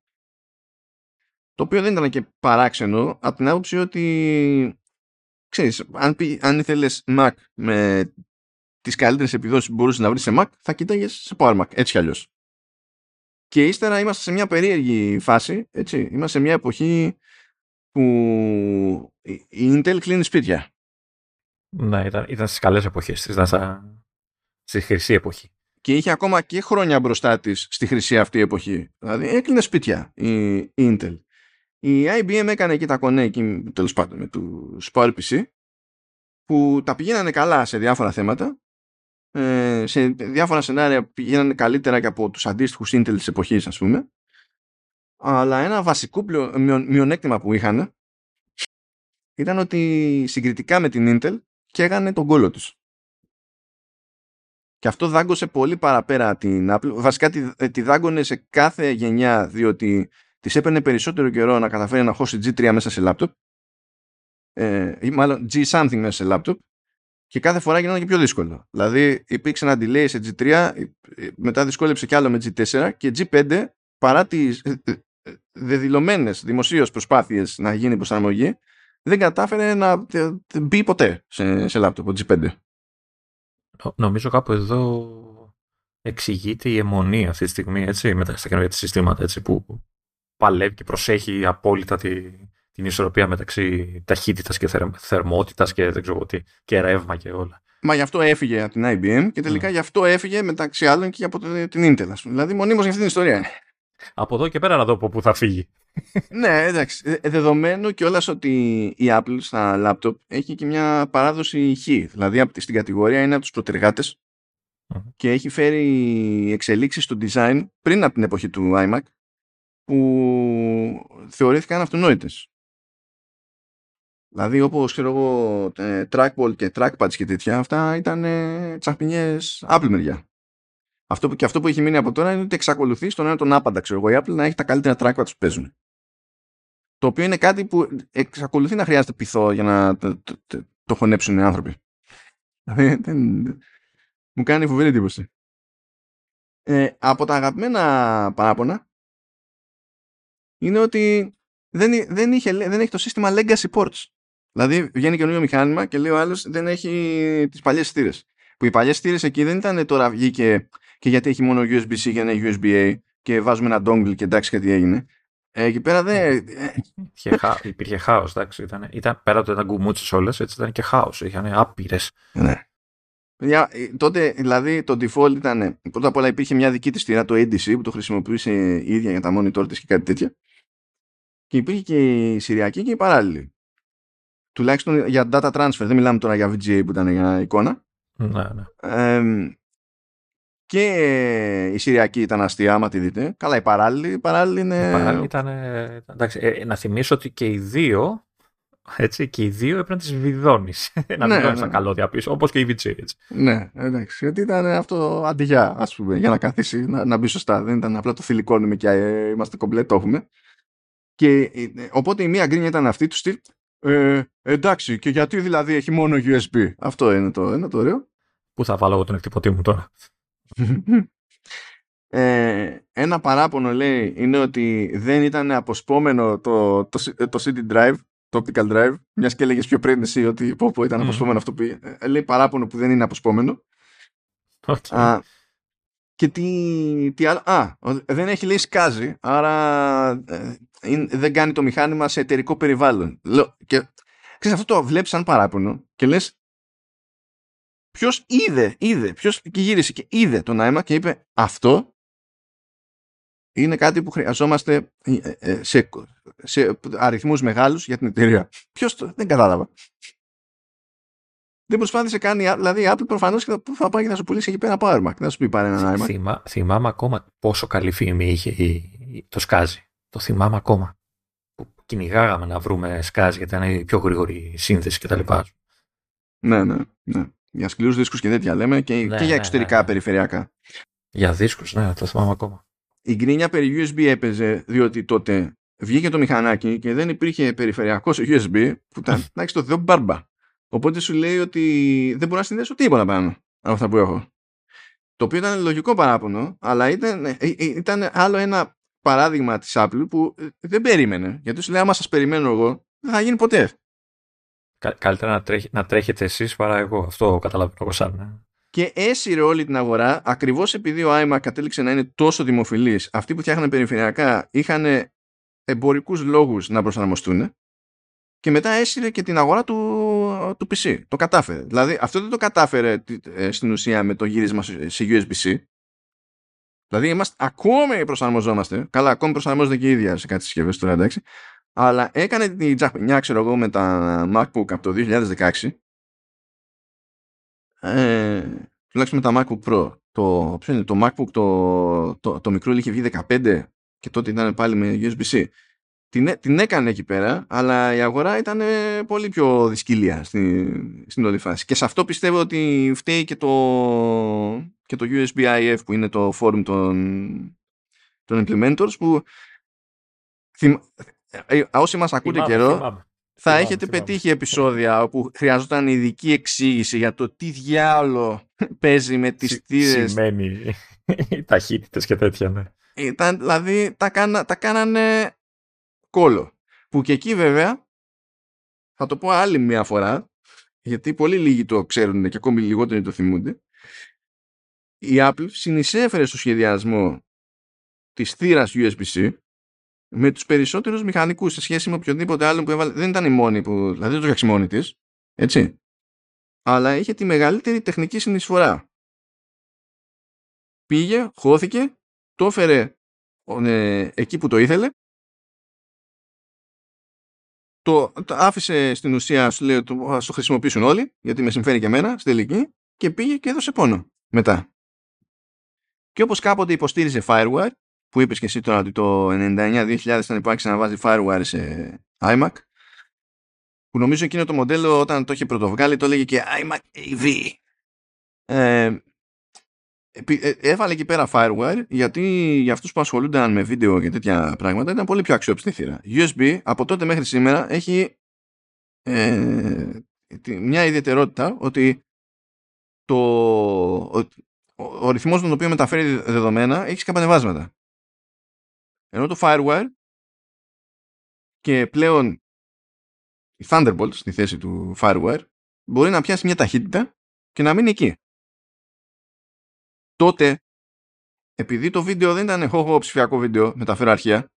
Το οποίο δεν ήταν και παράξενο από την άποψη ότι ξέρεις, αν, αν ήθελες Mac με τις καλύτερες επιδόσεις που μπορούσες να βρεις σε Mac, θα κοίταγες σε Power Mac, έτσι κι αλλιώς. Και ύστερα είμαστε σε μια περίεργη φάση, έτσι, είμαστε σε μια εποχή που η Intel κλείνει σπίτια. Ναι, ήταν, ήταν στις καλές εποχές, ήταν στα, στη χρυσή εποχή. Και είχε ακόμα και χρόνια μπροστά της στη χρυσή αυτή εποχή. Δηλαδή έκλεινε σπίτια η, η Intel. Η IBM έκανε εκεί τα κονέ τέλος πάντων με του PowerPC που τα πηγαίνανε καλά σε διάφορα θέματα ε, σε διάφορα σενάρια πηγαίνανε καλύτερα και από τους αντίστοιχους Intel της εποχής ας πούμε αλλά ένα βασικό μειονέκτημα που είχαν ήταν ότι συγκριτικά με την Intel καίγανε τον κόλλο τους. Και αυτό δάγκωσε πολύ παραπέρα την Apple. Βασικά τη, ε, τη δάγκωνε σε κάθε γενιά διότι της έπαιρνε περισσότερο καιρό να καταφέρει να χώσει G3 μέσα σε λάπτοπ ε, ή μάλλον G something μέσα σε λάπτοπ και κάθε φορά γινόταν και πιο δύσκολο. Δηλαδή υπήρξε ένα delay σε G3, μετά δυσκόλεψε κι άλλο με G4 και G5 παρά τις ε, ε, δεδηλωμένες δημοσίως προσπάθειες να γίνει προσαρμογή δεν κατάφερε να μπει ποτέ σε, σε λάπτοπ G5. Νομίζω κάπου εδώ εξηγείται η αιμονή αυτή τη στιγμή έτσι, με τα καινούργια συστήματα έτσι, που παλεύει και προσέχει απόλυτα τη, την ισορροπία μεταξύ ταχύτητας και θερ, θερμότητας και δεν ξέρω τι, και ρεύμα και όλα. Μα γι' αυτό έφυγε από την IBM και τελικά mm. γι' αυτό έφυγε μεταξύ άλλων και από την Intel. Δηλαδή μονίμως για αυτή την ιστορία. Από εδώ και πέρα να δω από πού θα φύγει. Ναι, εντάξει. Ε, δεδομένου και όλα ότι η Apple στα laptop έχει και μια παράδοση χ. Δηλαδή στην κατηγορία είναι από τους προτεργάτες mm. και έχει φέρει εξελίξεις στο design πριν από την εποχή του iMac που θεωρήθηκαν αυτονόητες. Δηλαδή όπως ξέρω εγώ ε, trackball και trackpads και τέτοια αυτά ήταν ε, τσαχπινιές Apple μεριά. Αυτό που, και αυτό που έχει μείνει από τώρα είναι ότι εξακολουθεί στον ένα τον άπαντα ξέρω εγώ η Apple να έχει τα καλύτερα trackpads που παίζουν. Το οποίο είναι κάτι που εξακολουθεί να χρειάζεται πειθό για να το, το, το, το χωνέψουν οι άνθρωποι. Δηλαδή μου κάνει φοβερή εντύπωση. Ε, από τα αγαπημένα παράπονα είναι ότι δεν, δεν, είχε, δεν έχει το σύστημα legacy ports. Δηλαδή βγαίνει καινούριο μηχάνημα και λέει ο άλλος δεν έχει τις παλιές στήρε. Που οι παλιές στήρε εκεί δεν ήταν τώρα βγήκε και γιατί έχει μόνο USB-C και ένα USB-A και βάζουμε ένα dongle και εντάξει και τι έγινε. Ε, εκεί πέρα δεν. Υπήρχε χάος, εντάξει. Ήταν, ήταν, πέρα από το ήταν γκουμούτσες όλες, έτσι ήταν και χάος. Είχαν άπειρες. Ναι. Ε, τότε δηλαδή το default ήταν πρώτα απ' όλα υπήρχε μια δική της στήρα, το ADC, που το χρησιμοποιούσε η ίδια για τα monitor της και κάτι τέτοια. Και υπήρχε και η Συριακή και η παράλληλη τουλάχιστον για data transfer, δεν μιλάμε τώρα για VGA που ήταν για εικόνα. Ναι, ναι. Και η Συριακή ήταν αστεία, άμα τη δείτε. Καλά, η παράλληλη, η παράλληλη είναι... Η παράλληλη ήταν, εντάξει, ε, να θυμίσω ότι και οι δύο, έτσι, και οι δύο έπρεπε να τις βιδώνεις. [LAUGHS] να ναι, βιδώνεις ναι. τα καλώδια πίσω, όπως και η VGA, έτσι. Ναι, εντάξει, γιατί ήταν αυτό αντιγιά, ας πούμε, για να καθίσει, να, να μπει σωστά. Δεν ήταν απλά το θηλυκόνουμε και ε, είμαστε κομπλέ, το έχουμε. Και ε, οπότε η μία γκρίνια ήταν αυτή του στυλ. Ε, εντάξει, και γιατί δηλαδή έχει μόνο USB. Αυτό είναι το, είναι το ωραίο. Πού θα βάλω εγώ τον εκτυπωτή μου τώρα; Ε, ένα παράπονο λέει είναι ότι δεν ήταν αποσπόμενο το, το, το CD drive, το optical drive, μιας και έλεγες πιο πριν εσύ ότι πω, πω ήταν αποσπόμενο αυτό που ε, λέει παράπονο που δεν είναι αποσπόμενο. Okay. Α, και τι, τι άλλο. Α, δεν έχει λέει σκάζει, άρα ε, δεν κάνει το μηχάνημα σε εταιρικό περιβάλλον. Και ξέρεις, αυτό το βλέπεις σαν παράπονο και λες ποιος είδε, είδε, ποιος και γύρισε και είδε τον άιμα και είπε αυτό είναι κάτι που χρειαζόμαστε ε, ε, σε, σε αριθμούς μεγάλους για την εταιρεία. Ποιος το, δεν κατάλαβα. δεν προσπάθησε καν, δηλαδή η Apple προφανώς θα, θα πάει και θα σου πουλήσει εκεί πέρα Power Mac. Δεν θα σου πει πάρε ένα iMac. Θυμά, θυμάμαι ακόμα πόσο καλή φήμη είχε το σκάζι. Το θυμάμαι ακόμα. Που κυνηγάγαμε να βρούμε σκάζι γιατί ήταν η πιο γρήγορη σύνθεση κτλ. Ναι, ναι, ναι. Για σκληρούς δίσκους και τέτοια λέμε και, ναι, και για ναι, εξωτερικά ναι, ναι. περιφερειακά. Για δίσκους, ναι, το θυμάμαι ακόμα. Η γκρίνια περί USB έπαιζε διότι τότε βγήκε το μηχανάκι και δεν υπήρχε περιφερειακός USB που ήταν να έχει το Θεό μπάρμπα. Οπότε σου λέει ότι δεν μπορώ να συνδέσω τίποτα πάνω από αυτά που έχω. Το οποίο ήταν λογικό παράπονο, αλλά ήταν, ε, ε, ήταν άλλο ένα παράδειγμα της Apple που ε, δεν περίμενε. Γιατί σου λέει, άμα σας περιμένω εγώ, δεν θα γίνει ποτέ. Καλύτερα να, τρέχ, να τρέχετε εσείς παρά εγώ. Αυτό καταλαβαίνω εγώ σαν. Και έσυρε όλη την αγορά, ακριβώς επειδή ο iMac κατέληξε να είναι τόσο δημοφιλής, αυτοί που φτιάχναν περιφερειακά είχαν εμπορικούς λόγους να προσαρμοστούν και μετά έσυρε και την αγορά του, του PC. Το κατάφερε. Δηλαδή αυτό δεν το κατάφερε ε, στην ουσία με το γύρισμα σε USB-C. Δηλαδή είμαστε, ακόμη προσαρμοζόμαστε. Καλά, ακόμη προσαρμόζονται και η ίδια σε κάτι συσκευές τώρα εντάξει. Αλλά έκανε την τζαχπινιά, ξέρω εγώ, με τα MacBook από το 2016. Ε, τουλάχιστον με τα MacBook Pro. Το, ποιο είναι, το MacBook το, το, το μικρό είχε βγει 15 και τότε ήταν πάλι με USB-C την, την έκανε εκεί πέρα, αλλά η αγορά ήταν πολύ πιο δυσκύλια στην, στην όλη φάση. Και σε αυτό πιστεύω ότι φταίει και το, και το USB-IF που είναι το forum των, των implementors που θυμ, ε, όσοι μας ακούτε καιρό θα έχετε πετύχει επεισόδια όπου χρειαζόταν ειδική εξήγηση για το τι διάολο [LAUGHS] παίζει με τις θύρες. Σημαίνει [LAUGHS] ταχύτητες και τέτοια, ναι. Ήταν, δηλαδή τα, κάνα, τα κάνανε κόλο. Που και εκεί βέβαια, θα το πω άλλη μια φορά, γιατί πολύ λίγοι το ξέρουν και ακόμη λιγότεροι το θυμούνται, η Apple συνεισέφερε στο σχεδιασμό της θύρας USB-C με τους περισσότερους μηχανικούς σε σχέση με οποιοδήποτε άλλο που έβαλε. Δεν ήταν η μόνη που, δηλαδή δεν το φτιάξει μόνη της, έτσι. Αλλά είχε τη μεγαλύτερη τεχνική συνεισφορά. Πήγε, χώθηκε, το έφερε ε, εκεί που το ήθελε το, άφησε στην ουσία, σου λέει, το, το χρησιμοποιήσουν όλοι, γιατί με συμφέρει και εμένα, στη τελική, και πήγε και έδωσε πόνο μετά. Και όπως κάποτε υποστήριζε Firewire, που είπες και εσύ τώρα ότι το 99-2000 ήταν που άρχισε να βάζει Firewire σε iMac, που νομίζω εκείνο το μοντέλο όταν το είχε πρωτοβγάλει το έλεγε και iMac AV. Ε, ε, έβαλε εκεί πέρα Firewire γιατί για αυτούς που ασχολούνταν με βίντεο και τέτοια πράγματα ήταν πολύ πιο αξιόπιστη θύρα. USB από τότε μέχρι σήμερα έχει ε, μια ιδιαιτερότητα ότι το, ο, ο ρυθμός τον οποίο μεταφέρει δεδομένα έχει σκαμπανεβάσματα. Ενώ το Firewire και πλέον η Thunderbolt στη θέση του Firewire μπορεί να πιάσει μια ταχύτητα και να μείνει εκεί τότε επειδή το βίντεο δεν ήταν έχω ψηφιακό βίντεο, μεταφέρω αρχεία,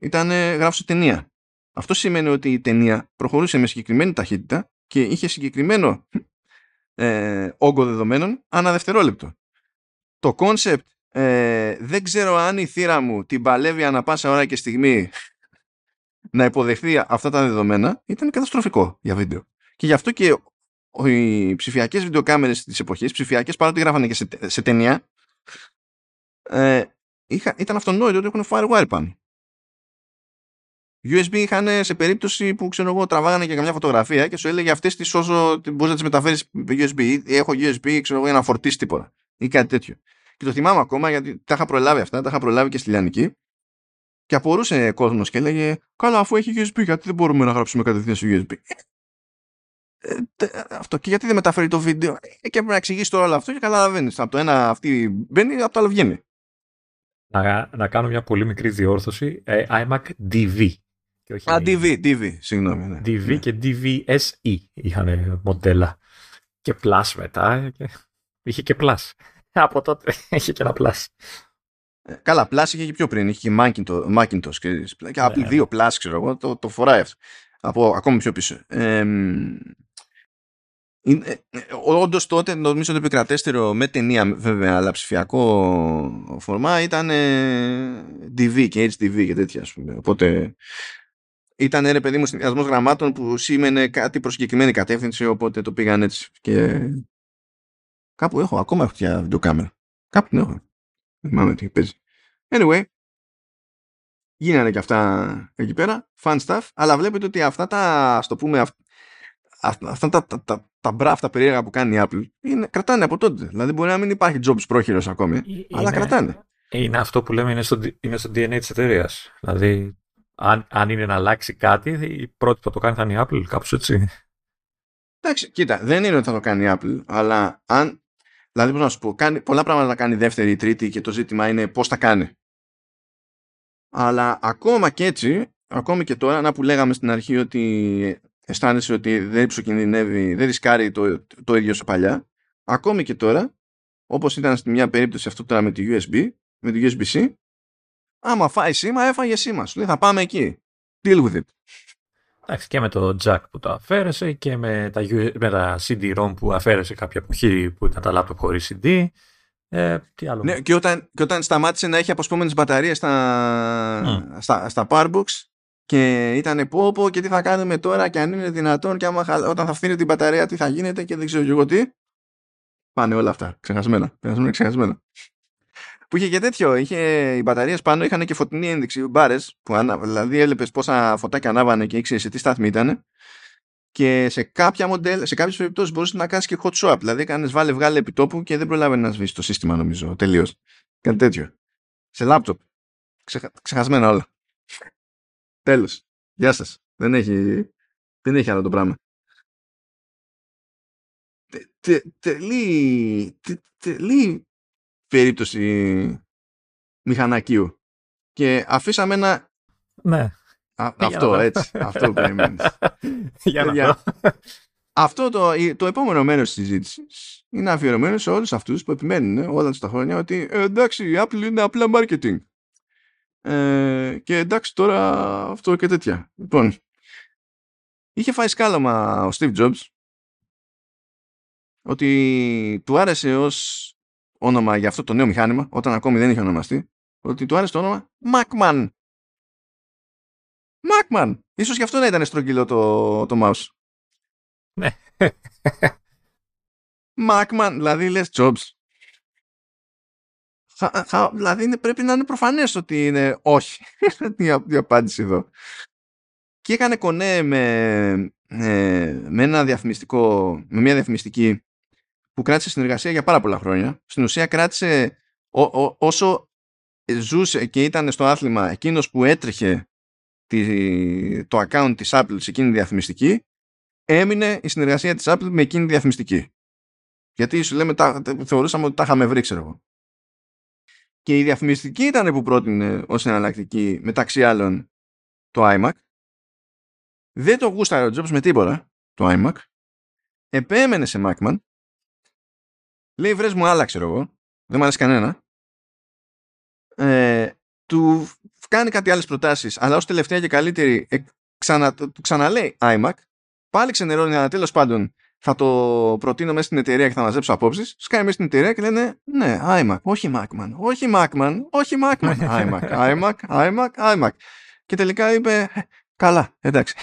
ήταν γράφω ταινία. Αυτό σημαίνει ότι η ταινία προχωρούσε με συγκεκριμένη ταχύτητα και είχε συγκεκριμένο ε, όγκο δεδομένων ανά δευτερόλεπτο. Το concept ε, δεν ξέρω αν η θύρα μου την παλεύει ανά πάσα ώρα και στιγμή να υποδεχθεί αυτά τα δεδομένα ήταν καταστροφικό για βίντεο. Και γι' αυτό και οι ψηφιακές βιντεοκάμερες της εποχής, ψηφιακές παρότι γράφανε και σε, σε ταινία, ε, είχα, ήταν αυτονόητο ότι έχουν firewire πάνω. USB είχαν σε περίπτωση που ξέρω εγώ τραβάγανε και καμιά φωτογραφία και σου έλεγε αυτές τις όσο μπορεί να τι μεταφέρεις USB. Έχω USB, ξέρω εγώ, για να φορτίσει τίποτα ή κάτι τέτοιο. Και το θυμάμαι ακόμα γιατί τα είχα προλάβει αυτά, τα είχα προλάβει και στη Λιανική. Και απορούσε κόσμος και έλεγε: Καλά, αφού έχει USB, γιατί δεν μπορούμε να γράψουμε κατευθείαν στο USB; Ε, αυτό. Και γιατί δεν μεταφέρει το βίντεο; Ε, και πρέπει να εξηγήσει το όλο αυτό και καταλαβαίνεις. Από το ένα αυτή μπαίνει, από το άλλο βγαίνει. Να, να κάνω μια πολύ μικρή διόρθωση. Ε, iMac DV. Και όχι Α, DV, DV, συγγνώμη. Ναι. DV ναι. και DVSE είχαν μοντέλα. Και Plus μετά. Και... Είχε και Plus. Από τότε [LAUGHS] είχε και ένα Plus. Καλά, Plus είχε και πιο πριν. Είχε και Macintosh, Macintosh και, και Apple ναι, 2 ναι. Plus, ξέρω εγώ, το, το φοράει αυτό. Από ακόμη πιο πίσω. Ε, ε, Όντως τότε νομίζω το επικρατέστερο με ταινία βέβαια αλλά ψηφιακό φορμά ήταν DV και HDV και τέτοια ας πούμε. Οπότε ήταν ρε παιδί μου συνδυασμός γραμμάτων που σήμαινε κάτι προ συγκεκριμένη κατεύθυνση, οπότε το πήγαν έτσι. Και κάπου έχω, ακόμα έχω πια βιντεοκάμερα. Κάπου την έχω. Δεν θυμάμαι τι παίζει. Anyway, γίνανε και αυτά εκεί πέρα. Fun stuff. Αλλά βλέπετε ότι αυτά τα, ας το πούμε, αυτά τα, τα, τα, τα μπραφ, τα περίεργα που κάνει η Apple, είναι, κρατάνε από τότε. Δηλαδή μπορεί να μην υπάρχει jobs πρόχειρος ακόμη, είναι, αλλά κρατάνε. Είναι αυτό που λέμε είναι στο, είναι στο DNA της εταιρείας. Δηλαδή, αν, αν είναι να αλλάξει κάτι, η πρώτη που θα το κάνει θα είναι η Apple, κάπως έτσι. Εντάξει, κοίτα, δεν είναι ότι θα το κάνει η Apple, αλλά αν. Δηλαδή, πώς να σου πω, κάνει, πολλά πράγματα να κάνει δεύτερη ή τρίτη και το ζήτημα είναι πώς τα κάνει. Αλλά ακόμα και έτσι, ακόμη και τώρα, να που λέγαμε στην αρχή ότι αισθάνεσαι ότι δεν ψοκινδυνεύει, δεν ρισκάρει το, το ίδιο σου παλιά, ακόμη και τώρα, όπως ήταν στη μια περίπτωση αυτό τώρα με τη USB, με τη USB-C, άμα φάει σήμα, έφαγε σήμα. Σου λέει θα πάμε εκεί. Deal with it. Εντάξει, και με το jack που το αφαίρεσε και με τα, με τα CD-ROM που αφαίρεσε κάποια εποχή που ήταν τα laptop χωρίς CD. Ε, τι άλλο; Ναι, και όταν, και όταν σταμάτησε να έχει αποσπόμενες μπαταρίες στα, mm. στα, στα Powerbox και ήταν πω πω και τι θα κάνουμε τώρα και αν είναι δυνατόν και άμα, όταν θα φθίνει την μπαταρία τι θα γίνεται και δεν ξέρω εγώ τι. Πάνε όλα αυτά. Ξεχασμένα. Ξεχασμένα, ξεχασμένα. Που είχε και τέτοιο. Είχε, οι μπαταρίες πάνω είχαν και φωτεινή ένδειξη μπάρες. Δηλαδή έβλεπες πόσα φωτάκια ανάβανε και ήξερες σε τι στάθμη ήταν. Και σε, κάποια μοντέλ, σε κάποιες περιπτώσεις μπορούσες να κάνεις και hot swap. Δηλαδή έκανε βάλε βγάλε επιτόπου και δεν προλάβαινες να σβήσεις το σύστημα, νομίζω. Τελείως. Κάτι τέτοιο. Σε λάπτοπ. Ξεχα... Ξεχασμένα όλα. Τέλος. Γεια σας. Δεν έχει, δεν έχει άλλο το πράγμα. Τε, τελεί, τελεί περίπτωση μηχανακίου. Και αφήσαμε ένα... Ναι. αυτό, έτσι. αυτό που περιμένεις. [LAUGHS] Για να Αυτό το, το επόμενο μέρος της συζήτησης είναι αφιερωμένο σε όλους αυτούς που επιμένουν όλα τους τα χρόνια ότι ε, εντάξει η Apple είναι απλά marketing. Ε, και εντάξει τώρα αυτό και τέτοια. Λοιπόν, είχε φάει σκάλωμα ο Steve Jobs ότι του άρεσε ως όνομα για αυτό το νέο μηχάνημα, όταν ακόμη δεν είχε ονομαστεί, ότι του άρεσε το όνομα Macman. Macman. Ίσως γι' αυτό να ήταν στρογγυλό το, το mouse. Ναι. [LAUGHS] Macman, δηλαδή λες Jobs. δηλαδή είναι, πρέπει να είναι προφανές ότι είναι όχι. [LAUGHS] η, απάντηση εδώ. Και έκανε κονέ με, ε, με ένα διαφημιστικό, με μια διαφημιστική που κράτησε συνεργασία για πάρα πολλά χρόνια. Στην ουσία κράτησε όσο ζούσε και ήταν στο άθλημα εκείνος που έτρεχε τη, το account της Apple σε εκείνη τη διαφημιστική έμεινε η συνεργασία της Apple με εκείνη τη διαφημιστική. Γιατί σου λέμε, τα, θεωρούσαμε ότι τα είχαμε βρει, ξέρω εγώ. Και η διαφημιστική ήταν που πρότεινε ως εναλλακτική μεταξύ άλλων το iMac. Δεν το γούσταρε ο Jobs με τίποτα το iMac. Επέμενε σε Macman Λέει βρες μου άλλα ξέρω εγώ. Δεν μου αρέσει κανένα. Ε, του κάνει κάτι άλλες προτάσεις αλλά ως τελευταία και καλύτερη ε, ξανα, του ξαναλέει iMac πάλι ξενερώνει αλλά τέλος πάντων θα το προτείνω μέσα στην εταιρεία και θα μαζέψω απόψεις σκάει μέσα στην εταιρεία και λένε ναι iMac, όχι Macman, όχι Macman, όχι Macman iMac, iMac, iMac, iMac και τελικά είπε καλά, εντάξει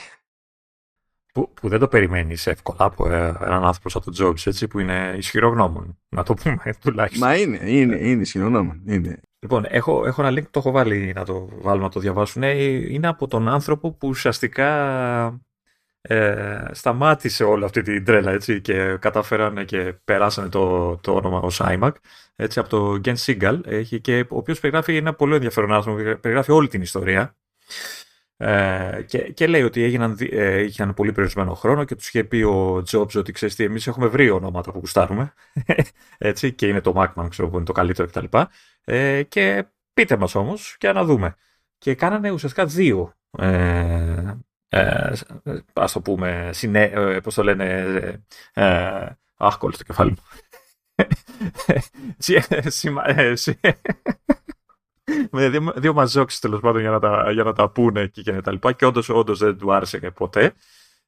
που, που δεν το περιμένεις εύκολα από ε, έναν άνθρωπο σαν τον Jobs, έτσι, που είναι ισχυρογνώμων, να το πούμε [LAUGHS] τουλάχιστον. Μα είναι, είναι, είναι ισχυρογνώμων. Είναι. Λοιπόν, έχω, έχω ένα link που το έχω βάλει να το βάλουμε να το διαβάσουν. Είναι από τον άνθρωπο που ουσιαστικά ε, σταμάτησε όλη αυτή την τρέλα έτσι, και καταφέρανε και περάσανε το, το όνομα ως iMac έτσι, από το Gen Seagal έχει και, ο οποίος περιγράφει ένα πολύ ενδιαφέρον άνθρωπο, περιγράφει όλη την ιστορία ε, και, και λέει ότι έγιναν, ε, είχαν πολύ περιορισμένο χρόνο και τους είχε πει ο Jobs ότι ξέρεις τι, εμείς έχουμε βρει ονόματα που γουστάρουμε. [LAUGHS] έτσι, και είναι το Macman, ξέρω που είναι το καλύτερο κτλ. Ε, και πείτε μας όμως και να δούμε. Και κάνανε ουσιαστικά δύο. Ε, ε, ας το πούμε, συνέ, ε, πώς το λένε, ε, ε αχ, το κεφάλι μου. [LAUGHS] με δύο, δύο μαζόξεις τέλος πάντων για να, τα, για να τα πούνε και, και τα λοιπά. Και όντως όντως δεν του άρεσε ποτέ.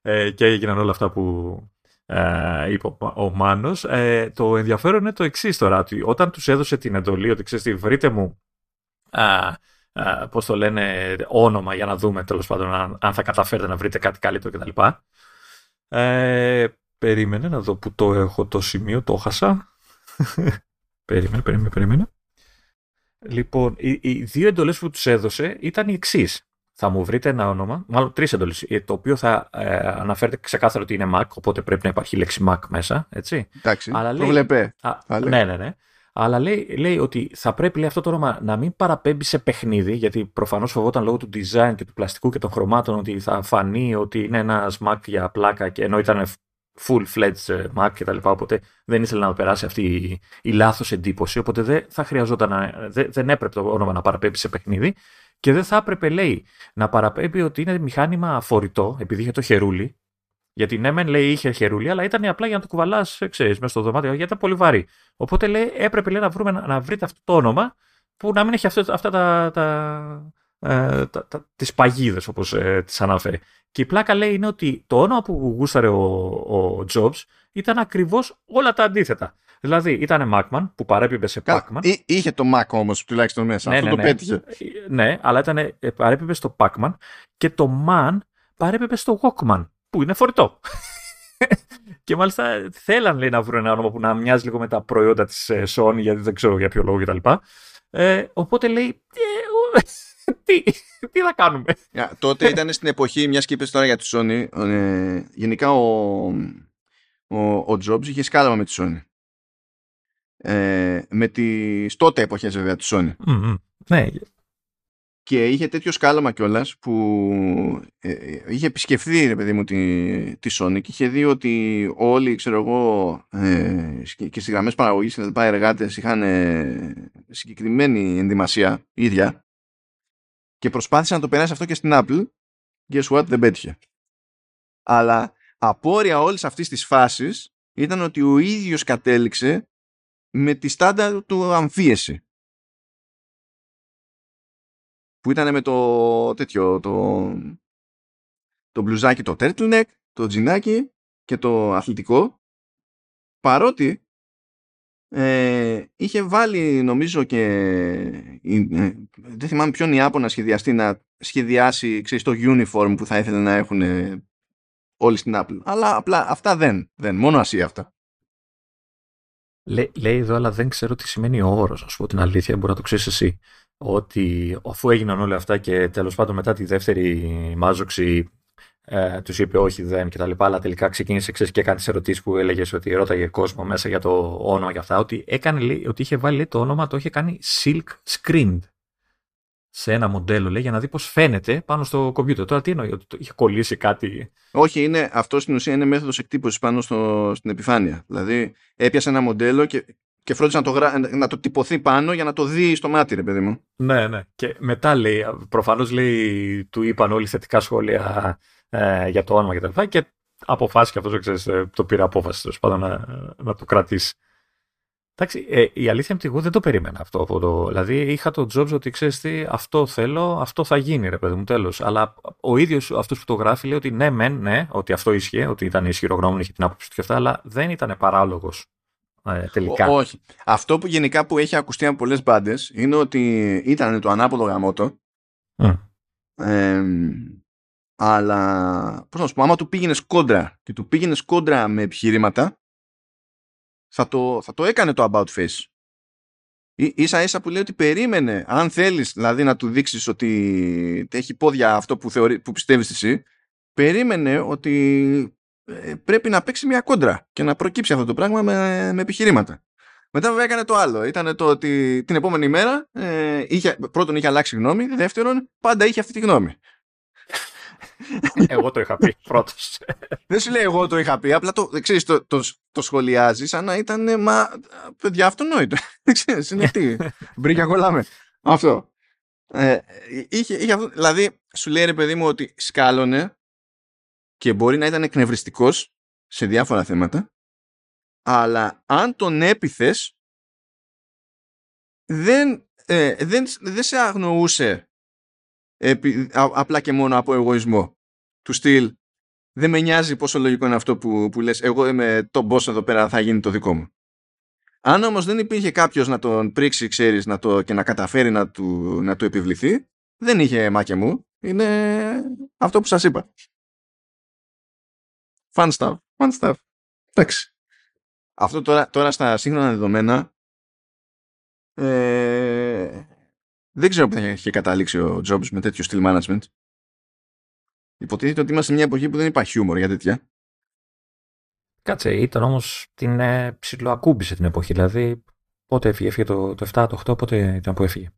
Ε, και έγιναν όλα αυτά που ε, είπε ο, ο Μάνος. Ε, το ενδιαφέρον είναι το εξής τώρα, ότι όταν τους έδωσε την εντολή ότι ξέρεις τι, βρείτε μου α, πώς το λένε, όνομα για να δούμε τέλος πάντων αν, αν θα καταφέρετε να βρείτε κάτι καλύτερο κτλ. Ε, περίμενε να δω που το έχω το σημείο, το χάσα. [LAUGHS] περίμενε, περίμενε, περίμενε. Λοιπόν, οι, οι δύο εντολές που τους έδωσε ήταν οι εξής. Θα μου βρείτε ένα όνομα, μάλλον τρεις εντολές, ε, το οποίο θα ε, αναφέρεται ξεκάθαρα ότι είναι Mac, οπότε πρέπει να υπάρχει λέξη Mac μέσα, έτσι. Εντάξει, Αλλά το βλέπε. ναι, ναι, ναι. Αλλά λέει, λέει ότι θα πρέπει λέει, αυτό το όνομα να μην παραπέμπει σε παιχνίδι, γιατί προφανώς φοβόταν λόγω του design και του πλαστικού και των χρωμάτων ότι θα φανεί ότι είναι ένας Mac για πλάκα, και ενώ ήταν full-fledged ε, Mac κτλ. Οπότε δεν ήθελε να περάσει αυτή η, η λάθος εντύπωση. Οπότε δεν θα χρειαζόταν να, δεν, δεν έπρεπε το όνομα να παραπέμπει σε παιχνίδι. Και δεν θα έπρεπε, λέει, να παραπέμπει ότι είναι μηχάνημα φορητό, επειδή είχε το χερούλι. Γιατί ναι, μεν λέει είχε χερούλι, αλλά ήταν απλά για να το κουβαλάς, ξέρεις, μέσα στο δωμάτιο, γιατί ήταν πολύ βαρύ. Οπότε λέει, έπρεπε λέει, να, βρούμε, να βρείτε αυτό το όνομα που να μην έχει αυτό, αυτά τα, τα, ε, τα, τα, τις παγίδες όπως ε, τις αναφέρει. Και η πλάκα λέει είναι ότι το όνομα που γούσταρε ο, ο Jobs ήταν ακριβώς όλα τα αντίθετα. Δηλαδή ήταν Macman που παρέπιπε σε Pacman. είχε το Mac όμως τουλάχιστον μέσα, ναι, αυτό ναι, το ναι. πέτυχε. Ναι, αλλά ήταν, ε, παρέπιπε στο Pacman και το Man παρέπιπε στο Walkman που είναι φορητό. [LAUGHS] και μάλιστα θέλαν λέει, να βρουν ένα όνομα που να μοιάζει λίγο με τα προϊόντα της ε, Sony γιατί δεν ξέρω για ποιο λόγο κτλ. Ε, οπότε λέει τι, τι θα κάνουμε; Yeah, τότε ήταν στην εποχή, μιας και είπες τώρα για τη Sony, ε, γενικά ο, ο, ο Jobs είχε σκάλαμα με τη Sony. Ε, με τις τότε εποχές βέβαια τη Sony. Mm-hmm. Ναι. Και είχε τέτοιο σκάλαμα κιόλας που ε, ε, είχε επισκεφθεί ρε παιδί μου τη, τη Sony και είχε δει ότι όλοι ξέρω εγώ ε, και στις γραμμές παραγωγής και τα εργάτες είχαν ε, συγκεκριμένη ενδυμασία ίδια και προσπάθησε να το περάσει αυτό και στην Apple. Guess what, δεν πέτυχε. Αλλά απόρρια όλης αυτής της φάσης ήταν ότι ο ίδιος κατέληξε με τη στάντα του αμφίεση. Που ήταν με το τέτοιο, το, το μπλουζάκι, το turtleneck, το τζινάκι και το αθλητικό. Παρότι ε, είχε βάλει νομίζω και ε, δεν θυμάμαι ποιον Ιάπωνα σχεδιαστεί να σχεδιάσει ξέρεις, το uniform που θα ήθελε να έχουν όλοι στην Apple. Αλλά απλά αυτά δεν, δεν μόνο Ασία αυτά. Λέει εδώ αλλά δεν ξέρω τι σημαίνει ο όρος. Να σου πω την αλήθεια μπορεί να το ξέρεις εσύ ότι αφού έγιναν όλα αυτά και τέλος πάντων μετά τη δεύτερη μάζοξη ε, τους είπε όχι, δεν και τα λοιπά, αλλά τελικά ξεκίνησε ξέρεις, και έκανε ερωτήσεις που έλεγες ότι ρώταγε κόσμο μέσα για το όνομα και αυτά. Ότι, έκανε, λέει, ότι είχε βάλει λέει, το όνομα, το είχε κάνει silk screened σε ένα μοντέλο λέει, για να δει πώς φαίνεται πάνω στο κομπιούτερ. Τώρα τι εννοεί, ότι το είχε κολλήσει κάτι; Όχι, είναι, αυτό στην ουσία είναι μέθοδος εκτύπωσης πάνω στο, στην επιφάνεια. Δηλαδή έπιασε ένα μοντέλο και, και φρόντισε να το, γρα... να το τυπωθεί πάνω για να το δει στο μάτι, ρε παιδί μου. Ναι, ναι. Και μετά λέει, προφανώς λέει, του είπαν όλοι θετικά σχόλια ε, για το όνομα κτλ. Και, και αποφάσισε και αυτός ε, το πήρε απόφαση τέλος πάντων να, να το κρατήσει. Εντάξει, ε, η αλήθεια είναι ότι εγώ δεν το περίμενα αυτό. Από το, δηλαδή είχα το Jobs ότι ξέρεις τι, αυτό θέλω, αυτό θα γίνει, ρε παιδί μου, τέλος. Αλλά ο ίδιος αυτός που το γράφει λέει ότι ναι, μεν, ναι, ότι αυτό ίσχυε, ότι ήταν ισχυρογνώμων, είχε την άποψη τους και αυτά, αλλά δεν ήταν παράλογος ε, τελικά. Ό, όχι. Αυτό που γενικά που έχει ακουστεί από πολλές μπάντες είναι ότι ήταν το ανάποδο γαμότο. Mm. Ε, αλλά, πώς να σου πω, άμα του πήγαινες κόντρα και του πήγαινες κόντρα με επιχειρήματα, θα το, θα το έκανε το about face. Ή, ίσα ίσα που λέει ότι περίμενε, αν θέλεις δηλαδή να του δείξεις ότι έχει πόδια αυτό που, θεωρεί, που πιστεύεις εσύ, περίμενε ότι ε, πρέπει να παίξει μια κόντρα και να προκύψει αυτό το πράγμα με, με επιχειρήματα. Μετά βέβαια έκανε το άλλο. Ήταν το ότι την επόμενη μέρα ε, είχε, πρώτον είχε αλλάξει γνώμη, δεύτερον πάντα είχε αυτή τη γνώμη. Εγώ το είχα πει πρώτος. Δεν σου λέει εγώ το είχα πει, απλά το, ξέρεις, το, το, το σχολιάζει σαν να ήταν μα παιδιά αυτονόητο. [LAUGHS] Δεν ξέρεις, είναι τι. Μπρήκια κολλάμε. Αυτό. Ε, είχε, είχε αυτό. Δηλαδή, σου λέει ρε παιδί μου ότι σκάλωνε και μπορεί να ήταν εκνευριστικός σε διάφορα θέματα, αλλά αν τον έπιθες δεν, ε, δεν, δεν σε αγνοούσε επί, απλά και μόνο από εγωισμό. Του στυλ, δεν με νοιάζει πόσο λογικό είναι αυτό που, που λες, εγώ είμαι το boss εδώ πέρα, θα γίνει το δικό μου. Αν όμως δεν υπήρχε κάποιος να τον πρίξει, ξέρεις, να το, και να καταφέρει να του, να του επιβληθεί, δεν είχε μάκε μου. Είναι αυτό που σας είπα. Fun stuff. Fun stuff. Εντάξει. Αυτό τώρα, τώρα στα σύγχρονα δεδομένα ε, δεν ξέρω που θα είχε καταλήξει ο Jobs με τέτοιο στυλ management. Υποτίθεται ότι είμαστε σε μια εποχή που δεν υπάρχει χιούμορ για τέτοια. Κάτσε, ήταν όμως την ε, ψηλοακούμπησε την εποχή. Δηλαδή, πότε έφυγε, έφυγε το, το 7, το 8, πότε ήταν που έφυγε.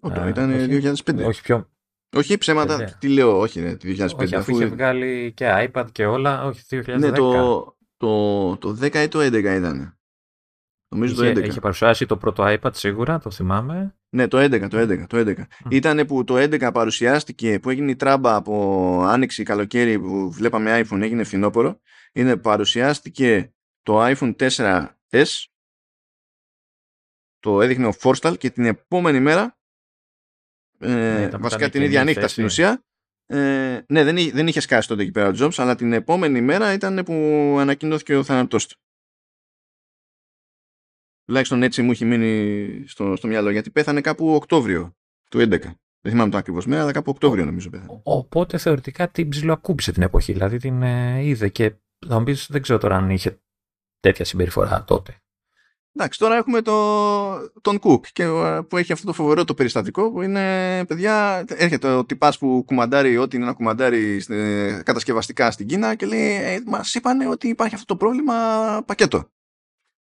Όχι, ήταν όχι, 2005. Όχι πιο. Όχι ψέματα, τι λέω, όχι, ρε, το 2005. Όχι, αφού είχε βγάλει και iPad και όλα, όχι, 2010. Ναι, το, το, το 10 ή το 11 ήταν. Νομίζω είχε, το 11. Είχε παρουσιάσει το πρώτο iPad σίγουρα, το θυμάμαι. Ναι, το 11, το 11, το 11. Mm. Ήτανε που το 11 παρουσιάστηκε, που έγινε η τράμπα από άνοιξη καλοκαίρι που βλέπαμε iPhone, έγινε φθινόπωρο. Είναι παρουσιάστηκε το iPhone 4S, το έδειχνε ο Forstal και την επόμενη μέρα, ε, ναι, βασικά την ίδια νύχτα στην ουσία, ε, ναι, δεν, δεν είχε σκάσει τότε εκεί πέρα ο Jobs, αλλά την επόμενη μέρα ήταν που ανακοινώθηκε ο θάνατός του. Τουλάχιστον έτσι μου έχει μείνει στο, στο μυαλό, γιατί πέθανε κάπου Οκτώβριο του 11. Δεν θυμάμαι το ακριβώς μέρα, αλλά κάπου Οκτώβριο νομίζω πέθανε. Οπότε θεωρητικά την ψιλοακούμπησε την εποχή, δηλαδή την ε, είδε και θα μου πεις, δεν ξέρω τώρα αν είχε τέτοια συμπεριφορά τότε. Εντάξει, τώρα έχουμε το, τον Κουκ και, ε, που έχει αυτό το φοβερό το περιστατικό που είναι, παιδιά, έρχεται ο τυπάς που κουμαντάρει ό,τι είναι να κουμαντάρει ε, κατασκευαστικά στην Κίνα και λέει, ε, μας είπανε ότι υπάρχει αυτό το πρόβλημα πακέτο.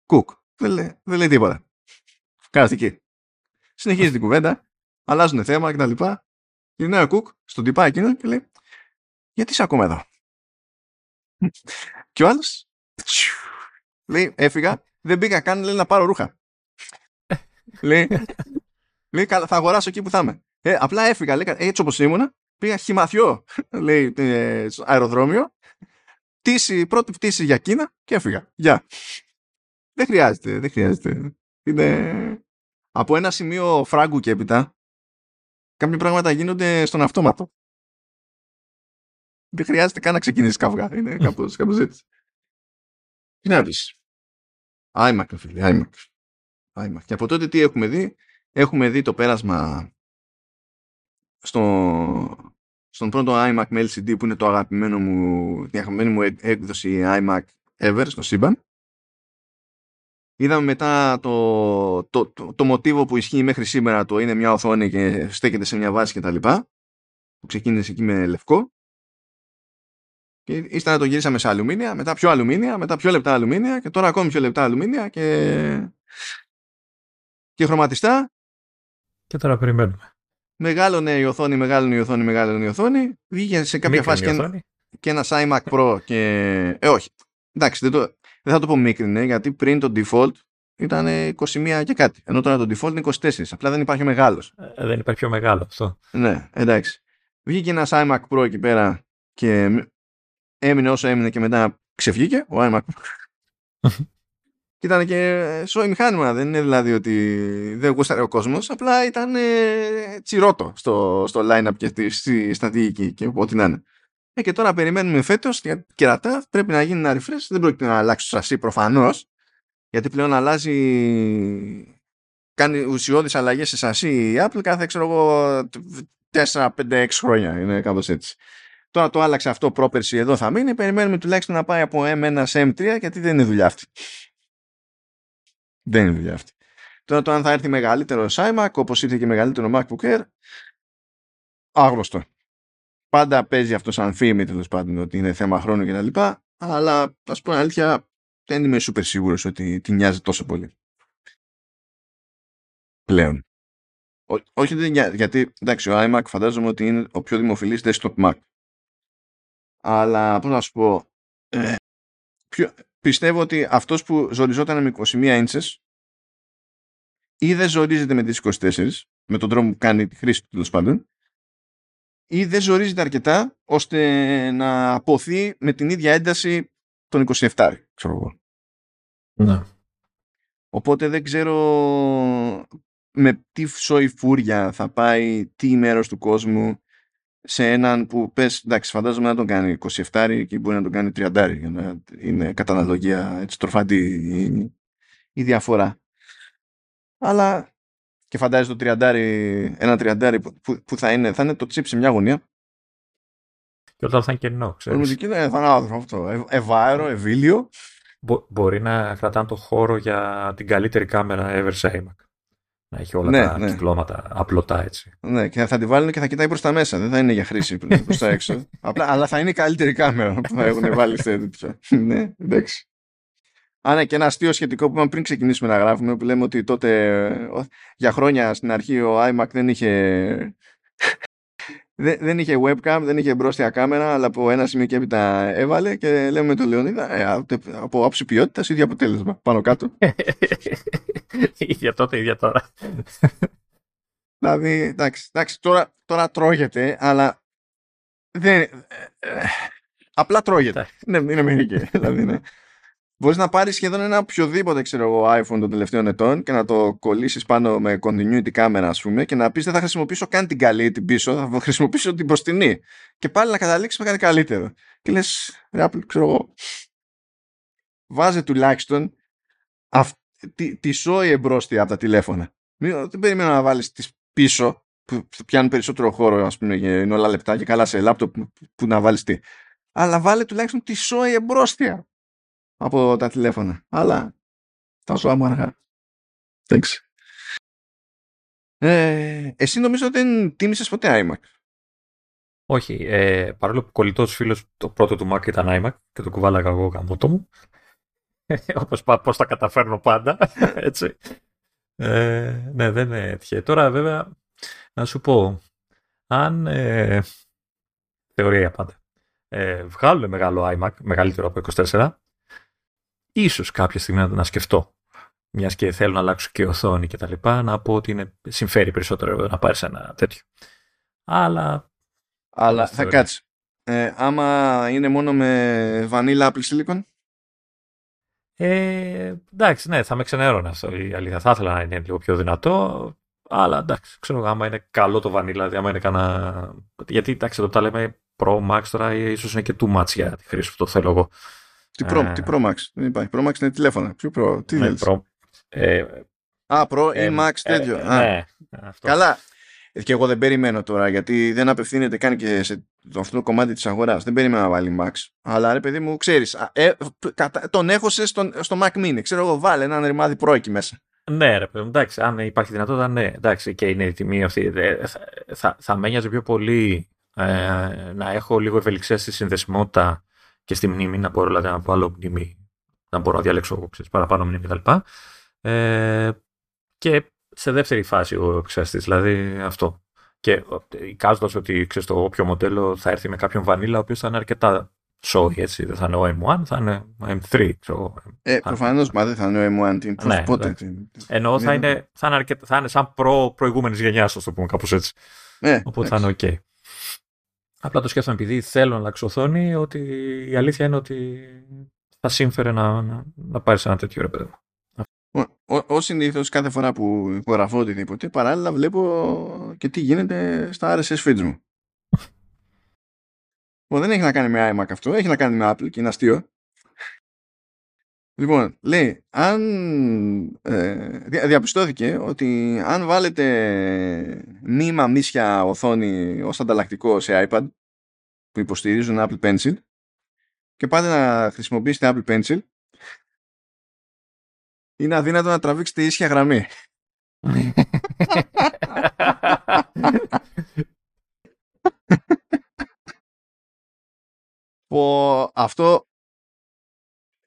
Κουκ. Δεν λέει, δεν λέει τίποτα. Καραστική. Συνεχίζει την κουβέντα, αλλάζουν θέμα κτλ. Γυρνάει ο Κουκ στον τυπά εκείνο και λέει, γιατί είσαι ακόμα εδώ; και ο άλλος λέει, έφυγα, δεν πήγα καν λέει, να πάρω ρούχα. λέει, λέει, θα αγοράσω εκεί που θα είμαι. Ε, απλά έφυγα, λέει, έτσι όπως ήμουνα, πήγα χυμαθιό, λέει, ε, στο αεροδρόμιο, πτήση, πρώτη πτήση για Κίνα και έφυγα. Γεια. Δεν χρειάζεται, δεν χρειάζεται. Είναι... Από ένα σημείο φράγκου και έπειτα, κάποια πράγματα γίνονται στον αυτόματο. Δεν χρειάζεται καν να ξεκινήσεις καυγά. Είναι κάπως, κάπως έτσι. Τι να πεις. iMac, φίλε, iMac. iMac. Και από τότε τι έχουμε δει; Έχουμε δει το πέρασμα στο, στον πρώτο iMac με LCD που είναι το αγαπημένο μου, η αγαπημένη μου έκδοση iMac ever στο σύμπαν. Είδαμε μετά το, το, το, το, μοτίβο που ισχύει μέχρι σήμερα το είναι μια οθόνη και στέκεται σε μια βάση και τα λοιπά που ξεκίνησε εκεί με λευκό. Και ύστερα το γυρίσαμε σε αλουμίνια μετά πιο αλουμίνια, μετά πιο λεπτά αλουμίνια και τώρα ακόμη πιο λεπτά αλουμίνια και, και χρωματιστά. Και τώρα περιμένουμε. Μεγάλωνε η οθόνη, μεγάλωνε η οθόνη, μεγάλωνε η οθόνη. Βγήκε σε κάποια φάση και, και ένα iMac Pro και ε όχι. Εντάξει δεν το, δεν θα το πω μίκρινε, γιατί πριν το default ήταν 21 και κάτι. Ενώ τώρα το default είναι 24. Απλά δεν υπάρχει μεγάλος. Ε, δεν υπάρχει πιο μεγάλος αυτό. Ναι, εντάξει. Βγήκε ένας iMac Pro εκεί πέρα και έμεινε όσο έμεινε και μετά ξεφύγηκε ο iMac [LAUGHS] και ήταν και σόι μηχάνημα. Δεν είναι δηλαδή ότι δεν γούσταρε ο κόσμος. Απλά ήταν ε, τσιρότο στο, στο line-up και στη στρατηγική και ό,τι να είναι. Ε, και τώρα περιμένουμε φέτος κερατά. Πρέπει να γίνει ένα refresh. Δεν πρόκειται να αλλάξει το σασί προφανώς. Γιατί πλέον αλλάζει. Κάνει ουσιώδεις αλλαγές σε σασί η Apple κάθε ξέρω εγώ 4, 5, 6 χρόνια. Είναι κάπως έτσι. Τώρα το άλλαξε αυτό πρόπερση εδώ θα μείνει. Περιμένουμε τουλάχιστον να πάει από M1 σε M3 γιατί δεν είναι δουλειά αυτή. Δεν είναι δουλειά αυτή. Τώρα το αν θα έρθει μεγαλύτερο iMac όπως ήρθε και μεγαλύτερο MacBook Air άγνωστο πάντα παίζει αυτό σαν φήμη τέλος πάντων ότι είναι θέμα χρόνου κτλ. Αλλά ας πούμε αλήθεια δεν είμαι super σίγουρος ότι τη νοιάζει τόσο πολύ. Πλέον. Ό, όχι δεν νοιάζει, γιατί εντάξει ο iMac φαντάζομαι ότι είναι ο πιο δημοφιλής desktop Mac. Αλλά πώς να σου πω, ε, πιστεύω ότι αυτός που ζοριζόταν με 21 inches ή δεν ζορίζεται με τις 24 με τον τρόπο που κάνει τη χρήση του τέλος πάντων ή δεν ζορίζεται αρκετά ώστε να αποθεί με την ίδια ένταση των 27, ξέρω εγώ. Ναι. Οπότε δεν ξέρω με τι σόι φούρια θα πάει τι μέρος του κόσμου σε έναν που πες, εντάξει, φαντάζομαι να τον κάνει 27 και μπορεί να τον κάνει 30 για να είναι κατά αναλογία έτσι τροφαντή η, η διαφορά. Αλλά και φαντάζεσαι το τριαντάρι, ένα τριαντάρι που, που θα, είναι, θα είναι το τσίπ σε μια γωνία. Και όταν θα είναι κενό, ξέρεις. Μουσική είναι θανάτο αυτό. Ε, ευάερο, ευήλιο. Μπο, μπορεί να κρατάνε το χώρο για την καλύτερη κάμερα ever σε iMac. Να έχει όλα Ναι, τα ναι. κυκλώματα απλωτά έτσι. Ναι, και θα τη βάλουν και θα κοιτάει προς τα μέσα. Δεν θα είναι για χρήση προς τα έξω. [LAUGHS] Απλά, αλλά θα είναι η καλύτερη κάμερα που θα έχουν βάλει σε τέτοιο. ναι, εντάξει. Α, ναι, και ένα αστείο σχετικό που είπαμε πριν ξεκινήσουμε να γράφουμε, που λέμε ότι τότε ε, ο- για χρόνια στην αρχή ο iMac δεν είχε. [LAUGHS] δεν, δεν είχε webcam, δεν είχε μπρόστια κάμερα, αλλά από ένα σημείο και έπειτα έβαλε και λέμε με τον Λεωνίδα ε, από- από άψη ποιότητας ίδιο αποτέλεσμα. Πάνω κάτω. [LAUGHS] ίδια τότε, ίδια τώρα. Δηλαδή, εντάξει, εντάξει τώρα, τώρα τρώγεται, αλλά δεν. ε, ε, απλά τρώγεται. Εντάξει. ναι, είναι μερική. [LAUGHS] δηλαδή, ναι. Μπορείς να πάρεις σχεδόν ένα οποιοδήποτε ξέρω εγώ, iPhone των τελευταίων ετών και να το κολλήσεις πάνω με continuity κάμερα, ας πούμε, και να πεις δεν θα χρησιμοποιήσω καν την καλή την πίσω, θα [LAUGHS] χρησιμοποιήσω την μπροστινή. Και πάλι να καταλήξεις με κάτι καλύτερο. Και λες, ρε Apple, ξέρω εγώ, βάζε τουλάχιστον αυ, τη, τη σόι εμπρόστια από τα τηλέφωνα. Μην, δεν περιμένω να βάλεις τις πίσω που πιάνουν περισσότερο χώρο ας πούμε και είναι όλα λεπτά και καλά σε λάπτοπ που, που να βάλεις τι. Αλλά βάλε τουλάχιστον τη σόι εμπρόστια από τα τηλέφωνα. Αλλά τα σου άμα αργά. Εντάξει. Ε, εσύ νομίζω δεν τίμησες ποτέ iMac; Όχι, ε, παρόλο που κολλητό φίλο το πρώτο του Mac ήταν iMac και το κουβάλαγα εγώ γαμότο μου. [LAUGHS] Όπως πά- πώς τα καταφέρνω πάντα, [LAUGHS] έτσι. Ε, ναι, δεν έτυχε. Τώρα βέβαια, να σου πω, αν, ε, θεωρία πάντα, ε, βγάλουν μεγάλο iMac, μεγαλύτερο από 24, ίσως κάποια στιγμή να, να σκεφτώ, μιας και θέλω να αλλάξω και οθόνη και τα λοιπά, να πω ότι είναι, συμφέρει περισσότερο να πάρεις ένα τέτοιο. Αλλά Αλλά Καλά θα θεωρία. κάτσεις. Ε, άμα είναι μόνο με vanilla Apple Silicon, Ε, εντάξει, ναι, θα με ξενέρωνε αυτό η αλήθεια. Θα ήθελα να είναι λίγο πιο δυνατό. Αλλά εντάξει, ξέρω εγώ, άμα είναι καλό το βανίλα, δηλαδή άμα είναι κανένα. Γιατί εντάξει, εδώ τα λέμε Pro Max τώρα, ίσως είναι και too much για τη χρήση που το θέλω εγώ. Τι Pro, Ε. τι Pro Max; Δεν υπάρχει. Pro Max είναι τηλέφωνα. Ποιο Pro, τι Ναι, λες. Pro. Ε, Α, Pro ε, ή Max ε, τέτοιο. ε, Α, ναι, αυτό. Καλά. Ε, Και εγώ δεν περιμένω τώρα γιατί δεν απευθύνεται καν και σε το- αυτό το κομμάτι της αγοράς. Δεν περιμένω να βάλει Max. Αλλά ρε παιδί μου, ξέρεις, α, ε, κατα- τον έχωσε στον, στο Mac Mini. Ξέρω εγώ, βάλε έναν ρημάδι Pro εκεί μέσα. Ναι, ρε παιδί μου, εντάξει, αν υπάρχει δυνατότητα, ναι, εντάξει, και είναι η τιμή αυτή. Ε, Θα, θα, θα με ένοιαζε πιο πολύ ε, να έχω λίγο ευελιξία στη συνδεσιμότητα και στη μνήμη, να μπορώ δηλαδή, να βάλω μνήμη, να μπορώ να διαλέξω ξέρεις, παραπάνω μνήμη κτλ. Ε, και σε δεύτερη φάση ο επεξεργαστής, δηλαδή αυτό. Και εικάζοντας ότι ξέρεις, το όποιο μοντέλο θα έρθει με κάποιον βανίλα, ο οποίος θα είναι αρκετά σόι, έτσι. Δεν θα είναι ο M1, θα είναι ο M3, ξέρω εγώ. Ε, Α. προφανώς, μα δεν θα είναι ο M1. Τι, πώς, Ναι, πότε. εντάξει. τι- Εννοώ θα Ναι. είναι, θα είναι, αρκετά, θα είναι σαν προ προηγούμενη γενιάς, ας το πούμε κάπως έτσι. Ε, Οπότε θα εντάξει. είναι οκ. Απλά το σκέφτομαι επειδή θέλω να αλλάξω οθόνη, ότι η αλήθεια είναι ότι θα σύμφερε να, να, να πάρεις ένα τέτοιο ρε παιδί. μου. Ο, ο, ως συνήθως κάθε φορά που υπογραφώ οτιδήποτε παράλληλα βλέπω και τι γίνεται στα RSS feeds μου. [LAUGHS] Λοιπόν, δεν έχει να κάνει με iMac αυτό, έχει να κάνει με Apple και είναι αστείο. Λοιπόν, λέει, αν ε, δια- διαπιστώθηκε ότι αν βάλετε μη μαμίσια οθόνη ως ανταλλακτικό σε iPad που υποστηρίζουν Apple Pencil και πάτε να χρησιμοποιήσετε Apple Pencil είναι αδύνατο να τραβήξετε ίσια γραμμή. [LAUGHS] Πω, αυτό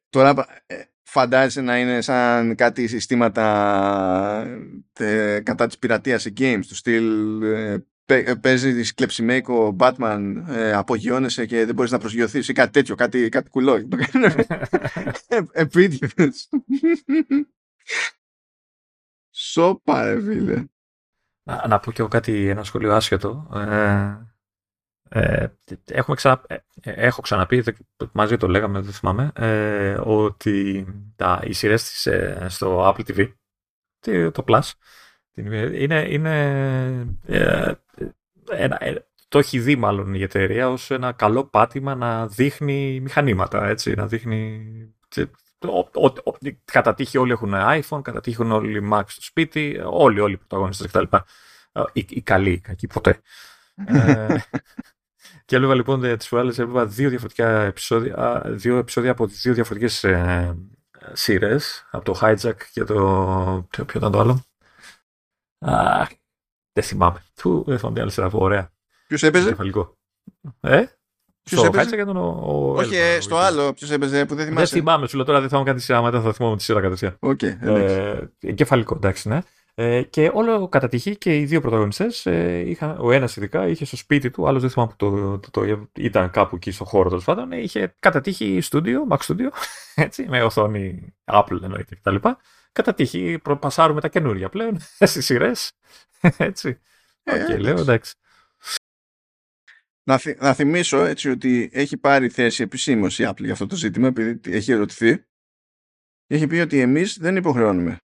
τώρα ε, φαντάζεσαι να είναι σαν κάτι συστήματα ε, κατά της πειρατείας σε games του στυλ ε, παι- ε, παίζει της κλεψιμέικο Batman ε, απογειώνεσαι και δεν μπορείς να προσγειωθείς ή κάτι τέτοιο, κάτι, κάτι κουλό. Ε, επίτηδες. Σόπα ρε φίλε. Να, να πω και εγώ κάτι, ένα σχολείο άσχετο. Ε, ε, έχουμε ξανα, ε, έχω ξαναπεί, δεν- μαζί το λέγαμε, δεν θυμάμαι, ε, ότι τα, οι σειρές της, ε, στο Apple TV, τι- το Plus, την- είναι, είναι ε, ένα, ε, το έχει δει μάλλον η εταιρεία ως ένα καλό πάτημα να δείχνει μηχανήματα, έτσι, να δείχνει τε- κατά τύχη όλοι έχουν iPhone, κατά τύχη έχουν όλοι Mac στο σπίτι, όλοι, όλοι οι πρωταγωνιστές κτλ. Οι, οι καλοί, οι κακοί ποτέ. [LAUGHS] ε, και έβλεπα λοιπόν τις προάλλες, έβλεπα δύο διαφορετικά επεισόδια, δύο επεισόδια από τι δύο διαφορετικές ε, σειρές, από το Hijack και το. Ποιο ήταν το άλλο. Α, δεν θυμάμαι. Του, δεν θυμάμαι άλλη σειρά. Ωραία. Ποιος έπαιζε; Ε; Ποιος έπαιζε; Ήταν ο, ο Όχι, ε, στο άλλο. Ποιος έπαιζε που δεν θυμάμαι. Δεν θυμάμαι, σου λέω τώρα δεν θα μου κάνεις τη σειρά, μετά θα θυμάμαι τη σειρά κατευθείαν. Okay, ε, εγκεφαλικό, εντάξει, ναι. Ε, και όλο κατά τυχή και οι δύο πρωταγωνιστές, ε, ο ένας ειδικά είχε στο σπίτι του, άλλος δεν θυμάμαι που το, το, το, ήταν κάπου εκεί στο χώρο τέλος πάντων, είχε κατά τύχη στούντιο, Mac Studio, [LAUGHS] έτσι, με οθόνη Apple εννοείται κτλ. Κατά τύχη προπασάρουμε τα καινούρια πλέον [LAUGHS] στις σειρές. [LAUGHS] έτσι. Ε, okay, λέω εντάξει. Να, να θυμίσω έτσι ότι έχει πάρει θέση επισήμως η Apple για αυτό το ζήτημα, επειδή έχει ερωτηθεί. Έχει πει ότι εμείς δεν υποχρεώνουμε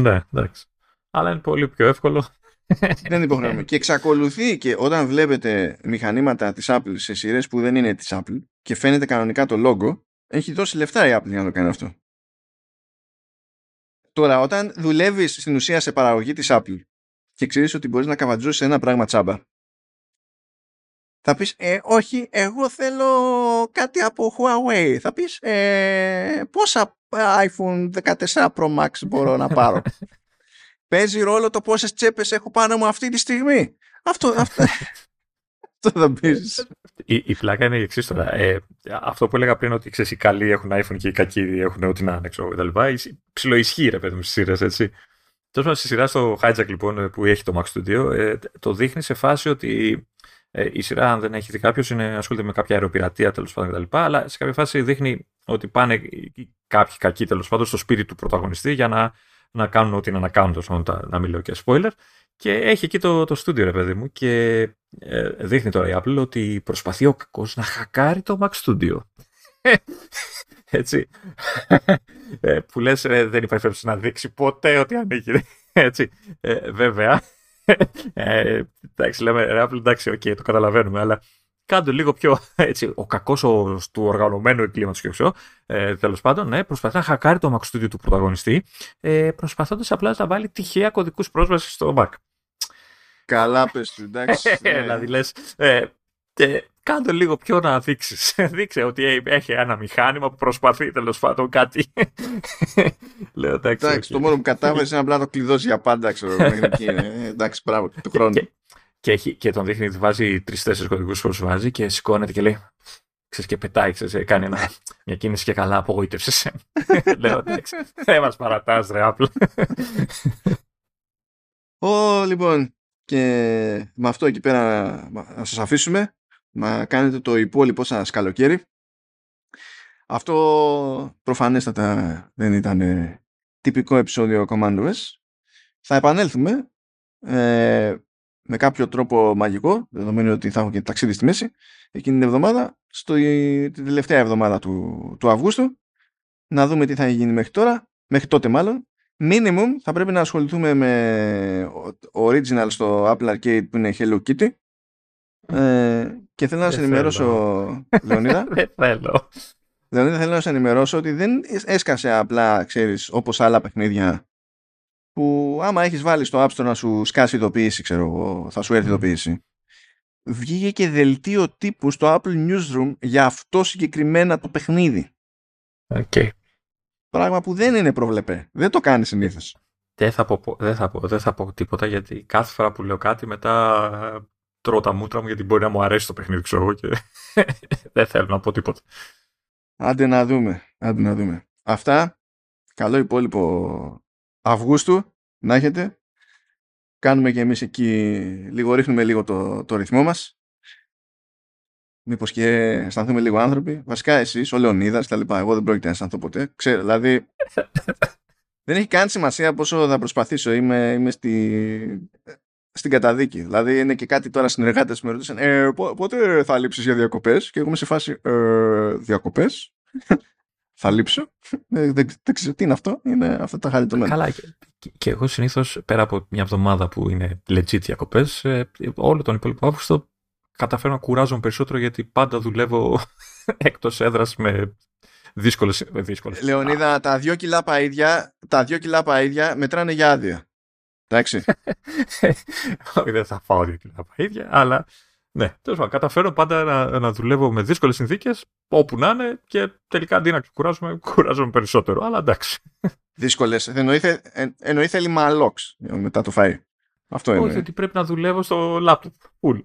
ναι, εντάξει. Αλλά είναι πολύ πιο εύκολο. [LAUGHS] δεν υποχρεώνουμε. και εξακολουθεί και όταν βλέπετε μηχανήματα της Apple σε σειρές που δεν είναι της Apple και φαίνεται κανονικά το logo, έχει δώσει λεφτά η Apple για να το κάνει αυτό. Τώρα, όταν δουλεύεις στην ουσία σε παραγωγή της Apple και ξέρεις ότι μπορείς να καβατζώσεις ένα πράγμα τσάμπα, θα πεις, ε, όχι, εγώ θέλω κάτι από Huawei. Θα πεις, ε, πόσα iPhone 14 Pro Max μπορώ να πάρω. [LAUGHS] Παίζει ρόλο το πόσες τσέπες έχω πάνω μου αυτή τη στιγμή. Αυτό, αυτό, [LAUGHS] αυτό θα πεις. Η, η πλάκα είναι η εξής τώρα. Ε, αυτό που έλεγα πριν ότι ξέρεις, οι καλοί έχουν iPhone και οι κακοί έχουν ό,τι να είναι, ξέρω, κτλ. Ψιλοισχύει ρε παιδί μου στις σειρές, έτσι. Τόσο στη σειρά στο Hijack λοιπόν που έχει το Max Studio, ε, το δείχνει σε φάση ότι ε, η σειρά, αν δεν έχει δει κάποιο, ασχολείται με κάποια αεροπειρατεία τέλος πάντων κτλ. Αλλά σε κάποια φάση δείχνει ότι πάνε κάποιοι κακοί τέλος πάντων στο σπίτι του πρωταγωνιστή για να, να κάνουν ό,τι είναι να κάνουν, τόσο, να μην λέω και spoiler. Και έχει εκεί το, το στούντιο, ρε παιδί μου, και ε, δείχνει τώρα η Apple ότι προσπαθεί ο κακός να χακάρει το Mac Studio. [LAUGHS] Έτσι. Ε, που λες ε, δεν υπάρχει περίπτωση να δείξει ποτέ ότι ανήκει. Έτσι. Ε, βέβαια, ε, εντάξει, λέμε ρε Apple, εντάξει, okay, το καταλαβαίνουμε, αλλά κάντε λίγο πιο έτσι, ο κακός του οργανωμένου εγκλήματος και ξέρω, ε, τέλος πάντων, ναι, προσπαθεί να χακάρει το Mac Studio του πρωταγωνιστή, ε, προσπαθώντας απλά να βάλει τυχαία κωδικούς πρόσβασης στο Mac. Καλά, πες του, εντάξει. ναι. [LAUGHS] δηλαδή λες, ε, κάντο λίγο πιο να δείξεις. [LAUGHS] Δείξε ότι έχει ένα μηχάνημα που προσπαθεί τέλος πάντων κάτι. [LAUGHS] Λέω εντάξει. Εντάξει, το μόνο που κατάφερες είναι απλά να το κλειδώσεις για πάντα, ξέρω ε, Εντάξει, μπράβο, του χρόνου. Και, και, έχει, και τον δείχνει, βάζει τρει-τέσσερι κωδικού που βάζει και σηκώνεται και λέει. Ξέρεις, και πετάει, ξέρεις, ε, κάνει ένα, μια κίνηση και καλά απογοήτευσες. [LAUGHS] Λέω εντάξει. Δεν μας παρατάς, ρε Apple. Ω, λοιπόν, και με αυτό εκεί πέρα να σας αφήσουμε να κάνετε το υπόλοιπο σας καλοκαίρι. Αυτό προφανέστατα δεν ήταν τυπικό επεισόδιο Command OS. Θα επανέλθουμε ε, με κάποιο τρόπο μαγικό, δεδομένου ότι θα έχω και ταξίδι στη μέση, εκείνη την εβδομάδα, στο, την τελευταία εβδομάδα του, του Αυγούστου, να δούμε τι θα γίνει μέχρι τώρα, μέχρι τότε μάλλον. Minimum θα πρέπει να ασχοληθούμε με original στο Apple Arcade που είναι Hello Kitty ε, και θέλω να σε ενημερώσω, Λεωνίδα. [LAUGHS] Δεν θέλω. Λεωνίδα, θέλω να σε ενημερώσω ότι δεν έσκασε απλά, ξέρεις, όπως άλλα παιχνίδια που άμα έχεις βάλει στο App Store να σου σκάσει ειδοποίηση, ξέρω εγώ, θα σου έρθει ειδοποίηση. Βγήκε και δελτίο τύπου στο Apple Newsroom για αυτό συγκεκριμένα το παιχνίδι. Okay. Πράγμα που δεν είναι προβλεπέ. Δεν το κάνεις συνήθως. Δεν θα, πω, δεν, θα πω, δεν θα πω τίποτα γιατί κάθε φορά που λέω κάτι μετά τρώω τα μούτρα μου γιατί μπορεί να μου αρέσει το παιχνίδι, ξέρω εγώ και [LAUGHS] δεν θέλω να πω τίποτα. Άντε να δούμε. Άντε να δούμε. Αυτά. Καλό υπόλοιπο Αυγούστου να έχετε. Κάνουμε και εμείς εκεί λίγο, ρίχνουμε λίγο το, το ρυθμό μας. Μήπως και αισθανθούμε λίγο άνθρωποι. Βασικά εσείς, ο Λεωνίδας, τα λοιπά. Εγώ δεν πρόκειται να αισθανθώ ποτέ. Ξέρω, δηλαδή [LAUGHS] δεν έχει καν σημασία πόσο θα προσπαθήσω. Είμαι, είμαι στη, στην καταδίκη. Δηλαδή είναι και κάτι τώρα συνεργάτες που με ρωτήσαν ε, πότε θα λείψεις για διακοπές; Και εγώ είμαι σε φάση ε, διακοπές; [LAUGHS] θα λείψω; [LAUGHS] Ε, δεν, δεν, ξέρω τι είναι αυτό. Είναι αυτά τα χαριτωμένα. Καλά. Και, και εγώ συνήθως πέρα από μια εβδομάδα που είναι legit διακοπές, ε, όλο τον υπόλοιπο Αύγουστο καταφέρω να κουράζομαι περισσότερο γιατί πάντα δουλεύω [LAUGHS] εκτός έδρας με δύσκολες, δύσκολες. Λεωνίδα, τα δύο κιλά παΐδια, τα δύο κιλά παΐδια μετράνε για άδεια. Εντάξει. [LAUGHS] Όχι, δεν θα φάω δύο κιλά παΐδια, αλλά ναι, τέλος πάντων, καταφέρω πάντα να, να δουλεύω με δύσκολες συνθήκες, όπου να είναι, και τελικά αντί να κουράζομαι, [LAUGHS] κουράζομαι περισσότερο. Αλλά εντάξει. Δύσκολες. Εννοεί θέλει μαλόξ μετά το φαΐ. Αυτό είναι. Όχι, ότι πρέπει να δουλεύω στο λάπτοπ. Πουλ.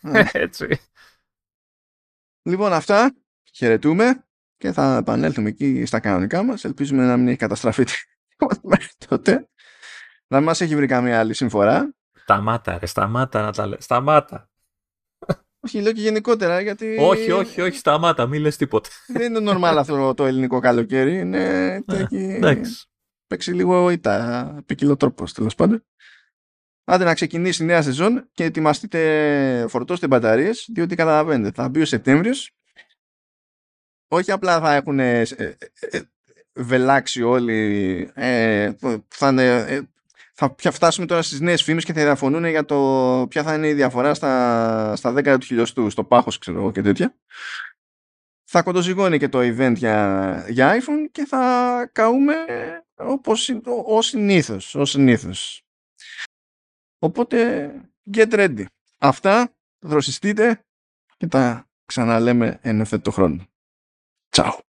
Ναι. [LAUGHS] Έτσι. Λοιπόν, αυτά. Χαιρετούμε και θα επανέλθουμε εκεί στα κανονικά μας. Ελπίζουμε να μην έχει καταστραφεί μέχρι τότε. Να μας έχει βρει καμία άλλη συμφορά. Σταμάτα, ρε, σταμάτα να τα λέει. Σταμάτα. Όχι, λέω και γενικότερα γιατί. Όχι, όχι, όχι, σταμάτα, μην λες τίποτα. Δεν είναι normal αυτό το ελληνικό καλοκαίρι. Είναι. Ναι, εντάξει. Παίξει λίγο ήττα, τρόπος τέλος πάντων. Άντε να ξεκινήσει η νέα σεζόν και ετοιμαστείτε, φορτώστε μπαταρίες, διότι καταλαβαίνετε, θα μπει ο Σεπτέμβριος. Όχι απλά θα έχουν ε, ε, ε, βελάξει όλοι, θα είναι θα φτάσουμε τώρα στις νέες φήμες και θα διαφωνούν για το ποια θα είναι η διαφορά στα, στα 10 του χιλιοστού, στο πάχος ξέρω εγώ και τέτοια. Θα κοντοζυγώνει και το event για, για iPhone και θα καούμε όπως ως συνήθως, ως συνήθως. Οπότε get ready. Αυτά δροσιστείτε και τα ξαναλέμε εν ευθέτω χρόνο. Ciao.